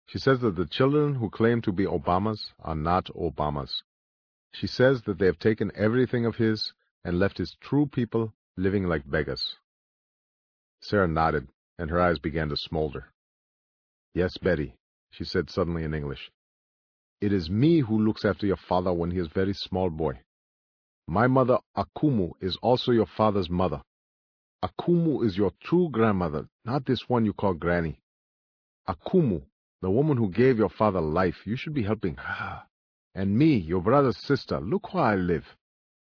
She says that the children who claim to be Obama's are not Obama's. She says that they have taken everything of his and left his true people living like beggars. Sarah nodded, and her eyes began to smolder. Yes, Barry, she said suddenly in English. It is me who looks after your father when he is very small boy. My mother, Akumu, is also your father's mother. Akumu is your true grandmother, not this one you call Granny. Akumu, the woman who gave your father life, you should be helping her. And me, your brother's sister, look where I live.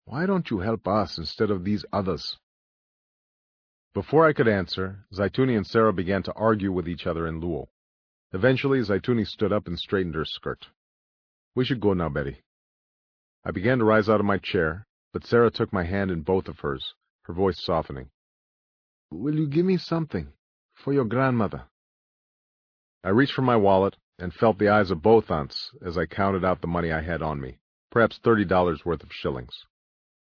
Why don't you help us instead of these others? Before I could answer, Zeituni and Sarah began to argue with each other in Luo. Eventually, Zeituni stood up and straightened her skirt. We should go now, Barry. I began to rise out of my chair, but Sarah took my hand in both of hers, her voice softening. Will you give me something? For your grandmother. I reached for my wallet and felt the eyes of both aunts as I counted out the money I had on me, perhaps thirty dollars worth of shillings.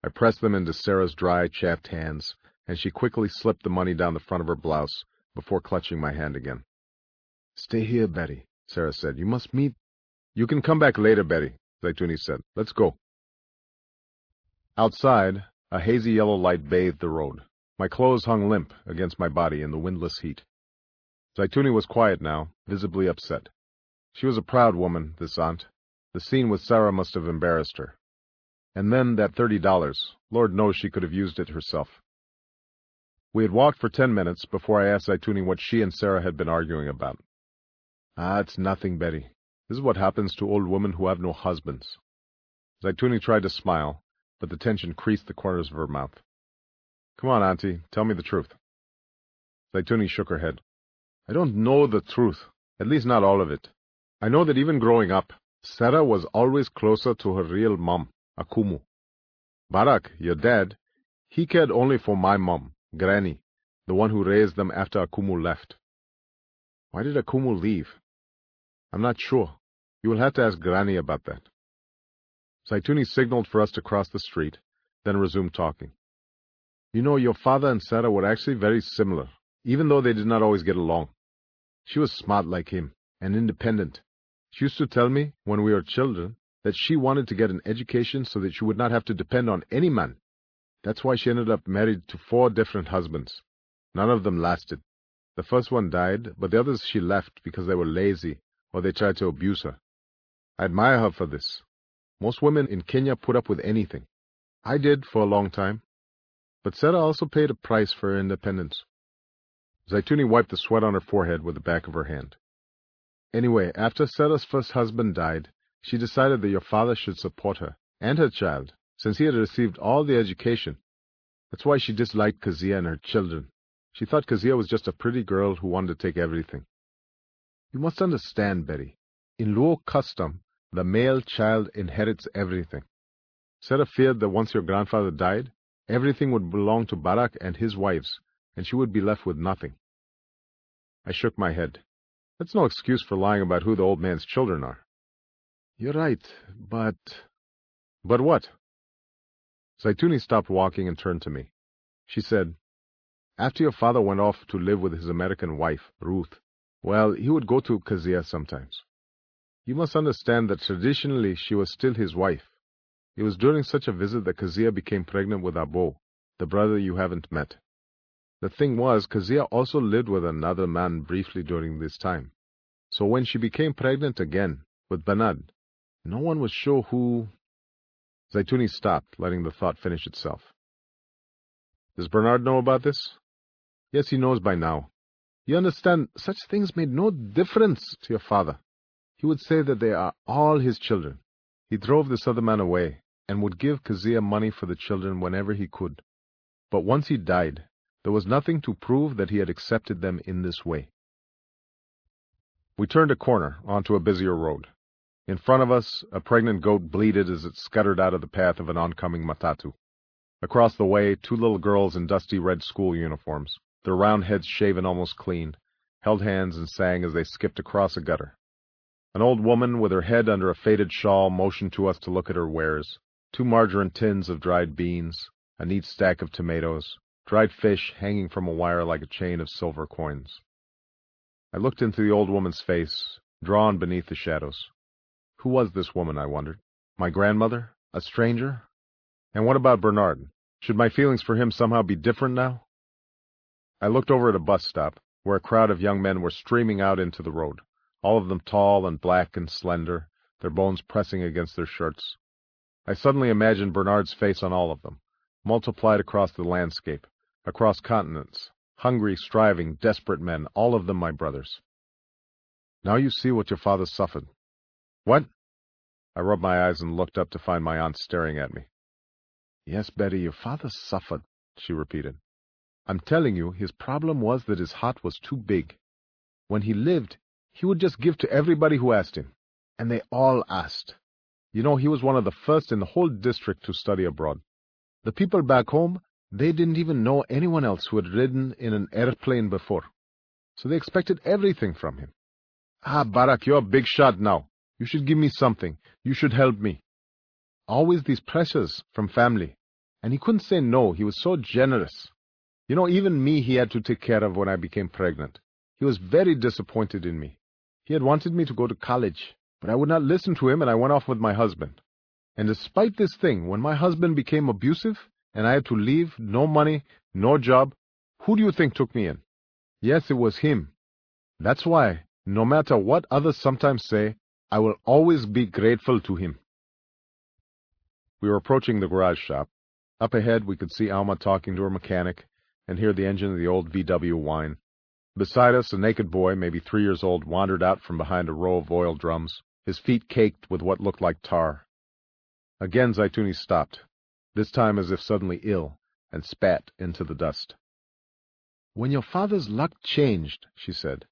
I pressed them into Sarah's dry, chapped hands, and she quickly slipped the money down the front of her blouse before clutching my hand again. Stay here, Barry, Sarah said. You must meet. You can come back later, Barry, Zeituni said. Let's go. Outside, a hazy yellow light bathed the road. My clothes hung limp against my body in the windless heat. Zeituni was quiet now, visibly upset. She was a proud woman, this aunt. The scene with Sarah must have embarrassed her. And then that thirty dollars. Lord knows she could have used it herself. We had walked for ten minutes before I asked Zeituni what she and Sarah had been arguing about. Ah, it's nothing, Barry. This is what happens to old women who have no husbands. Zeituni tried to smile, but the tension creased the corners of her mouth. Come on, Auntie, tell me the truth. Zeituni shook her head. I don't know the truth, at least not all of it. I know that even growing up, Sarah was always closer to her real mom, Akumu. Barack, your dad, he cared only for my mom, Granny, the one who raised them after Akumu left. Why did Akumu leave? I'm not sure. You will have to ask Granny about that. Zeituni signaled for us to cross the street, then resumed talking. You know, your father and Sarah were actually very similar, even though they did not always get along. She was smart like him, and independent. She used to tell me, when we were children, that she wanted to get an education so that she would not have to depend on any man. That's why she ended up married to four different husbands. None of them lasted. The first one died, but the others she left because they were lazy or they tried to abuse her. I admire her for this. Most women in Kenya put up with anything. I did for a long time. But Sarah also paid a price for her independence. Zeituni wiped the sweat on her forehead with the back of her hand. Anyway, after Sarah's first husband died, she decided that your father should support her and her child, since he had received all the education. That's why she disliked Kezia and her children. She thought Kezia was just a pretty girl who wanted to take everything. You must understand, Barry. In Luo custom, the male child inherits everything. Sarah feared that once your grandfather died, everything would belong to Barack and his wives, and she would be left with nothing. I shook my head. That's no excuse for lying about who the old man's children are. You're right, but... But what? Zeituni stopped walking and turned to me. She said, after your father went off to live with his American wife, Ruth, Well, he would go to Kezia sometimes. You must understand that traditionally she was still his wife. It was during such a visit that Kezia became pregnant with Abo, the brother you haven't met. The thing was, Kezia also lived with another man briefly during this time. So when she became pregnant again, with Bernard, no one was sure who... Zeituni stopped, letting the thought finish itself. Does Bernard know about this? Yes, he knows by now. You understand, such things made no difference to your father. He would say that they are all his children. He drove this other man away, and would give Kezia money for the children whenever he could. But once he died, there was nothing to prove that he had accepted them in this way. We turned a corner onto a busier road. In front of us, a pregnant goat bleated as it scuttered out of the path of an oncoming matatu. Across the way, two little girls in dusty red school uniforms, their round heads shaven almost clean, held hands and sang as they skipped across a gutter. An old woman with her head under a faded shawl motioned to us to look at her wares. Two margarine tins of dried beans, a neat stack of tomatoes, dried fish hanging from a wire like a chain of silver coins. I looked into the old woman's face, drawn beneath the shadows. Who was this woman, I wondered? My grandmother? A stranger? And what about Bernard? Should my feelings for him somehow be different now? I looked over at a bus stop, where a crowd of young men were streaming out into the road all of them tall and black and slender, their bones pressing against their shirts. I suddenly imagined Bernard's face on all of them, multiplied across the landscape, across continents, hungry, striving, desperate men, all of them my brothers. Now you see what your father suffered. What? I rubbed my eyes and looked up to find my aunt staring at me. Yes, Barry, your father suffered, she repeated. I'm telling you, his problem was that his heart was too big. When he lived, he would just give to everybody who asked him. And they all asked. You know, he was one of the first in the whole district to study abroad. The people back home, they didn't even know anyone else who had ridden in an airplane before. So they expected everything from him. Ah, Barack, you're a big shot now. You should give me something. You should help me. Always these pressures from family. And he couldn't say no. He was so generous. You know, even me he had to take care of when I became pregnant. He was very disappointed in me. He had wanted me to go to college, but I would not listen to him and I went off with my husband. And despite this thing, when my husband became abusive and I had to leave, no money, no job, who do you think took me in? Yes, it was him. That's why, no matter what others sometimes say, I will always be grateful to him. We were approaching the garage shop. Up ahead, we could see Auma talking to her mechanic and hear the engine of the old VW whine. Beside us, a naked boy, maybe three years old, wandered out from behind a row of oil drums, his feet caked with what looked like tar. Again Zeituni stopped, this time as if suddenly ill, and spat into the dust. When your father's luck changed, she said,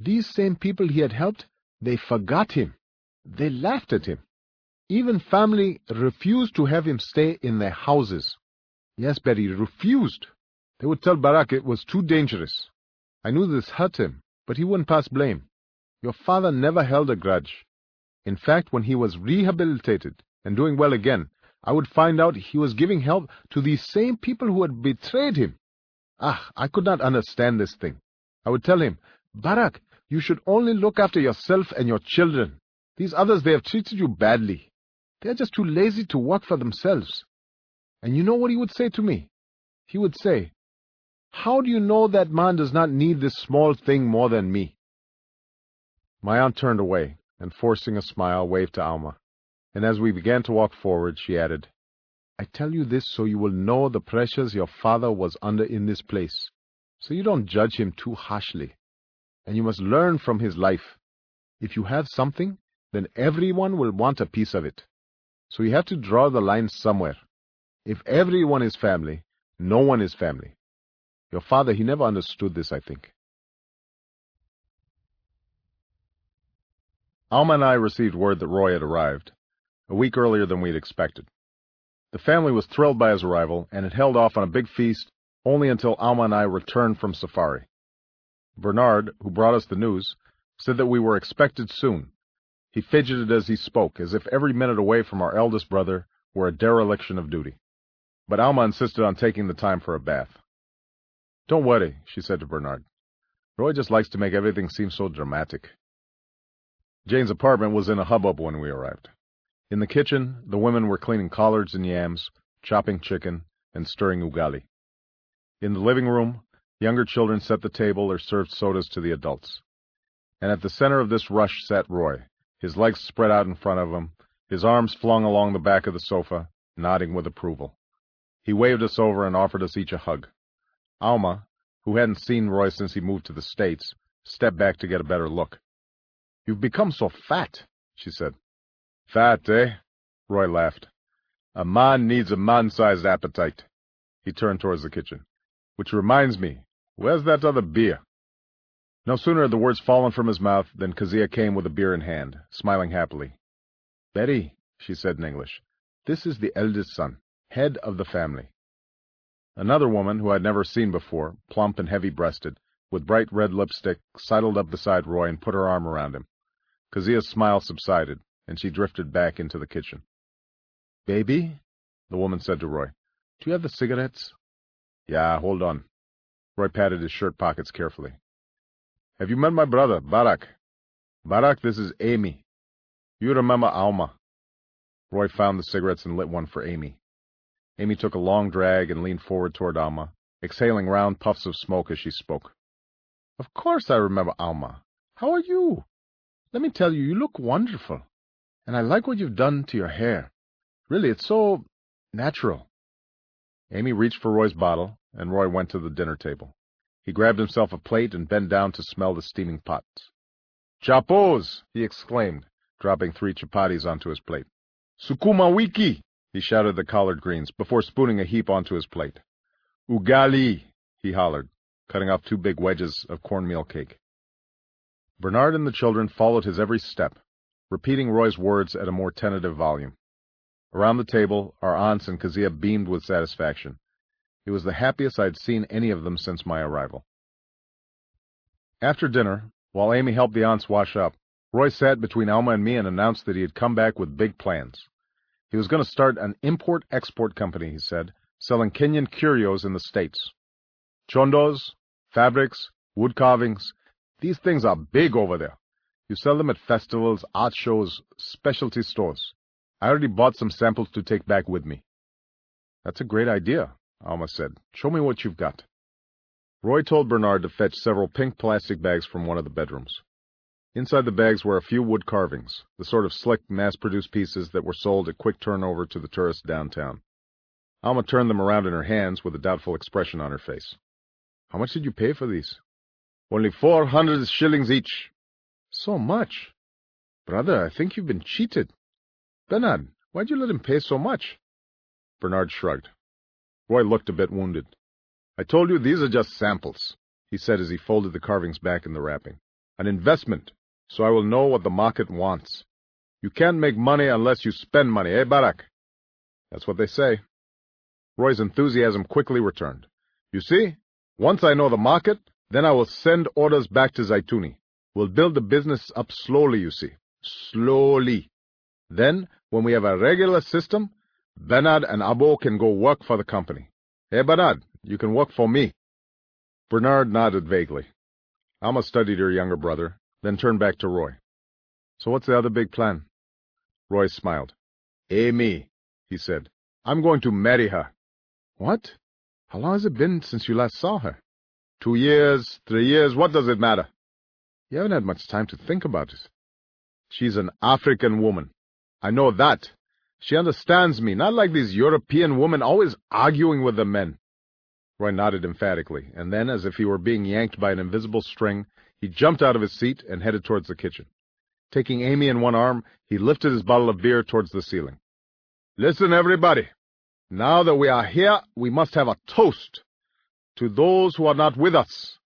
these same people he had helped, they forgot him. They laughed at him. Even family refused to have him stay in their houses. Yes, Barry, refused. They would tell Barack it was too dangerous. I knew this hurt him, but he wouldn't pass blame. Your father never held a grudge. In fact, when he was rehabilitated and doing well again, I would find out he was giving help to these same people who had betrayed him. Ah, I could not understand this thing. I would tell him, Barack, you should only look after yourself and your children. These others, they have treated you badly. They are just too lazy to work for themselves. And you know what he would say to me? He would say, how do you know that man does not need this small thing more than me? My aunt turned away, and forcing a smile, waved to Auma. And as we began to walk forward, she added, I tell you this so you will know the pressures your father was under in this place, so you don't judge him too harshly. And you must learn from his life. If you have something, then everyone will want a piece of it. So you have to draw the line somewhere. If everyone is family, no one is family. Your father, he never understood this, I think. Auma and I received word that Roy had arrived, a week earlier than we had expected. The family was thrilled by his arrival and had held off on a big feast only until Auma and I returned from safari. Bernard, who brought us the news, said that we were expected soon. He fidgeted as he spoke, as if every minute away from our eldest brother were a dereliction of duty. But Auma insisted on taking the time for a bath. Don't worry, she said to Bernard. Roy just likes to make everything seem so dramatic. Jane's apartment was in a hubbub when we arrived. In the kitchen, the women were cleaning collards and yams, chopping chicken, and stirring ugali. In the living room, younger children set the table or served sodas to the adults. And at the center of this rush sat Roy, his legs spread out in front of him, his arms flung along the back of the sofa, nodding with approval. He waved us over and offered us each a hug. Auma, who hadn't seen Roy since he moved to the States, stepped back to get a better look. You've become so fat, she said. Fat, eh? Roy laughed. A man needs a man-sized appetite. He turned towards the kitchen. Which reminds me, where's that other beer? No sooner had the words fallen from his mouth than Kezia came with a beer in hand, smiling happily. Barry, she said in English, this is the eldest son, head of the family. Another woman, who I'd never seen before, plump and heavy-breasted, with bright red lipstick, sidled up beside Roy and put her arm around him. Kezia's smile subsided, and she drifted back into the kitchen. Baby, the woman said to Roy, do you have the cigarettes? Yeah, hold on. Roy patted his shirt pockets carefully. Have you met my brother, Barack? Barack, this is Amy. You remember Auma. Roy found the cigarettes and lit one for Amy. Amy took a long drag and leaned forward toward Auma, exhaling round puffs of smoke as she spoke. Of course I remember Auma. How are you? Let me tell you, you look wonderful. And I like what you've done to your hair. Really, it's so natural. Amy reached for Roy's bottle, and Roy went to the dinner table. He grabbed himself a plate and bent down to smell the steaming pots. Chapos! he exclaimed, dropping three chapatis onto his plate. Sukuma wiki! he shouted the collard greens, before spooning a heap onto his plate. Ugali! he hollered, cutting off two big wedges of cornmeal cake. Bernard and the children followed his every step, repeating Roy's words at a more tentative volume. Around the table, our aunts and Kezia beamed with satisfaction. It was the happiest I'd seen any of them since my arrival. After dinner, while Amy helped the aunts wash up, Roy sat between Auma and me and announced that he had come back with big plans. He was going to start an import-export company, he said, selling Kenyan curios in the States. Kiondos, fabrics, wood carvings, these things are big over there. You sell them at festivals, art shows, specialty stores. I already bought some samples to take back with me. That's a great idea, Auma said. Show me what you've got. Roy told Bernard to fetch several pink plastic bags from one of the bedrooms. Inside the bags were a few wood carvings, the sort of slick, mass-produced pieces that were sold at quick turnover to the tourists downtown. Alma turned them around in her hands with a doubtful expression on her face. How much did you pay for these? Only four hundred shillings each. So much? Brother, I think you've been cheated. Bernard, why'd you let him pay so much? Bernard shrugged. Roy looked a bit wounded. I told you these are just samples, he said as he folded the carvings back in the wrapping. An investment, so I will know what the market wants. You can't make money unless you spend money, eh, Barack? That's what they say. Roy's enthusiasm quickly returned. You see, once I know the market, then I will send orders back to Zeituni. We'll build the business up slowly, you see. Slowly. Then, when we have a regular system, Bernard and Abo can go work for the company. Hey, Bernard, you can work for me. Bernard nodded vaguely. Auma studied her younger brother, then turned back to Roy. So what's the other big plan? Roy smiled. Amy, he said. I'm going to marry her. What? How long has it been since you last saw her? Two years, three years, what does it matter? You haven't had much time to think about it. She's an African woman. I know that. She understands me, not like these European women always arguing with the men. Roy nodded emphatically, and then, as if he were being yanked by an invisible string, he jumped out of his seat and headed towards the kitchen. Taking Amy in one arm, he lifted his bottle of beer towards the ceiling. Listen, everybody. Now that we are here, we must have a toast to those who are not with us,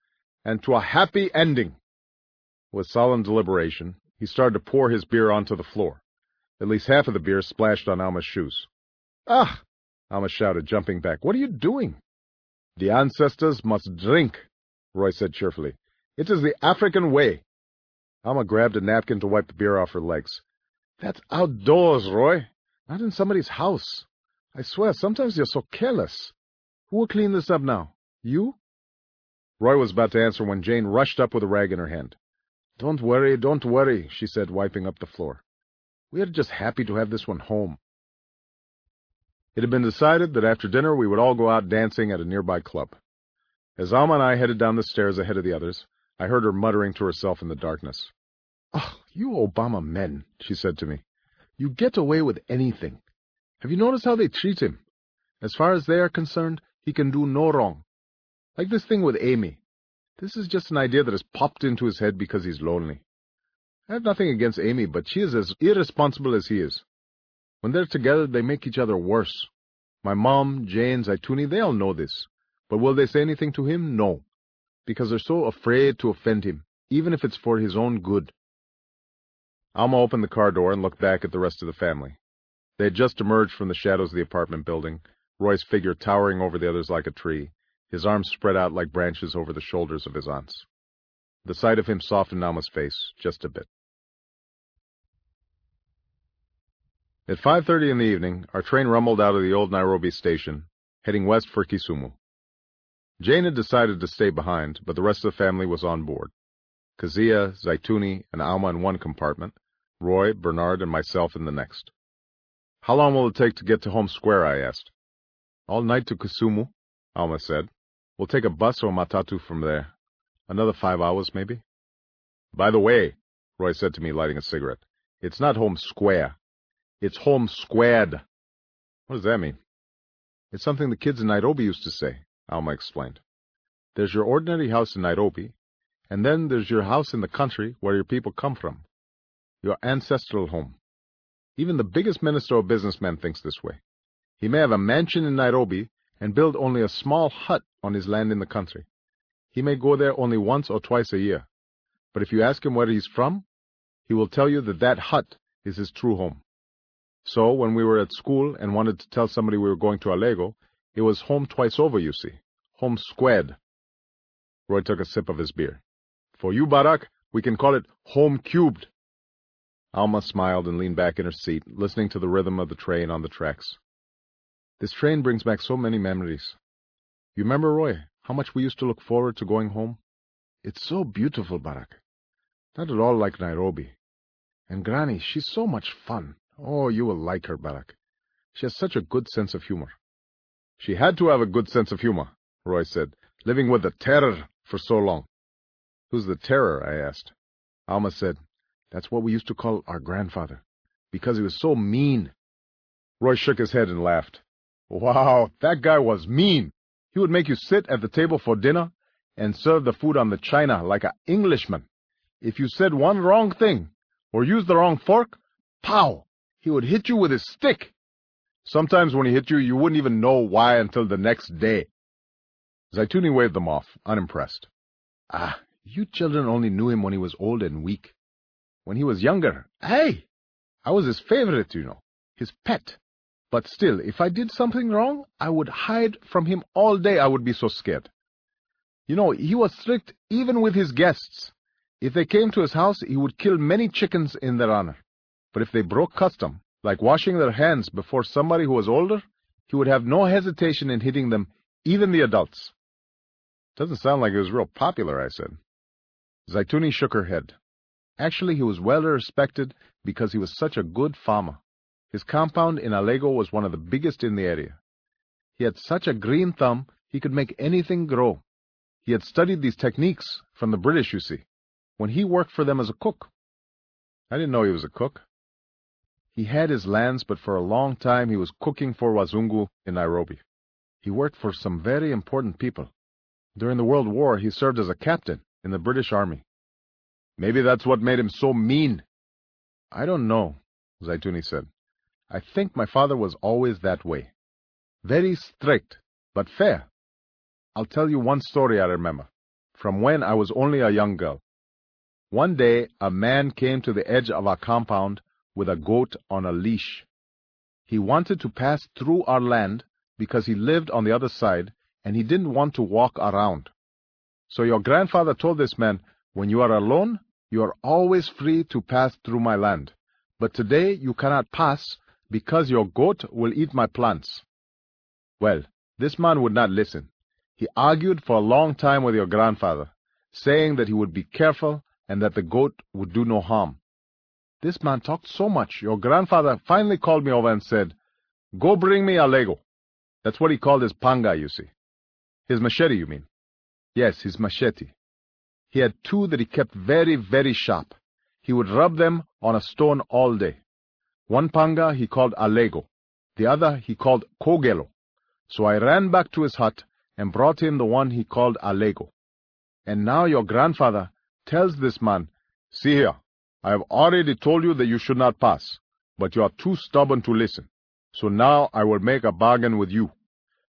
and to a happy ending. With solemn deliberation, he started to pour his beer onto the floor. At least half of the beer splashed on Auma's shoes. Ah! Auma shouted, jumping back. What are you doing? The ancestors must drink, Roy said cheerfully. It is the African way. Auma grabbed a napkin to wipe the beer off her legs. That's outdoors, Roy, not in somebody's house. I swear, sometimes you're so careless. Who will clean this up now? You? Roy was about to answer when Jane rushed up with a rag in her hand. Don't worry, don't worry, she said, wiping up the floor. We are just happy to have this one home. It had been decided that after dinner we would all go out dancing at a nearby club. As Auma and I headed down the stairs ahead of the others, I heard her muttering to herself in the darkness. Oh, you Obama men, she said to me. You get away with anything. Have you noticed how they treat him? As far as they are concerned, he can do no wrong. Like this thing with Amy. This is just an idea that has popped into his head because he's lonely. I have nothing against Amy, but she is as irresponsible as he is. When they're together, they make each other worse. My mom, Jane, Zeituni, they all know this. But will they say anything to him? No. Because they're so afraid to offend him, even if it's for his own good. Auma opened the car door and looked back at the rest of the family. They had just emerged from the shadows of the apartment building, Roy's figure towering over the others like a tree, his arms spread out like branches over the shoulders of his aunts. The sight of him softened Auma's face just a bit. At 5.30 in the evening, our train rumbled out of the old Nairobi station, heading west for Kisumu. Jane had decided to stay behind, but the rest of the family was on board. Kezia, Zeituni, and Auma in one compartment, Roy, Bernard, and myself in the next. How long will it take to get to Home Square, I asked. All night to Kisumu, Auma said. We'll take a bus or matatu from there. Another five hours, maybe. By the way, Roy said to me, lighting a cigarette, it's not home square. It's home squared. What does that mean? It's something the kids in Nairobi used to say, Auma explained. There's your ordinary house in Nairobi, and then there's your house in the country where your people come from. Your ancestral home. Even the biggest minister or businessman thinks this way. He may have a mansion in Nairobi and build only a small hut on his land in the country. He may go there only once or twice a year. But if you ask him where he's from, he will tell you that that hut is his true home. So, when we were at school and wanted to tell somebody we were going to Alego, it was home twice over, you see. Home squared. Roy took a sip of his beer. For you, Barack, we can call it home cubed. Auma smiled and leaned back in her seat, listening to the rhythm of the train on the tracks. This train brings back so many memories. You remember, Roy, how much we used to look forward to going home? It's so beautiful, Barack. Not at all like Nairobi. And Granny, she's so much fun. Oh, you will like her, Barack. She has such a good sense of humor. She had to have a good sense of humor, Roy said, living with the terror for so long. Who's the terror? I asked. Auma said, That's what we used to call our grandfather, because he was so mean. Roy shook his head and laughed. Wow, that guy was mean. He would make you sit at the table for dinner and serve the food on the china like an Englishman. If you said one wrong thing or used the wrong fork, pow, he would hit you with his stick. Sometimes when he hit you, you wouldn't even know why until the next day. Zeituni waved them off, unimpressed. Ah, you children only knew him when he was old and weak. When he was younger, hey, I was his favorite, you know, his pet. But still, if I did something wrong, I would hide from him all day. I would be so scared. You know, he was strict even with his guests. If they came to his house, he would kill many chickens in their honor. But if they broke custom, like washing their hands before somebody who was older, he would have no hesitation in hitting them, even the adults. Doesn't sound like he was real popular, I said. Zeituni shook her head. Actually, he was well respected because he was such a good farmer. His compound in Alego was one of the biggest in the area. He had such a green thumb, he could make anything grow. He had studied these techniques from the British, you see, when he worked for them as a cook. I didn't know he was a cook. He had his lands, but for a long time he was cooking for Wazungu in Nairobi. He worked for some very important people. During the World War, he served as a captain in the British Army. Maybe that's what made him so mean. I don't know, Zeituni said. I think my father was always that way. Very strict, but fair. I'll tell you one story I remember, from when I was only a young girl. One day, a man came to the edge of our compound with a goat on a leash. He wanted to pass through our land because he lived on the other side and he didn't want to walk around. So your grandfather told this man, when you are alone, you are always free to pass through my land. But today you cannot pass because your goat will eat my plants. Well, this man would not listen. He argued for a long time with your grandfather, saying that he would be careful and that the goat would do no harm. This man talked so much, your grandfather finally called me over and said, Go bring me Alego. That's what he called his panga, you see. His machete, you mean? Yes, his machete. He had two that he kept very, very sharp. He would rub them on a stone all day. One panga he called Alego, the other he called Kogelo. So I ran back to his hut and brought him the one he called Alego. And now your grandfather tells this man, See here, I have already told you that you should not pass, but you are too stubborn to listen. So now I will make a bargain with you.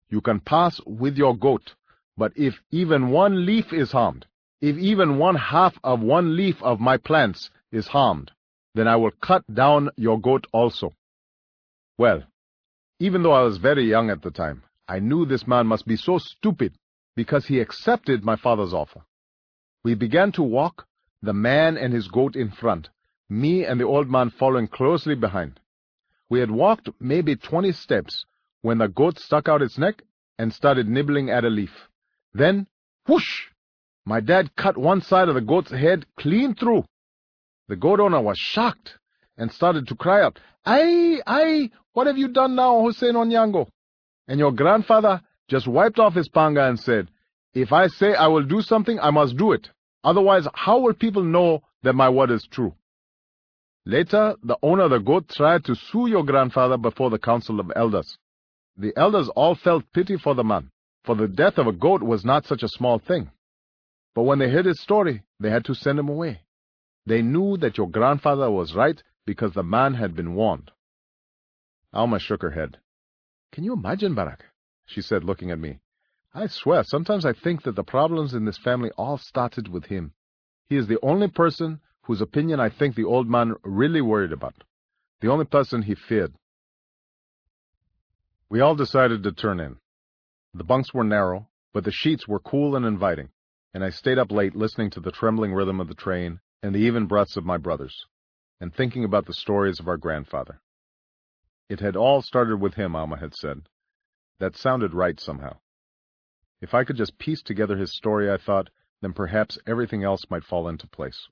You can pass with your goat, but if even one leaf is harmed, if even one half of one leaf of my plants is harmed, then I will cut down your goat also. Well, even though I was very young at the time, I knew this man must be so stupid because he accepted my father's offer. We began to walk, the man and his goat in front, me and the old man following closely behind. We had walked maybe twenty steps when the goat stuck out its neck and started nibbling at a leaf. Then, whoosh! My dad cut one side of the goat's head clean through. The goat owner was shocked and started to cry out, Ay, ay, what have you done now, Hussein Onyango? And your grandfather just wiped off his panga and said, If I say I will do something, I must do it. Otherwise, how will people know that my word is true? Later, the owner of the goat tried to sue your grandfather before the council of elders. The elders all felt pity for the man, for the death of a goat was not such a small thing. But when they heard his story, they had to send him away. They knew that your grandfather was right because the man had been warned. Auma shook her head. Can you imagine, Barack? She said, looking at me. I swear, sometimes I think that the problems in this family all started with him. He is the only person whose opinion I think the old man really worried about. The only person he feared. We all decided to turn in. The bunks were narrow, but the sheets were cool and inviting and I stayed up late listening to the trembling rhythm of the train and the even breaths of my brothers, and thinking about the stories of our grandfather. It had all started with him, Auma had said. That sounded right somehow. If I could just piece together his story, I thought, then perhaps everything else might fall into place.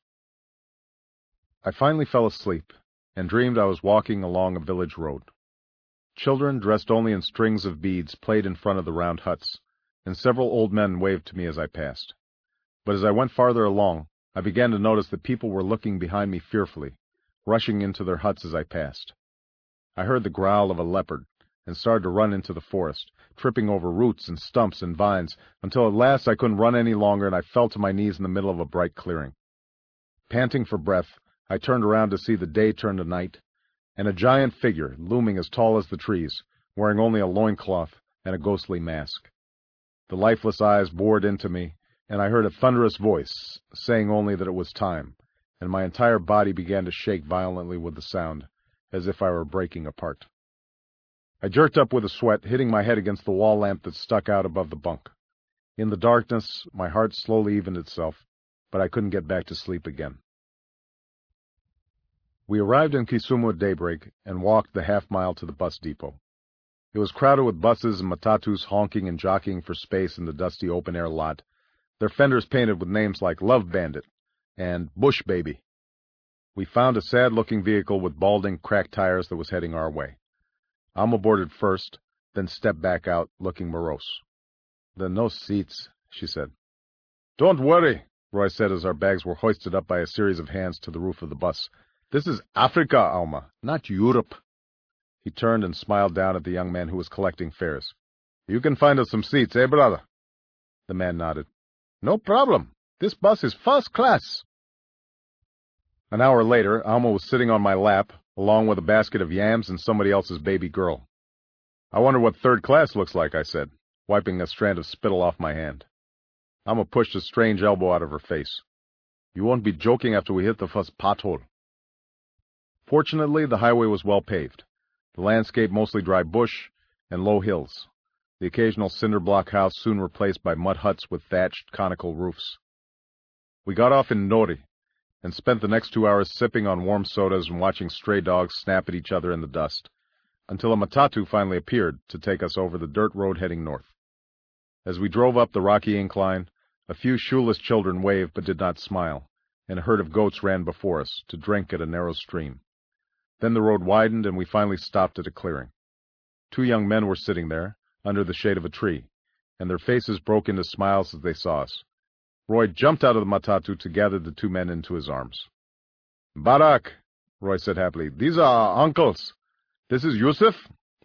I finally fell asleep and dreamed I was walking along a village road. Children dressed only in strings of beads played in front of the round huts, and several old men waved to me as I passed. But as I went farther along, I began to notice that people were looking behind me fearfully, rushing into their huts as I passed. I heard the growl of a leopard, and started to run into the forest, tripping over roots and stumps and vines, until at last I couldn't run any longer and I fell to my knees in the middle of a bright clearing. Panting for breath, I turned around to see the day turn to night, and a giant figure, looming as tall as the trees, wearing only a loincloth and a ghostly mask. The lifeless eyes bored into me, and I heard a thunderous voice, saying only that it was time, and my entire body began to shake violently with the sound, as if I were breaking apart. I jerked up with a sweat, hitting my head against the wall lamp that stuck out above the bunk. In the darkness, my heart slowly evened itself, but I couldn't get back to sleep again. We arrived in Kisumu at daybreak and walked the half mile to the bus depot. It was crowded with buses and matatus honking and jockeying for space in the dusty open-air lot, their fenders painted with names like Love Bandit and Bush Baby. We found a sad-looking vehicle with balding, cracked tires that was heading our way. Auma boarded first, then stepped back out, looking morose. There no seats, she said. Don't worry, Roy said as our bags were hoisted up by a series of hands to the roof of the bus. This is Africa, Auma, not Europe. He turned and smiled down at the young man who was collecting fares. You can find us some seats, eh, brother? The man nodded. No problem. This bus is first class. An hour later, Auma was sitting on my lap, along with a basket of yams and somebody else's baby girl. I wonder what third class looks like, I said, wiping a strand of spittle off my hand. Auma pushed a strange elbow out of her face. You won't be joking after we hit the first pothole. Fortunately, the highway was well paved, the landscape mostly dry bush and low hills the occasional cinder block house soon replaced by mud huts with thatched conical roofs. We got off in Nori and spent the next two hours sipping on warm sodas and watching stray dogs snap at each other in the dust, until a matatu finally appeared to take us over the dirt road heading north. As we drove up the rocky incline, a few shoeless children waved but did not smile, and a herd of goats ran before us to drink at a narrow stream. Then the road widened, and we finally stopped at a clearing. Two young men were sitting there, under the shade of a tree, and their faces broke into smiles as they saw us. Roy jumped out of the matatu to gather the two men into his arms. Barack, Roy said happily, these are our uncles. This is Yusuf,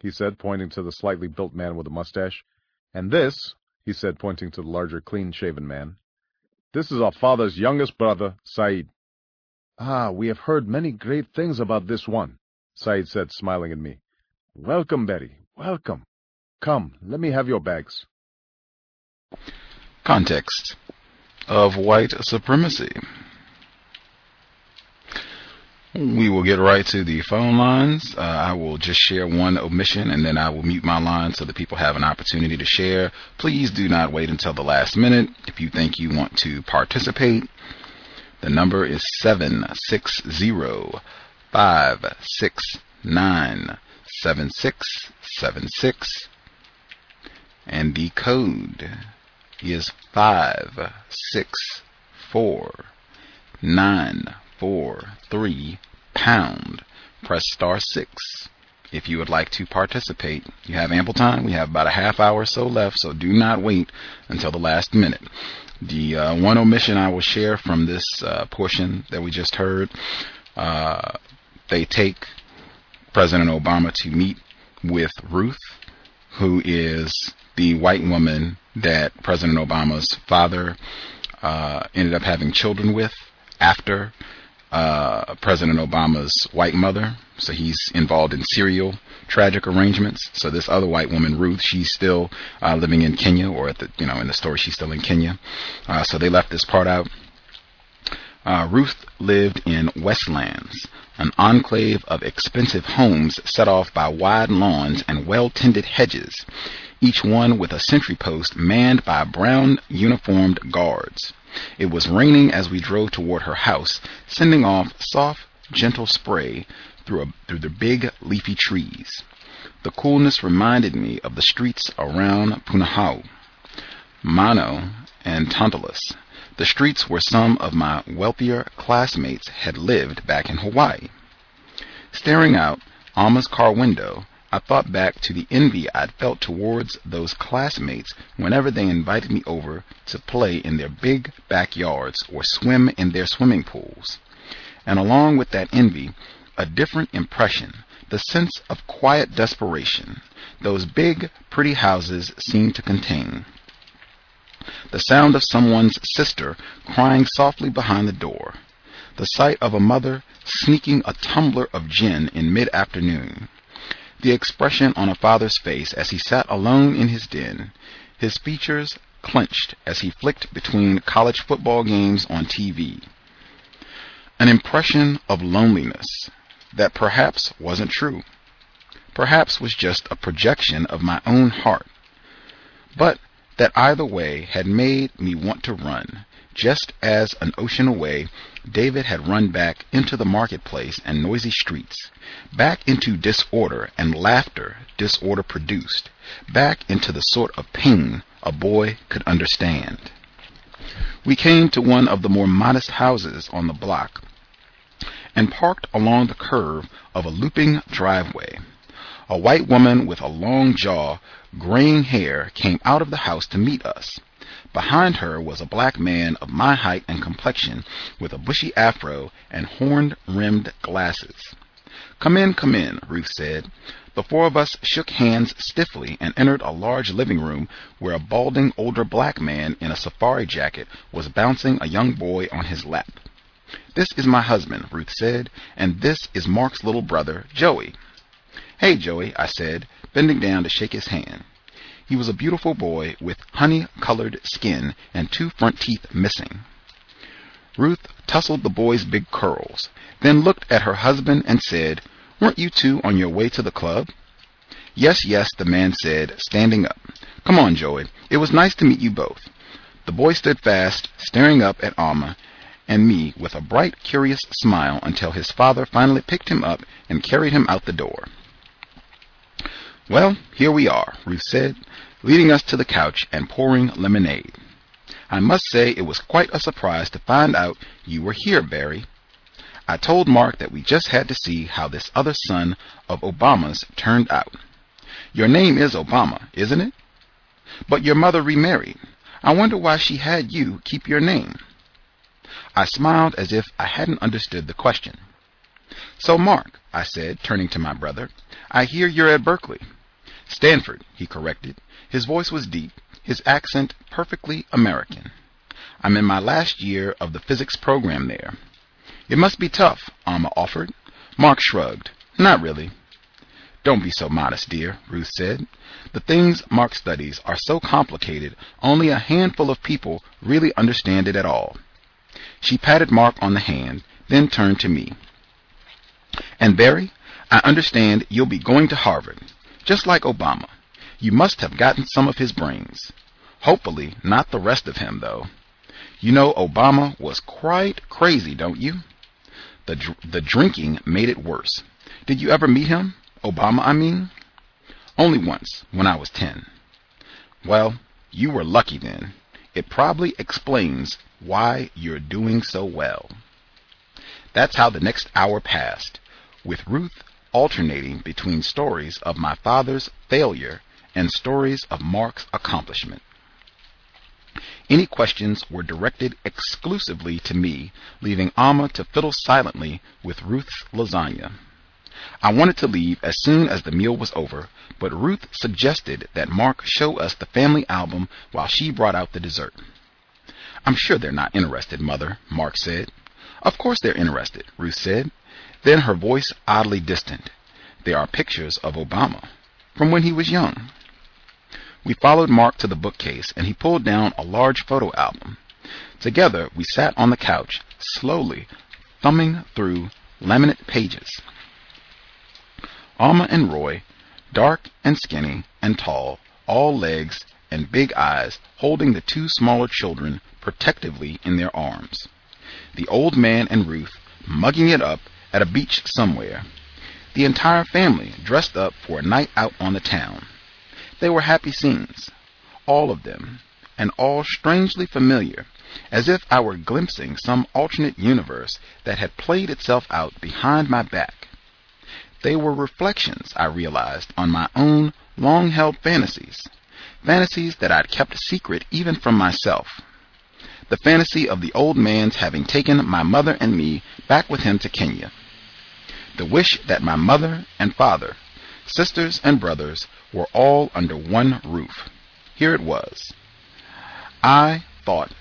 he said, pointing to the slightly built man with a mustache. And this, he said, pointing to the larger, clean-shaven man, this is our father's youngest brother, Said. Ah, we have heard many great things about this one, Said said, smiling at me. Welcome, Barry, welcome. Come, let me have your bags. Context of white supremacy. We will get right to the phone lines. Uh, I will just share one omission and then I will mute my line so that people have an opportunity to share. Please do not wait until the last minute if you think you want to participate. The number is 760 569 7676 and the code is 564943 pound. Press star 6 if you would like to participate. You have ample time. We have about a half hour or so left, so do not wait until the last minute. The uh, one omission I will share from this uh, portion that we just heard, uh, they take President Obama to meet with Ruth, who is the white woman that President Obama's father uh, ended up having children with after uh, President Obama's white mother. So he's involved in serial tragic arrangements. So this other white woman, Ruth, she's still uh, living in Kenya, or at the you know in the story she's still in Kenya. Uh, so they left this part out. Uh, Ruth lived in Westlands, an enclave of expensive homes set off by wide lawns and well-tended hedges, each one with a sentry post manned by brown uniformed guards. It was raining as we drove toward her house, sending off soft, gentle spray through, a, through the big leafy trees. The coolness reminded me of the streets around Punahou, Manoa, and Tantalus, the streets where some of my wealthier classmates had lived back in Hawaii. Staring out Auma's car window, I thought back to the envy I'd felt towards those classmates whenever they invited me over to play in their big backyards or swim in their swimming pools. And along with that envy, a different impression, the sense of quiet desperation those big, pretty houses seemed to contain the sound of someone's sister crying softly behind the door, the sight of a mother sneaking a tumbler of gin in mid-afternoon, the expression on a father's face as he sat alone in his den, his features clenched as he flicked between college football games on TV. An impression of loneliness that perhaps wasn't true, perhaps was just a projection of my own heart, but that either way had made me want to run, just as an ocean away David had run back into the marketplace and noisy streets, back into disorder and laughter disorder produced, back into the sort of pain a boy could understand. We came to one of the more modest houses on the block and parked along the curve of a looping driveway. A white woman with a long jaw graying hair came out of the house to meet us. Behind her was a black man of my height and complexion with a bushy afro and horn-rimmed glasses. Come in, come in, Ruth said. The four of us shook hands stiffly and entered a large living room where a balding older black man in a safari jacket was bouncing a young boy on his lap. This is my husband, Ruth said, and this is Mark's little brother, Joey. Hey, Joey, I said, bending down to shake his hand. He was a beautiful boy with honey-colored skin and two front teeth missing. Ruth tousled the boy's big curls, then looked at her husband and said, Weren't you two on your way to the club? Yes, yes, the man said, standing up. Come on, Joey. It was nice to meet you both. The boy stood fast, staring up at Auma and me with a bright, curious smile until his father finally picked him up and carried him out the door. Well, here we are, Ruth said, leading us to the couch and pouring lemonade. I must say it was quite a surprise to find out you were here, Barry. I told Mark that we just had to see how this other son of Obama's turned out. Your name is Obama, isn't it? But your mother remarried. I wonder why she had you keep your name. I smiled as if I hadn't understood the question. So, Mark, I said, turning to my brother, I hear you're at Berkeley. Stanford, he corrected. His voice was deep, his accent perfectly American. I'm in my last year of the physics program there. It must be tough, Auma offered. Mark shrugged. Not really. Don't be so modest, dear, Ruth said. The things Mark studies are so complicated, only a handful of people really understand it at all. She patted Mark on the hand, then turned to me. And Barry, I understand you'll be going to Harvard, just like Obama. You must have gotten some of his brains. Hopefully, not the rest of him, though. You know, Obama was quite crazy, don't you? The, dr- the drinking made it worse. Did you ever meet him? Obama, I mean? Only once, when I was ten. Well, you were lucky then. It probably explains why you're doing so well. That's how the next hour passed, with Ruth alternating between stories of my father's failure and stories of Mark's accomplishment. Any questions were directed exclusively to me, leaving Auma to fiddle silently with Ruth's lasagna. I wanted to leave as soon as the meal was over, but Ruth suggested that Mark show us the family album while she brought out the dessert. I'm sure they're not interested, Mother, Mark said. Of course they're interested, Ruth said. Then her voice oddly distant. There are pictures of Obama from when he was young. We followed Mark to the bookcase and he pulled down a large photo album. Together we sat on the couch, slowly thumbing through laminate pages. Auma and Roy, dark and skinny and tall, all legs and big eyes, holding the two smaller children protectively in their arms. The old man and Ruth mugging it up at a beach somewhere. The entire family dressed up for a night out on the town. They were happy scenes, all of them, and all strangely familiar, as if I were glimpsing some alternate universe that had played itself out behind my back. They were reflections, I realized, on my own long held fantasies, fantasies that I'd kept secret even from myself. The fantasy of the old man's having taken my mother and me back with him to Kenya. The wish that my mother and father, sisters and brothers were all under one roof. Here it was. I thought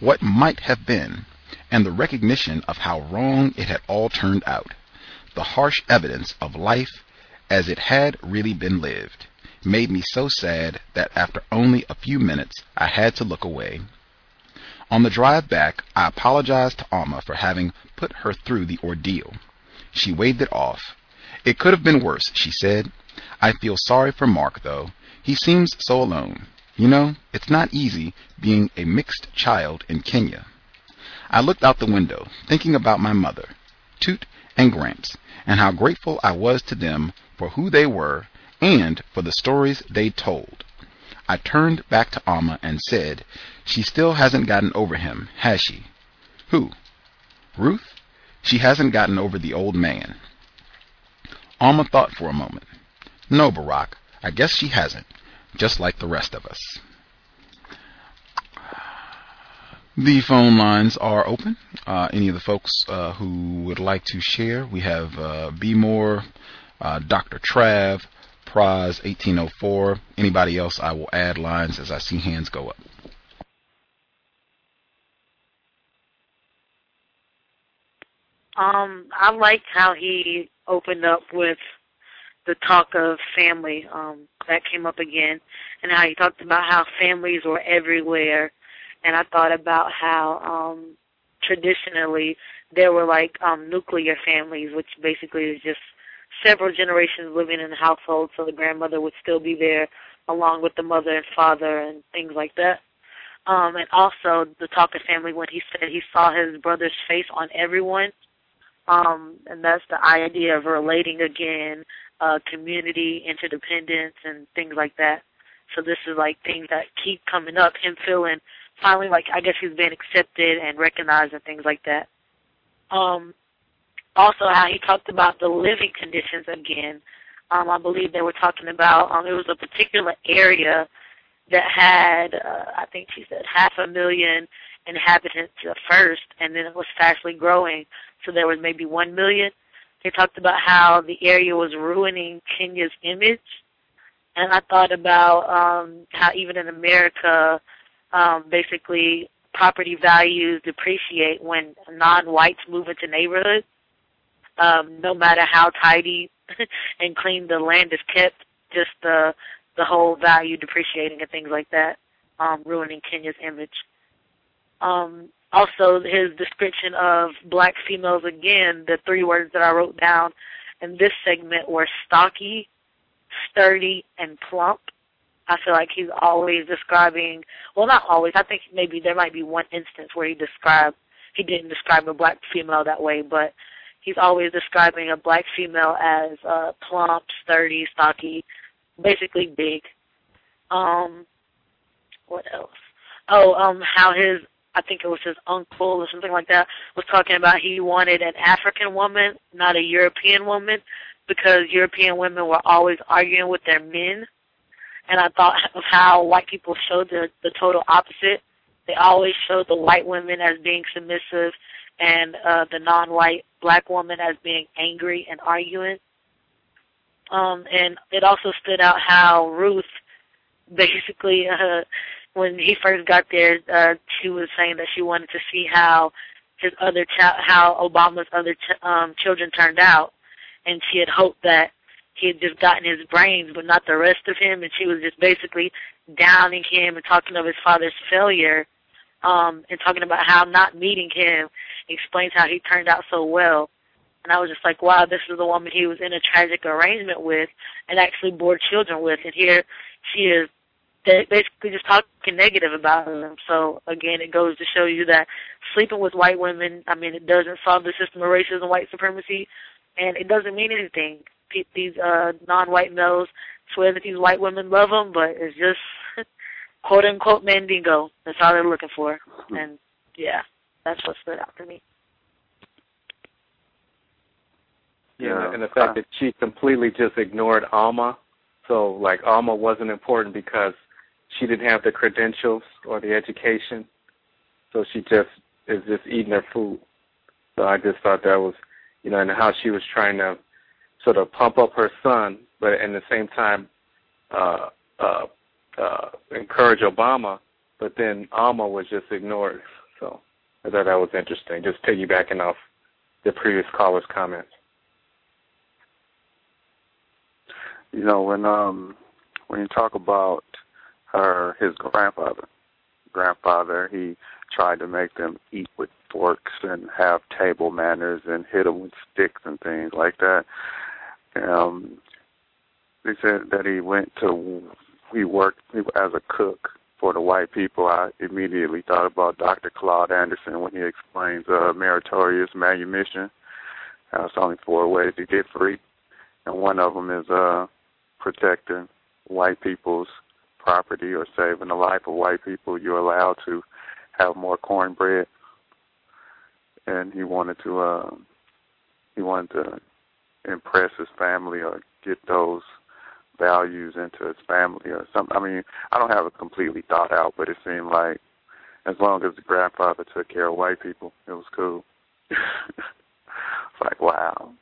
what might have been, and the recognition of how wrong it had all turned out the harsh evidence of life as it had really been lived, made me so sad that after only a few minutes I had to look away. On the drive back, I apologized to Auma for having put her through the ordeal. She waved it off. It could have been worse, she said. I feel sorry for Mark, though. He seems so alone. You know, it's not easy being a mixed child in Kenya. I looked out the window, thinking about my mother, Toot and Gramps, and how grateful I was to them for who they were and for the stories they told. I turned back to Auma and said, She still hasn't gotten over him, has she? Who? Ruth? She hasn't gotten over the old man. Auma thought for a moment. No, Barack, I guess she hasn't, just like the rest of us. The phone lines are open. Uh, any of the folks uh, who would like to share, we have uh, B More, uh, Dr. Trav, Praz 1804. Anybody else, I will add lines as I see hands go up. Um, I liked how he opened up with the talk of family. Um, that came up again, and how he talked about how families were everywhere and I thought about how um traditionally there were like um nuclear families, which basically is just several generations living in the household, so the grandmother would still be there along with the mother and father and things like that. Um, and also the Talker family when he said he saw his brother's face on everyone. Um, and that's the idea of relating again, uh, community, interdependence, and things like that. So this is like things that keep coming up. Him feeling finally like I guess he's been accepted and recognized and things like that. Um, also how he talked about the living conditions again. Um, I believe they were talking about um, it was a particular area that had uh, I think she said half a million inhabitants at first, and then it was fastly growing, so there was maybe one million. They talked about how the area was ruining Kenya's image, and I thought about um, how even in America, um, basically property values depreciate when non-whites move into neighborhoods. Um, no matter how tidy and clean the land is kept, just the the whole value depreciating and things like that, um, ruining Kenya's image. Um, also, his description of black females again, the three words that I wrote down in this segment were stocky, sturdy, and plump. I feel like he's always describing, well, not always. I think maybe there might be one instance where he described, he didn't describe a black female that way, but he's always describing a black female as uh, plump, sturdy, stocky, basically big. Um, what else? Oh, um, how his, I think it was his uncle or something like that, was talking about he wanted an African woman, not a European woman, because European women were always arguing with their men and I thought of how white people showed the the total opposite. They always showed the white women as being submissive and uh the non-white black woman as being angry and arguing. Um and it also stood out how Ruth basically uh when he first got there uh she was saying that she wanted to see how his other child how Obama's other ch- um children turned out. And she had hoped that he had just gotten his brains, but not the rest of him, and she was just basically downing him and talking of his father's failure, um, and talking about how not meeting him explains how he turned out so well. And I was just like, wow, this is the woman he was in a tragic arrangement with and actually bore children with, and here she is basically just talking negative about him. So again, it goes to show you that sleeping with white women, I mean, it doesn't solve the system of racism, white supremacy, and it doesn't mean anything these uh, non-white males swear that these white women love them, but it's just quote unquote mandingo. That's all they're looking for, and yeah, that's what stood out to me. Yeah, and the fact that she completely just ignored Auma. So, like, Auma wasn't important because she didn't have the credentials or the education. So she just is just eating her food. So I just thought that was, you know, and how she was trying to sort of pump up her son, but at the same time uh, uh, uh, encourage Obama. But then Auma was just ignored. So I thought that was interesting. Just piggybacking off the previous caller's comments. You know when um when you talk about her his grandfather, grandfather he tried to make them eat with forks and have table manners and hit them with sticks and things like that. Um, they said that he went to he worked as a cook for the white people. I immediately thought about Dr. Claude Anderson when he explains uh, meritorious manumission. Uh, it's only four ways to get free, and one of them is uh, protecting white people's property or saving the life of white people. You're allowed to have more cornbread, and he wanted to uh, he wanted to impress his family or get those values into his family or something. I mean, I don't have it completely thought out, but it seemed like as long as the grandfather took care of white people, it was cool. it's like wow.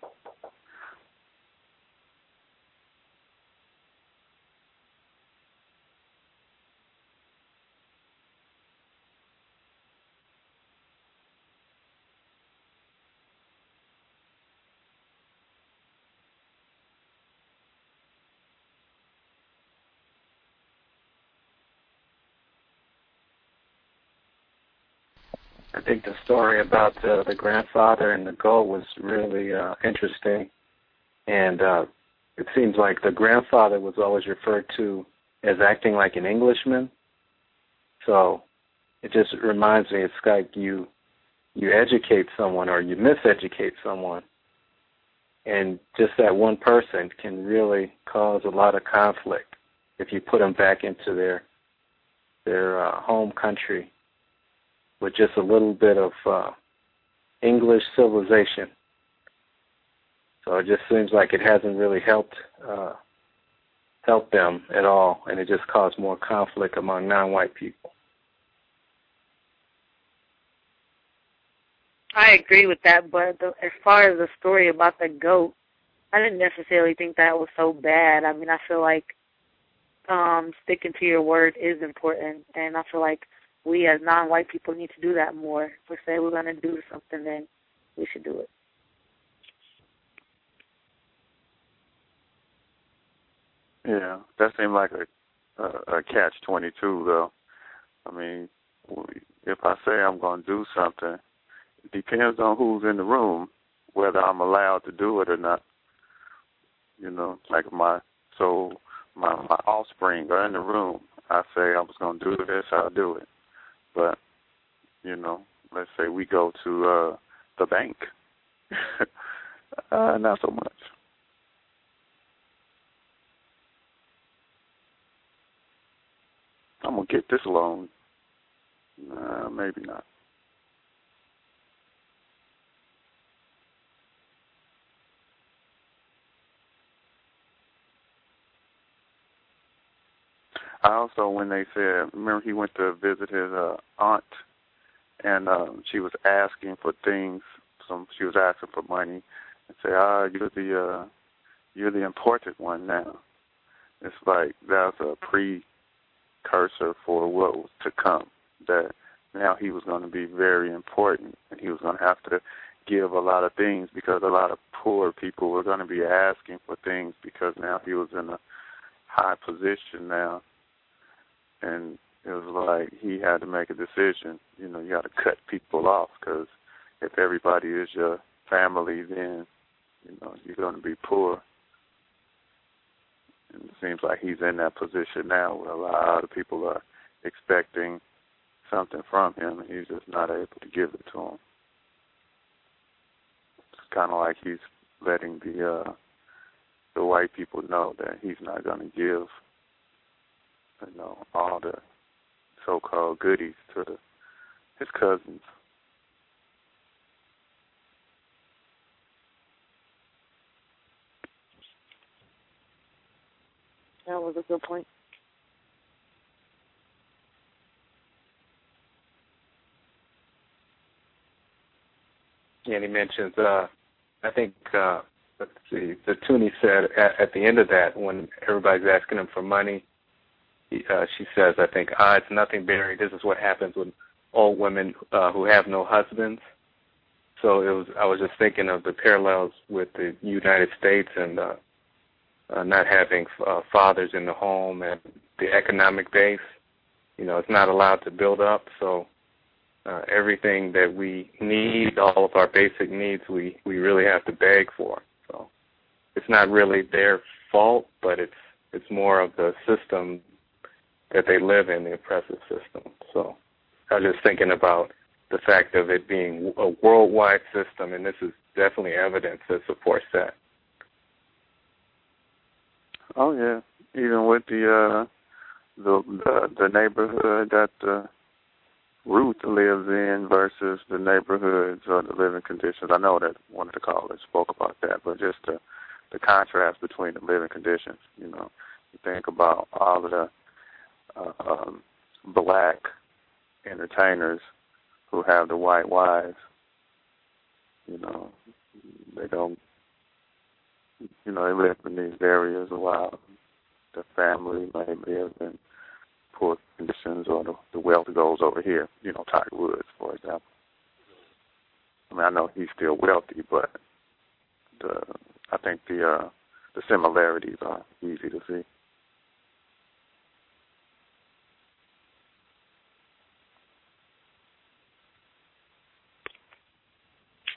Think the story about uh, the grandfather and the goat was really uh, interesting, and uh, it seems like the grandfather was always referred to as acting like an Englishman. So it just reminds me, it's like you you educate someone or you miseducate someone, and just that one person can really cause a lot of conflict. if you put them back into their their uh, home country with just a little bit of uh, English civilization. So it just seems like it hasn't really helped uh, helped them at all, and it just caused more conflict among non-white people. I agree with that, but the, as far as the story about the goat, I didn't necessarily think that was so bad. I mean, I feel like um sticking to your word is important, and I feel like we as non-white people need to do that more. If we say we're going to do something, then we should do it. Yeah, that seemed like a a, a catch twenty two though. I mean, if I say I'm going to do something, it depends on who's in the room whether I'm allowed to do it or not. You know, like my so my my offspring are in the room. I say I was going to do this, I'll do it. But you know, let's say we go to uh the bank, uh, not so much. I'm gonna get this loan. Nah, maybe not. I also, when they said, remember he went to visit his uh, aunt, and um, she was asking for things. Some she was asking for money, and say, "Ah, you're the uh, you're the important one now." It's like that's a precursor for what was to come. That now he was going to be very important, and he was going to have to give a lot of things because a lot of poor people were going to be asking for things because now he was in a high position now and it was like he had to make a decision. You know, you got to cut people off because if everybody is your family, then you know you're going to be poor. And it seems like he's in that position now where a lot of people are expecting something from him, and he's just not able to give it to them. It's kind of like he's letting the uh, the white people know that he's not going to give you know, all the so-called goodies to the, his cousins. That was a good point. Yeah, and he mentions, uh, I think, uh, let's see, the Toonie said at, at the end of that, when everybody's asking him for money, uh, she says, I think, ah, it's nothing, Barry. This is what happens with old women uh, who have no husbands. So it was. I was just thinking of the parallels with the United States and uh, uh, not having uh, fathers in the home and the economic base. You know, it's not allowed to build up. So uh, everything that we need, all of our basic needs, we we really have to beg for. So it's not really their fault, but it's it's more of the system that they live in, the oppressive system. So I was just thinking about the fact of it being a worldwide system, and this is definitely evidence that supports that. Oh yeah, even with the uh, the the, the neighborhood that uh, Ruth lives in versus the neighborhoods or the living conditions. I know that one of the callers spoke about that, but just the the contrast between the living conditions. You know, you think about all of the um, black entertainers who have the white wives. You know, they don't. You know, they live in these areas a while the family may live in poor conditions, or the, the wealth goes over here. You know, Tiger Woods, for example. I mean, I know he's still wealthy, but the I think the uh, the similarities are easy to see.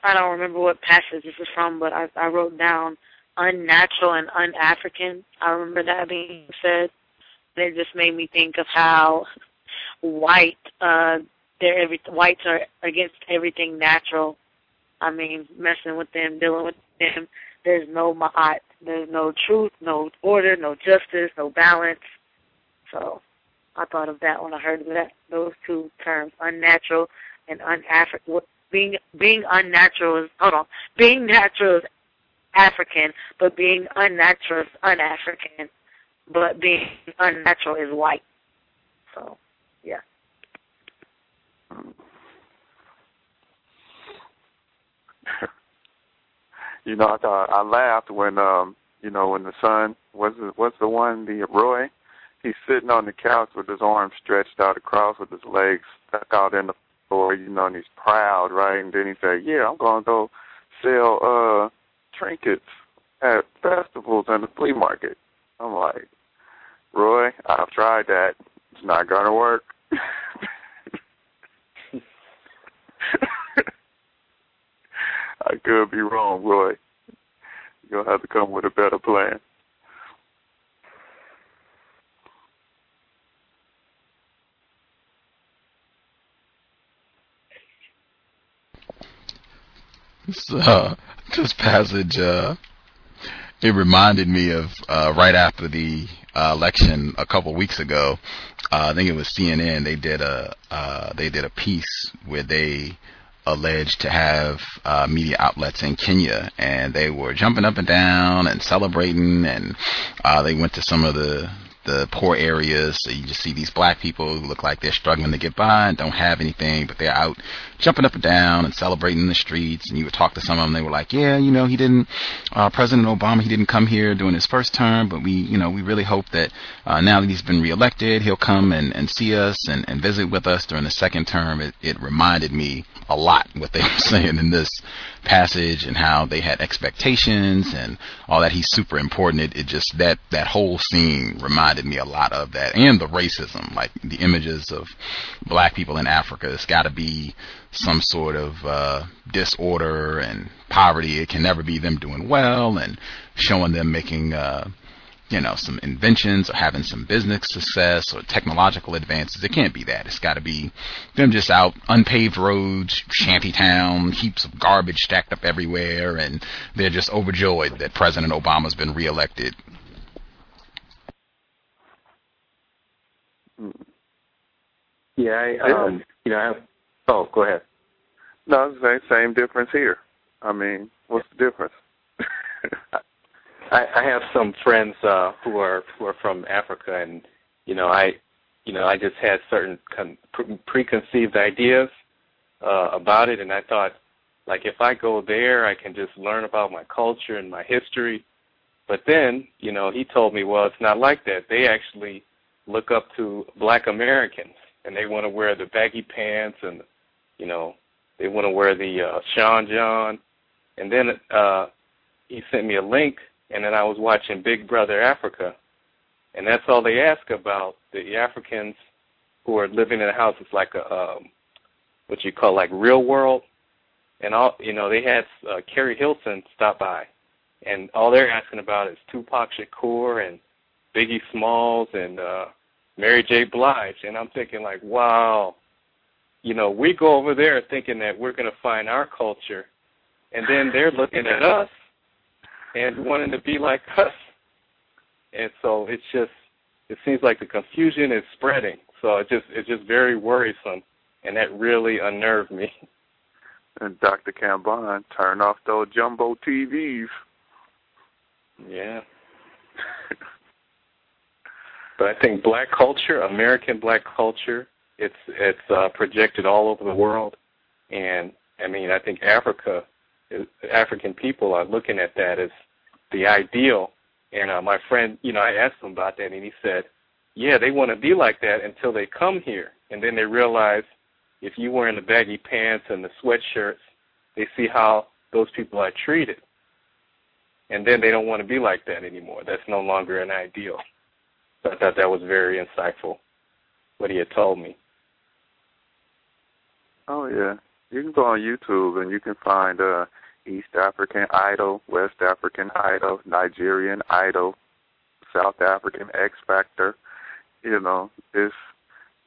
I don't remember what passage this is from, but I, I wrote down unnatural and un-African. I remember that being said. And it just made me think of how white, uh, they're every, whites are against everything natural. I mean, messing with them, dealing with them. There's no ma'at. There's no truth, no order, no justice, no balance. So I thought of that when I heard that those two terms, unnatural and unafrican. Being being unnatural is hold on. Being natural is African, but being unnatural is un-African, but being unnatural is white. So, yeah. you know, I thought I laughed when um, you know, when the son was what's the one, the Roy, he's sitting on the couch with his arms stretched out across with his legs stuck out in the floor, you know, and he's proud, right? And then he said, Yeah, I'm gonna go sell uh trinkets at festivals and the flea market. I'm like, Roy, I've tried that. It's not gonna work. I could be wrong, Roy. Gonna have to come with a better plan. So this passage, uh, it reminded me of uh, right after the uh, election a couple weeks ago. Uh, I think it was CNN. They did a uh, they did a piece where they alleged to have uh, media outlets in Kenya, and they were jumping up and down and celebrating, and uh, they went to some of the the poor areas. So you just see these black people who look like they're struggling to get by and don't have anything, but they're out jumping up and down and celebrating in the streets. And you would talk to some of them, they were like, "Yeah, you know, he didn't. Uh, President Obama, he didn't come here during his first term, but we, you know, we really hope that uh, now that he's been reelected, he'll come and, and see us and, and visit with us during the second term." It, it reminded me a lot what they were saying in this passage and how they had expectations and all that. He's super important. It, it just that that whole scene reminded me a lot of that and the racism, like the images of black people in Africa. It's got to be some sort of uh, disorder and poverty. It can never be them doing well and showing them making. Uh, you know, some inventions or having some business success or technological advances. It can't be that. It's got to be them just out unpaved roads, shanty town, heaps of garbage stacked up everywhere, and they're just overjoyed that President Obama's been reelected. Yeah, I, um, you know, I have, oh, go ahead. No, the same difference here. I mean, what's the difference? I, I have some friends uh, who are who are from Africa, and you know, I, you know, I just had certain con- pre- preconceived ideas uh, about it, and I thought, like, if I go there, I can just learn about my culture and my history. But then, you know, he told me, well, it's not like that. They actually look up to Black Americans, and they want to wear the baggy pants, and you know, they want to wear the uh, Sean John. And then uh, he sent me a link and then I was watching Big Brother Africa, and that's all they ask about the Africans who are living in a house. It's like a um, what you call like real world, and all you know they had uh, Keri Hilson stop by, and all they're asking about is Tupac Shakur and Biggie Smalls and uh, Mary J. Blige, and I'm thinking like, wow, you know, we go over there thinking that we're going to find our culture, and then they're looking at us and wanting to be like us. And so it's just it seems like the confusion is spreading. So it just it's just very worrisome and that really unnerved me. And Dr. Cambon, turn off those jumbo TVs. Yeah. but I think black culture, American black culture, it's it's uh, projected all over the world, and I mean I think Africa, African people are looking at that as the ideal. And uh, my friend, you know, I asked him about that, and he said, "Yeah, they want to be like that until they come here, and then they realize if you wearing the baggy pants and the sweatshirts, they see how those people are treated, and then they don't want to be like that anymore. That's no longer an ideal." So I thought that was very insightful what he had told me. Oh yeah, you can go on YouTube and you can find uh East African Idol, West African Idol, Nigerian Idol, South African X Factor. You know, it's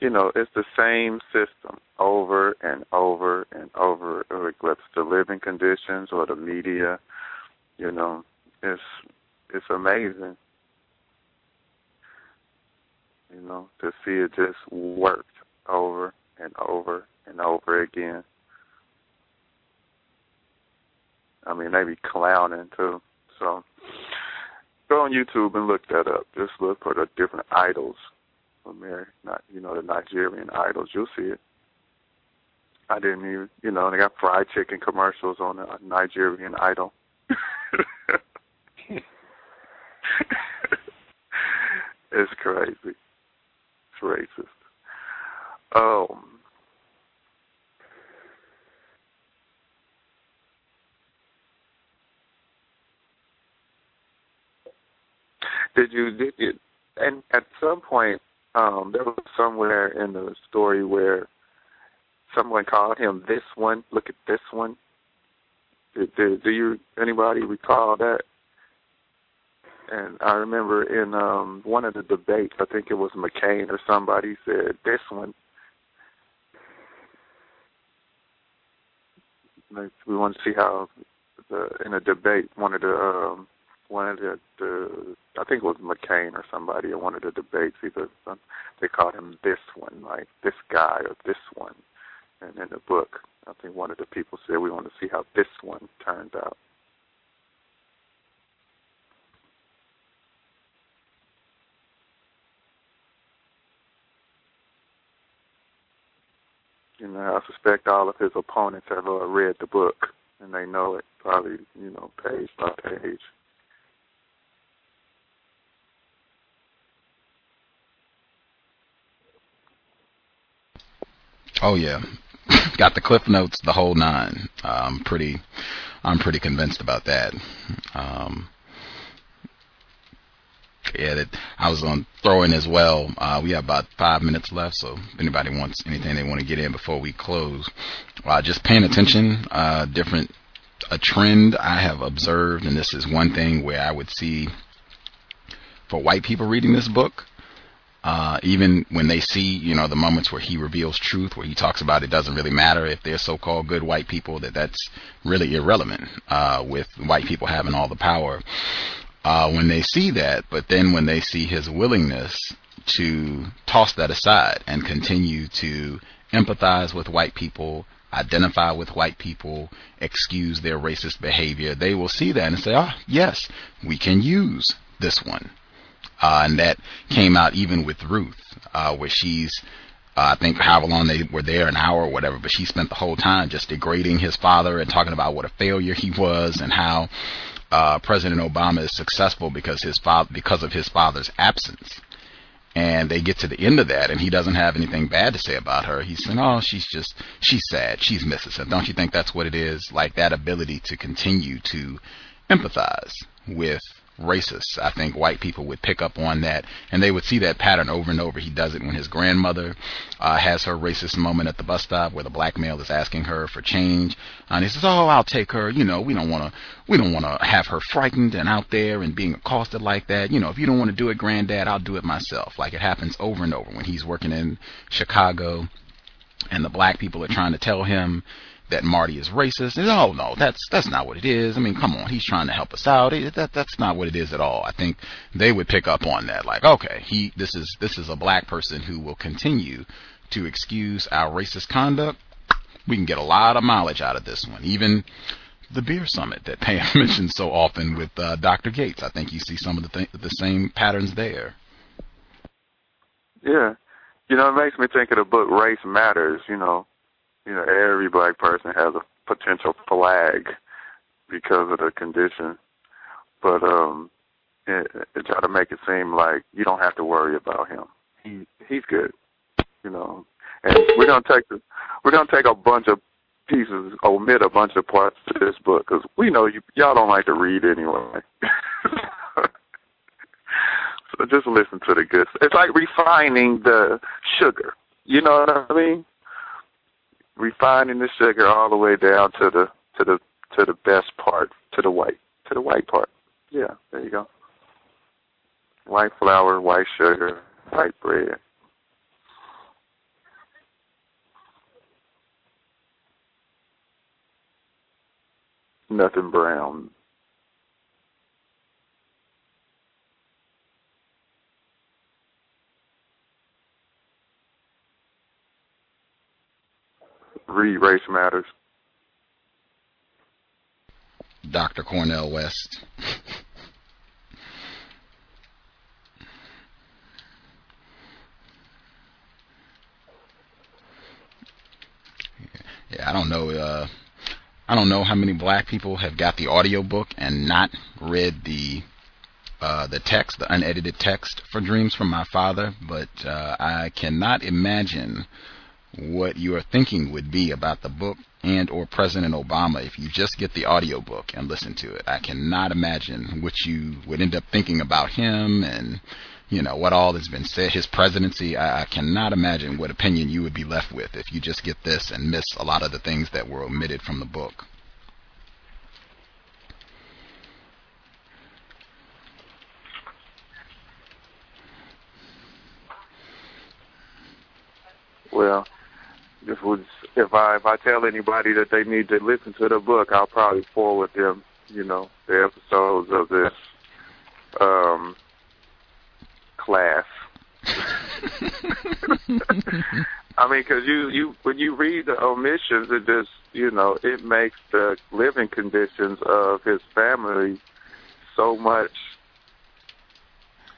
you know, it's the same system over and over and over, whether it's the living conditions or the media. You know, it's it's amazing. you know, to see it just worked over and over and over again. I mean, they be clowning too. So go on YouTube and look that up. Just look for the different idols from there. Not you know the Nigerian idols. You'll see it. I didn't even you know they got fried chicken commercials on the Nigerian idol. it's crazy. It's racist. Um. Did you did you, and at some point um there was somewhere in the story where someone called him this one. Look at this one. Did, did, do you anybody recall that? And I remember in um one of the debates, I think it was McCain or somebody said this one. Like, we want to see how the in a debate one of the um one of the, I think it was McCain or somebody in one of the debates either they called him this one like this guy or this one and in the book I think one of the people said we want to see how this one turned out. You know, I suspect all of his opponents have uh, read the book and they know it probably, you know, page by page. Oh yeah, got the cliff notes, the whole nine. I'm pretty, I'm pretty convinced about that. Um, yeah, that I was on throwing as well. Uh, we have about five minutes left, so if anybody wants anything they want to get in before we close, uh, just paying attention, uh, different, a trend I have observed, and this is one thing where I would see for white people reading this book, uh, even when they see, you know, the moments where he reveals truth, where he talks about it doesn't really matter if they're so-called good white people, that that's really irrelevant, uh, with white people having all the power. Uh, when they see that, but then when they see his willingness to toss that aside and continue to empathize with white people, identify with white people, excuse their racist behavior, they will see that and say, ah, yes, we can use this one. Uh, and that came out even with Ruth, uh, where she's, uh, I think however long they were there, an hour or whatever, but she spent the whole time just degrading his father and talking about what a failure he was and how, uh, President Obama is successful because his father, because of his father's absence. And they get to the end of that and he doesn't have anything bad to say about her. He's saying, oh, she's just, she's sad. She's Mrs. Don't you think that's what it is? Like that ability to continue to empathize with racist. I think white people would pick up on that and they would see that pattern over and over. He does it when his grandmother uh, has her racist moment at the bus stop where the black male is asking her for change. And he says, "Oh, I'll take her. You know, we don't want to, we don't want to have her frightened and out there and being accosted like that. You know, if you don't want to do it, granddad, I'll do it myself." Like it happens over and over when he's working in Chicago and the black people are trying to tell him that Marty is racist. And, oh no, that's that's not what it is. I mean, come on, he's trying to help us out. It, that that's not what it is at all. I think they would pick up on that. Like, okay, he this is this is a black person who will continue to excuse our racist conduct. We can get a lot of mileage out of this one. Even the beer summit that Pam mentions so often with uh, Dr. Gates. I think you see some of the th- the same patterns there. Yeah, you know, it makes me think of the book Race Matters. You know, you know, every black person has a potential flag because of the condition. But um it, it try to make it seem like you don't have to worry about him. He he's good, you know. And we're gonna take the, we're gonna take a bunch of pieces, omit a bunch of parts of this book because we know you y'all don't like to read anyway. so just listen to the good. It's like refining the sugar. You know what I mean? Refining the sugar all the way down to the to the to the best part, to the white, to the white part. Yeah, there you go. White flour, white sugar, white bread. Nothing brown. Read Race Matters. Dr. Cornel West. yeah, I don't know. Uh, I don't know how many black people have got the audio book and not read the uh, the text, the unedited text for Dreams from My Father, but uh, I cannot imagine what your thinking would be about the book and or President Obama if you just get the audio book and listen to it. I cannot imagine what you would end up thinking about him and you know what all has been said his presidency I, I cannot imagine what opinion you would be left with if you just get this and miss a lot of the things that were omitted from the book Well, this was if I if I tell anybody that they need to listen to the book, I'll probably forward them, you know, the episodes of this um class. I mean, because you you when you read the omissions, it just you know it makes the living conditions of his family so much.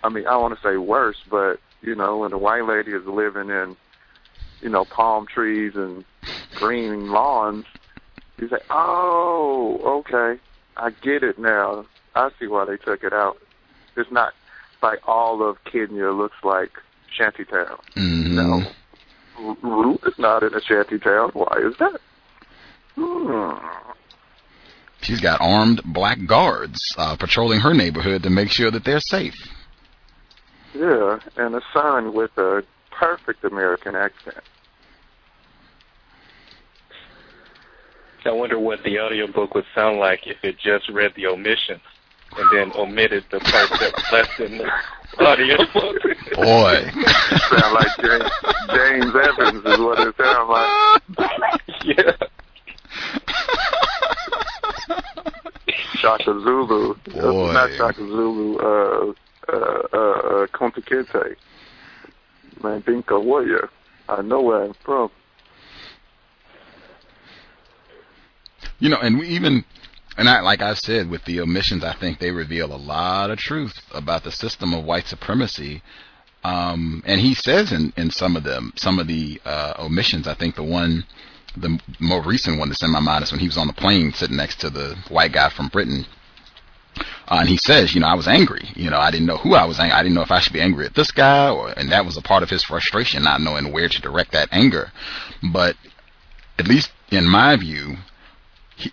I mean, I want to say worse, but you know, when the white lady is living in you know, palm trees and green lawns, you say, oh, okay, I get it now. I see why they took it out. It's not like all of Kenya looks like shantytown. Mm-hmm. No. Ruth is not in a shantytown. Why is that? Hmm. She's got armed black guards uh, patrolling her neighborhood to make sure that they're safe. Yeah, and a son with a perfect American accent. I wonder what the audiobook would sound like if it just read the omissions and then omitted the parts that were left in the audiobook. Boy. sound like James, James Evans is what it sounds like. yeah. Shaka Zulu. Boy. Not Shaka Zulu, uh, uh, uh, uh, Kunta Kinte. Mandinka warrior. I know where I'm from. You know, and we even, and I, like I said, with the omissions, I think they reveal a lot of truth about the system of white supremacy. Um, and he says in, in some of them, some of the, uh, omissions, I think the one, the more recent one that's in my mind is when he was on the plane sitting next to the white guy from Britain. Uh, and he says, you know, I was angry. You know, I didn't know who I was angry. I didn't know if I should be angry at this guy or, and that was a part of his frustration, not knowing where to direct that anger. But at least in my view,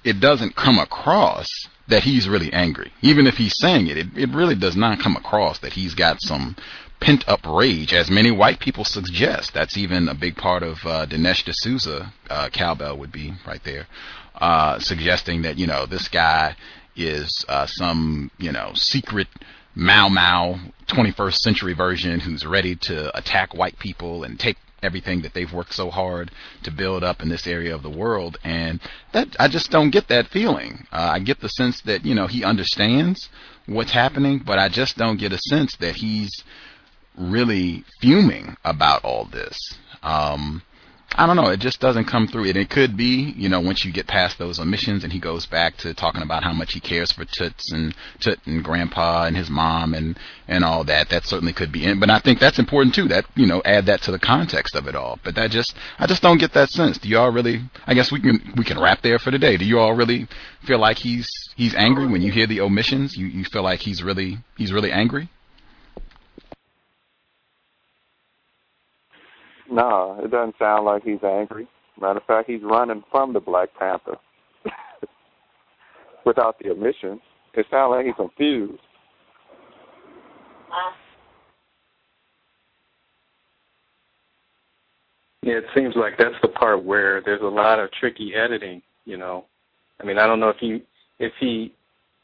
it doesn't come across that he's really angry. Even if he's saying it, it, it really does not come across that he's got some pent up rage, as many white people suggest. That's even a big part of uh, Dinesh D'Souza, uh, cowbell would be right there, uh, suggesting that, you know, this guy is uh, some, you know, secret Mau Mau 21st century version who's ready to attack white people and take everything that they've worked so hard to build up in this area of the world. And that, I just don't get that feeling. Uh, I get the sense that, you know, he understands what's happening, but I just don't get a sense that he's really fuming about all this. Um, I don't know. It just doesn't come through. And it could be, you know, once you get past those omissions and he goes back to talking about how much he cares for Toots and Toot and Grandpa and his mom and, and all that. That certainly could be in. But I think that's important too. That, you know, add that to the context of it all. But that just, I just don't get that sense. Do you all really, I guess we can, we can wrap there for today. Do you all really feel like he's, he's angry when you hear the omissions? You, you feel like he's really, he's really angry? No, it doesn't sound like he's angry. Matter of fact, he's running from the Black Panther without the omission. It sounds like he's confused. Yeah, it seems like that's the part where there's a lot of tricky editing. You know, I mean, I don't know if he if he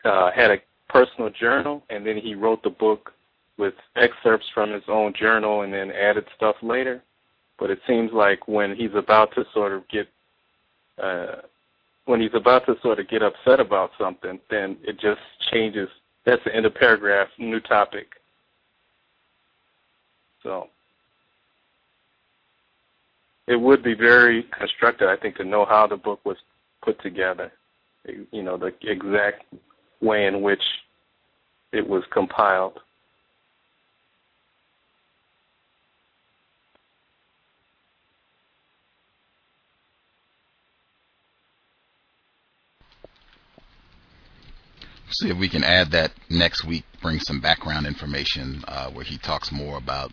uh, had a personal journal and then he wrote the book with excerpts from his own journal and then added stuff later. But it seems like when he's about to sort of get uh, when he's about to sort of get upset about something, then it just changes. That's the end of paragraph, new topic. So it would be very constructive, I think, to know how the book was put together. You know, the exact way in which it was compiled. See if we can add that next week, bring some background information uh, where he talks more about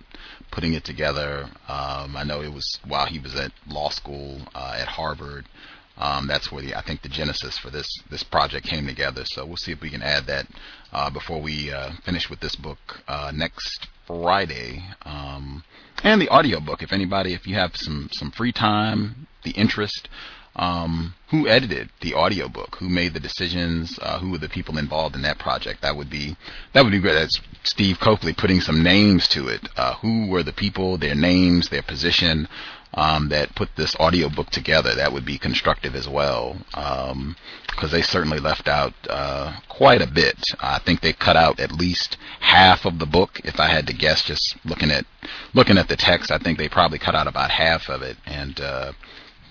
putting it together. Um, I know it was while he was at law school uh, at Harvard. Um, that's where the I think the genesis for this this project came together. So we'll see if we can add that uh, before we uh, finish with this book uh, next Friday. Um, and the audio book. If anybody, if you have some some free time, the interest, um, who edited the audiobook, who made the decisions, uh, who were the people involved in that project. That would be that would be great. That's Steve Copley putting some names to it. Uh, who were the people, their names, their position um, that put this audiobook together? That would be constructive as well, because um, they certainly left out uh, quite a bit. I think they cut out at least half of the book. If I had to guess, just looking at looking at the text, I think they probably cut out about half of it, and uh,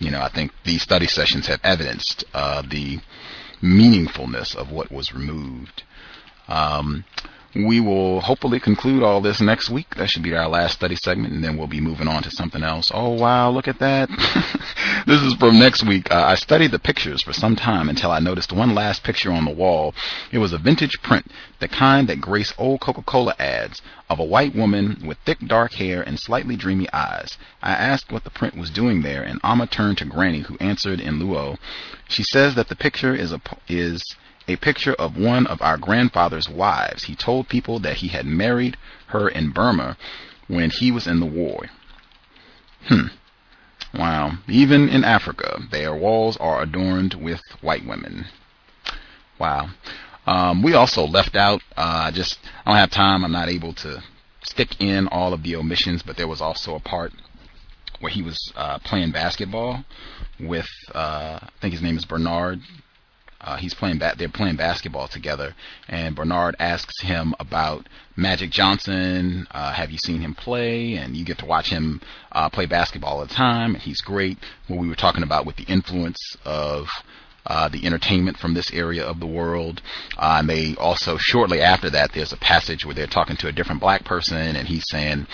you know, I think these study sessions have evidenced uh, the meaningfulness of what was removed. Um, we will hopefully conclude all this next week. That should be our last study segment, and then we'll be moving on to something else. Oh, wow, look at that. this is from next week. Uh, I studied the pictures for some time until I noticed one last picture on the wall. It was a vintage print, the kind that grace old Coca Cola ads, of a white woman with thick dark hair and slightly dreamy eyes. I asked what the print was doing there, and Auma turned to Granny, who answered in Luo. She says that the picture is a, is a picture of one of our grandfather's wives. He told people that he had married her in Burma when he was in the war. Hmm. Wow. Even in Africa, their walls are adorned with white women. Wow. Um, we also left out, uh, just, I don't have time, I'm not able to stick in all of the omissions, but there was also a part where he was uh, playing basketball with, uh, I think his name is Bernard uh, he's playing they're playing basketball together, and Bernard asks him about Magic Johnson. Uh, have you seen him play? And you get to watch him uh, play basketball all the time. And he's great. What we were talking about with the influence of uh, the entertainment from this area of the world. Uh, and they also, shortly after that, there's a passage where they're talking to a different black person, and he's saying,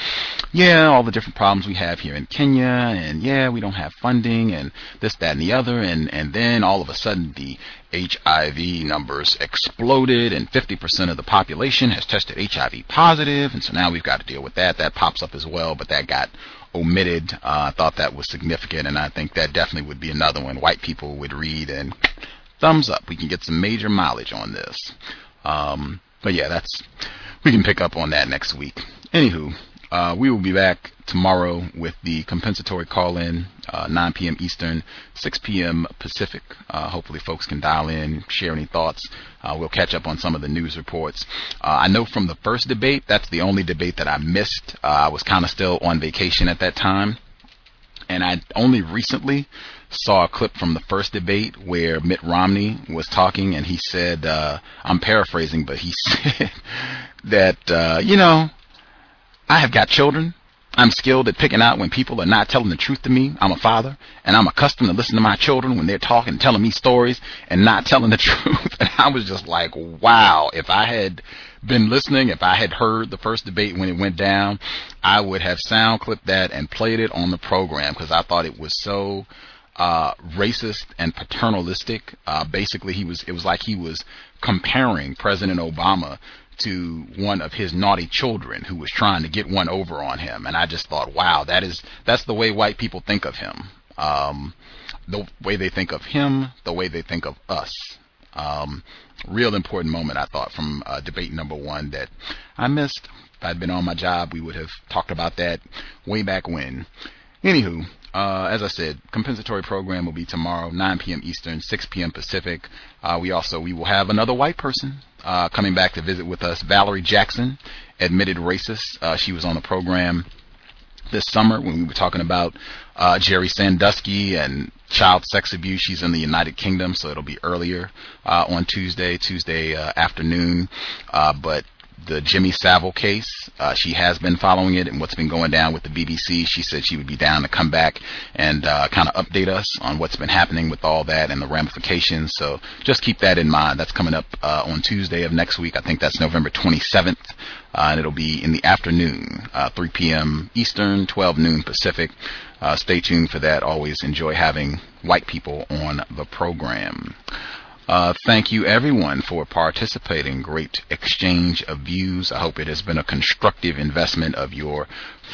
yeah, all the different problems we have here in Kenya, and yeah, we don't have funding, and this, that, and the other, and, and then all of a sudden the HIV numbers exploded, and 50% of the population has tested HIV positive, and so now we've got to deal with that. That pops up as well, but that got omitted. Uh, I thought that was significant, and I think that definitely would be another one white people would read and thumbs up. We can get some major mileage on this. Um, but yeah, that's we can pick up on that next week. Anywho, uh, we will be back tomorrow with the compensatory call in, uh, 9 p.m. Eastern, 6 p.m. Pacific. Uh, hopefully, folks can dial in, share any thoughts. Uh, we'll catch up on some of the news reports. Uh, I know from the first debate, that's the only debate that I missed. Uh, I was kind of still on vacation at that time. And I only recently saw a clip from the first debate where Mitt Romney was talking and he said, I'm paraphrasing, but he said that, you know, I have got children. I'm skilled at picking out when people are not telling the truth to me. I'm a father, and I'm accustomed to listening to my children when they're talking, telling me stories, and not telling the truth. And I was just like, wow, if I had been listening, if I had heard the first debate when it went down, I would have sound clipped that and played it on the program because I thought it was so uh, racist and paternalistic. Uh, basically, he was, it was like he was comparing President Obama to one of his naughty children who was trying to get one over on him. And I just thought, wow, that is, that's the way white people think of him. Um, the way they think of him, the way they think of us. Um, real important moment, I thought, from uh, debate number one that I missed. If I'd been on my job, we would have talked about that way back when. Anywho, uh, as I said, compensatory program will be tomorrow, 9 p.m. Eastern, 6 p.m. Pacific. Uh, we also we will have another white person uh, coming back to visit with us, Valerie Jackson, admitted racist. Uh, she was on the program this summer when we were talking about uh, Jerry Sandusky and child sex abuse. She's in the United Kingdom, so it'll be earlier uh, on Tuesday, Tuesday afternoon. But the Jimmy Savile case. Uh, she has been following it and what's been going down with the BBC. She said she would be down to come back and uh, kind of update us on what's been happening with all that and the ramifications. So just keep that in mind. That's coming up uh, on Tuesday of next week. I think that's November 27th, uh, and it'll be in the afternoon, uh, 3 p.m. Eastern, 12 noon Pacific. Uh, stay tuned for that. Always enjoy having white people on the program. Uh, thank you everyone for participating. Great exchange of views. I hope it has been a constructive investment of your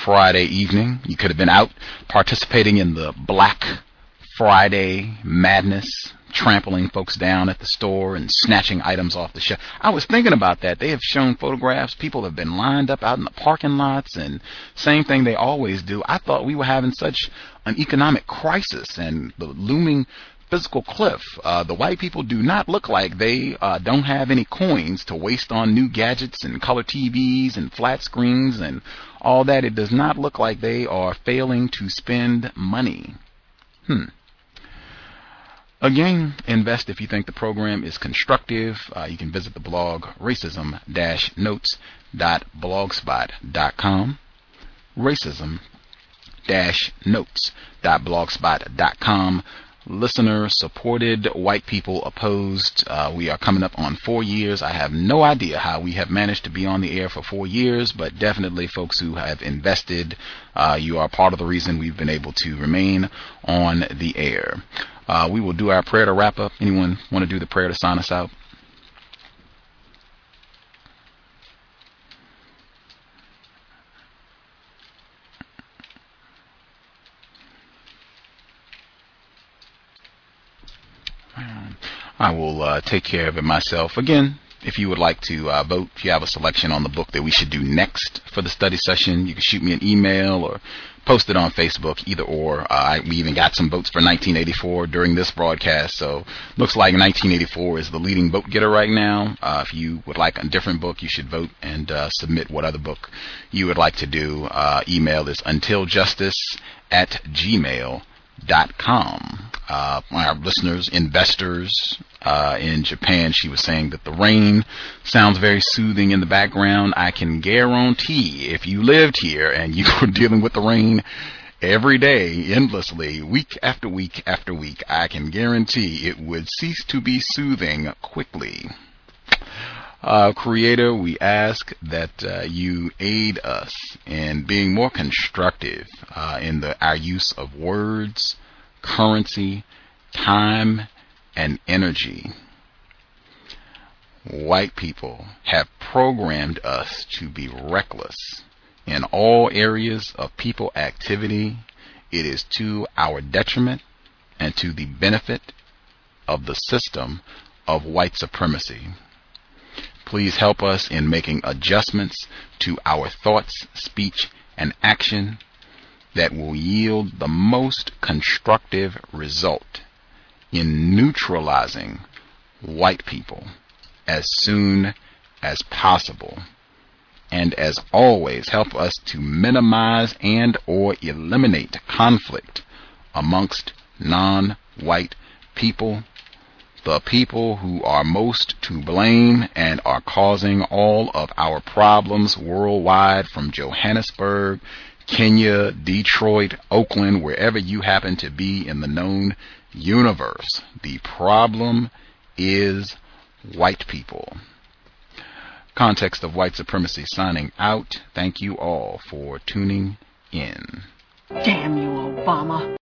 Friday evening. You could have been out participating in the Black Friday madness, trampling folks down at the store and snatching items off the shelf. I was thinking about that. They have shown photographs. People have been lined up out in the parking lots and same thing they always do. I thought we were having such an economic crisis and the looming fiscal cliff. Uh, the white people do not look like they uh, don't have any coins to waste on new gadgets and color TVs and flat screens and all that. It does not look like they are failing to spend money. Hmm. Again, invest if you think the program is constructive. Uh, you can visit the blog racism-notes.blogspot.com. Racism-notes.blogspot.com listener supported, white people opposed. Uh, we are coming up on four years. I have no idea how we have managed to be on the air for four years, but definitely folks who have invested, uh, you are part of the reason we've been able to remain on the air. Uh, we will do our prayer to wrap up. Anyone want to do the prayer to sign us out? I will uh, take care of it myself. Again, if you would like to uh, vote, if you have a selection on the book that we should do next for the study session, you can shoot me an email or post it on Facebook, either or. Uh, we even got some votes for 1984 during this broadcast, so looks like 1984 is the leading vote getter right now. Uh, if you would like a different book, you should vote and uh, submit what other book you would like to do. Uh, email is untiljustice at gmail.com dot com. Uh, our listeners, investors uh, in Japan, she was saying that the rain sounds very soothing in the background. I can guarantee if you lived here and you were dealing with the rain every day, endlessly, week after week after week, I can guarantee it would cease to be soothing quickly. Uh, Creator, we ask that uh, you aid us in being more constructive uh, in the, our use of words, currency, time, and energy. White people have programmed us to be reckless in all areas of people activity. It is to our detriment and to the benefit of the system of white supremacy. Please help us in making adjustments to our thoughts, speech, and action that will yield the most constructive result in neutralizing white people as soon as possible. And as always, help us to minimize and or eliminate conflict amongst non-white people the people who are most to blame and are causing all of our problems worldwide from Johannesburg, Kenya, Detroit, Oakland, wherever you happen to be in the known universe. The problem is white people. Context of white supremacy signing out. Thank you all for tuning in. Damn you, Obama.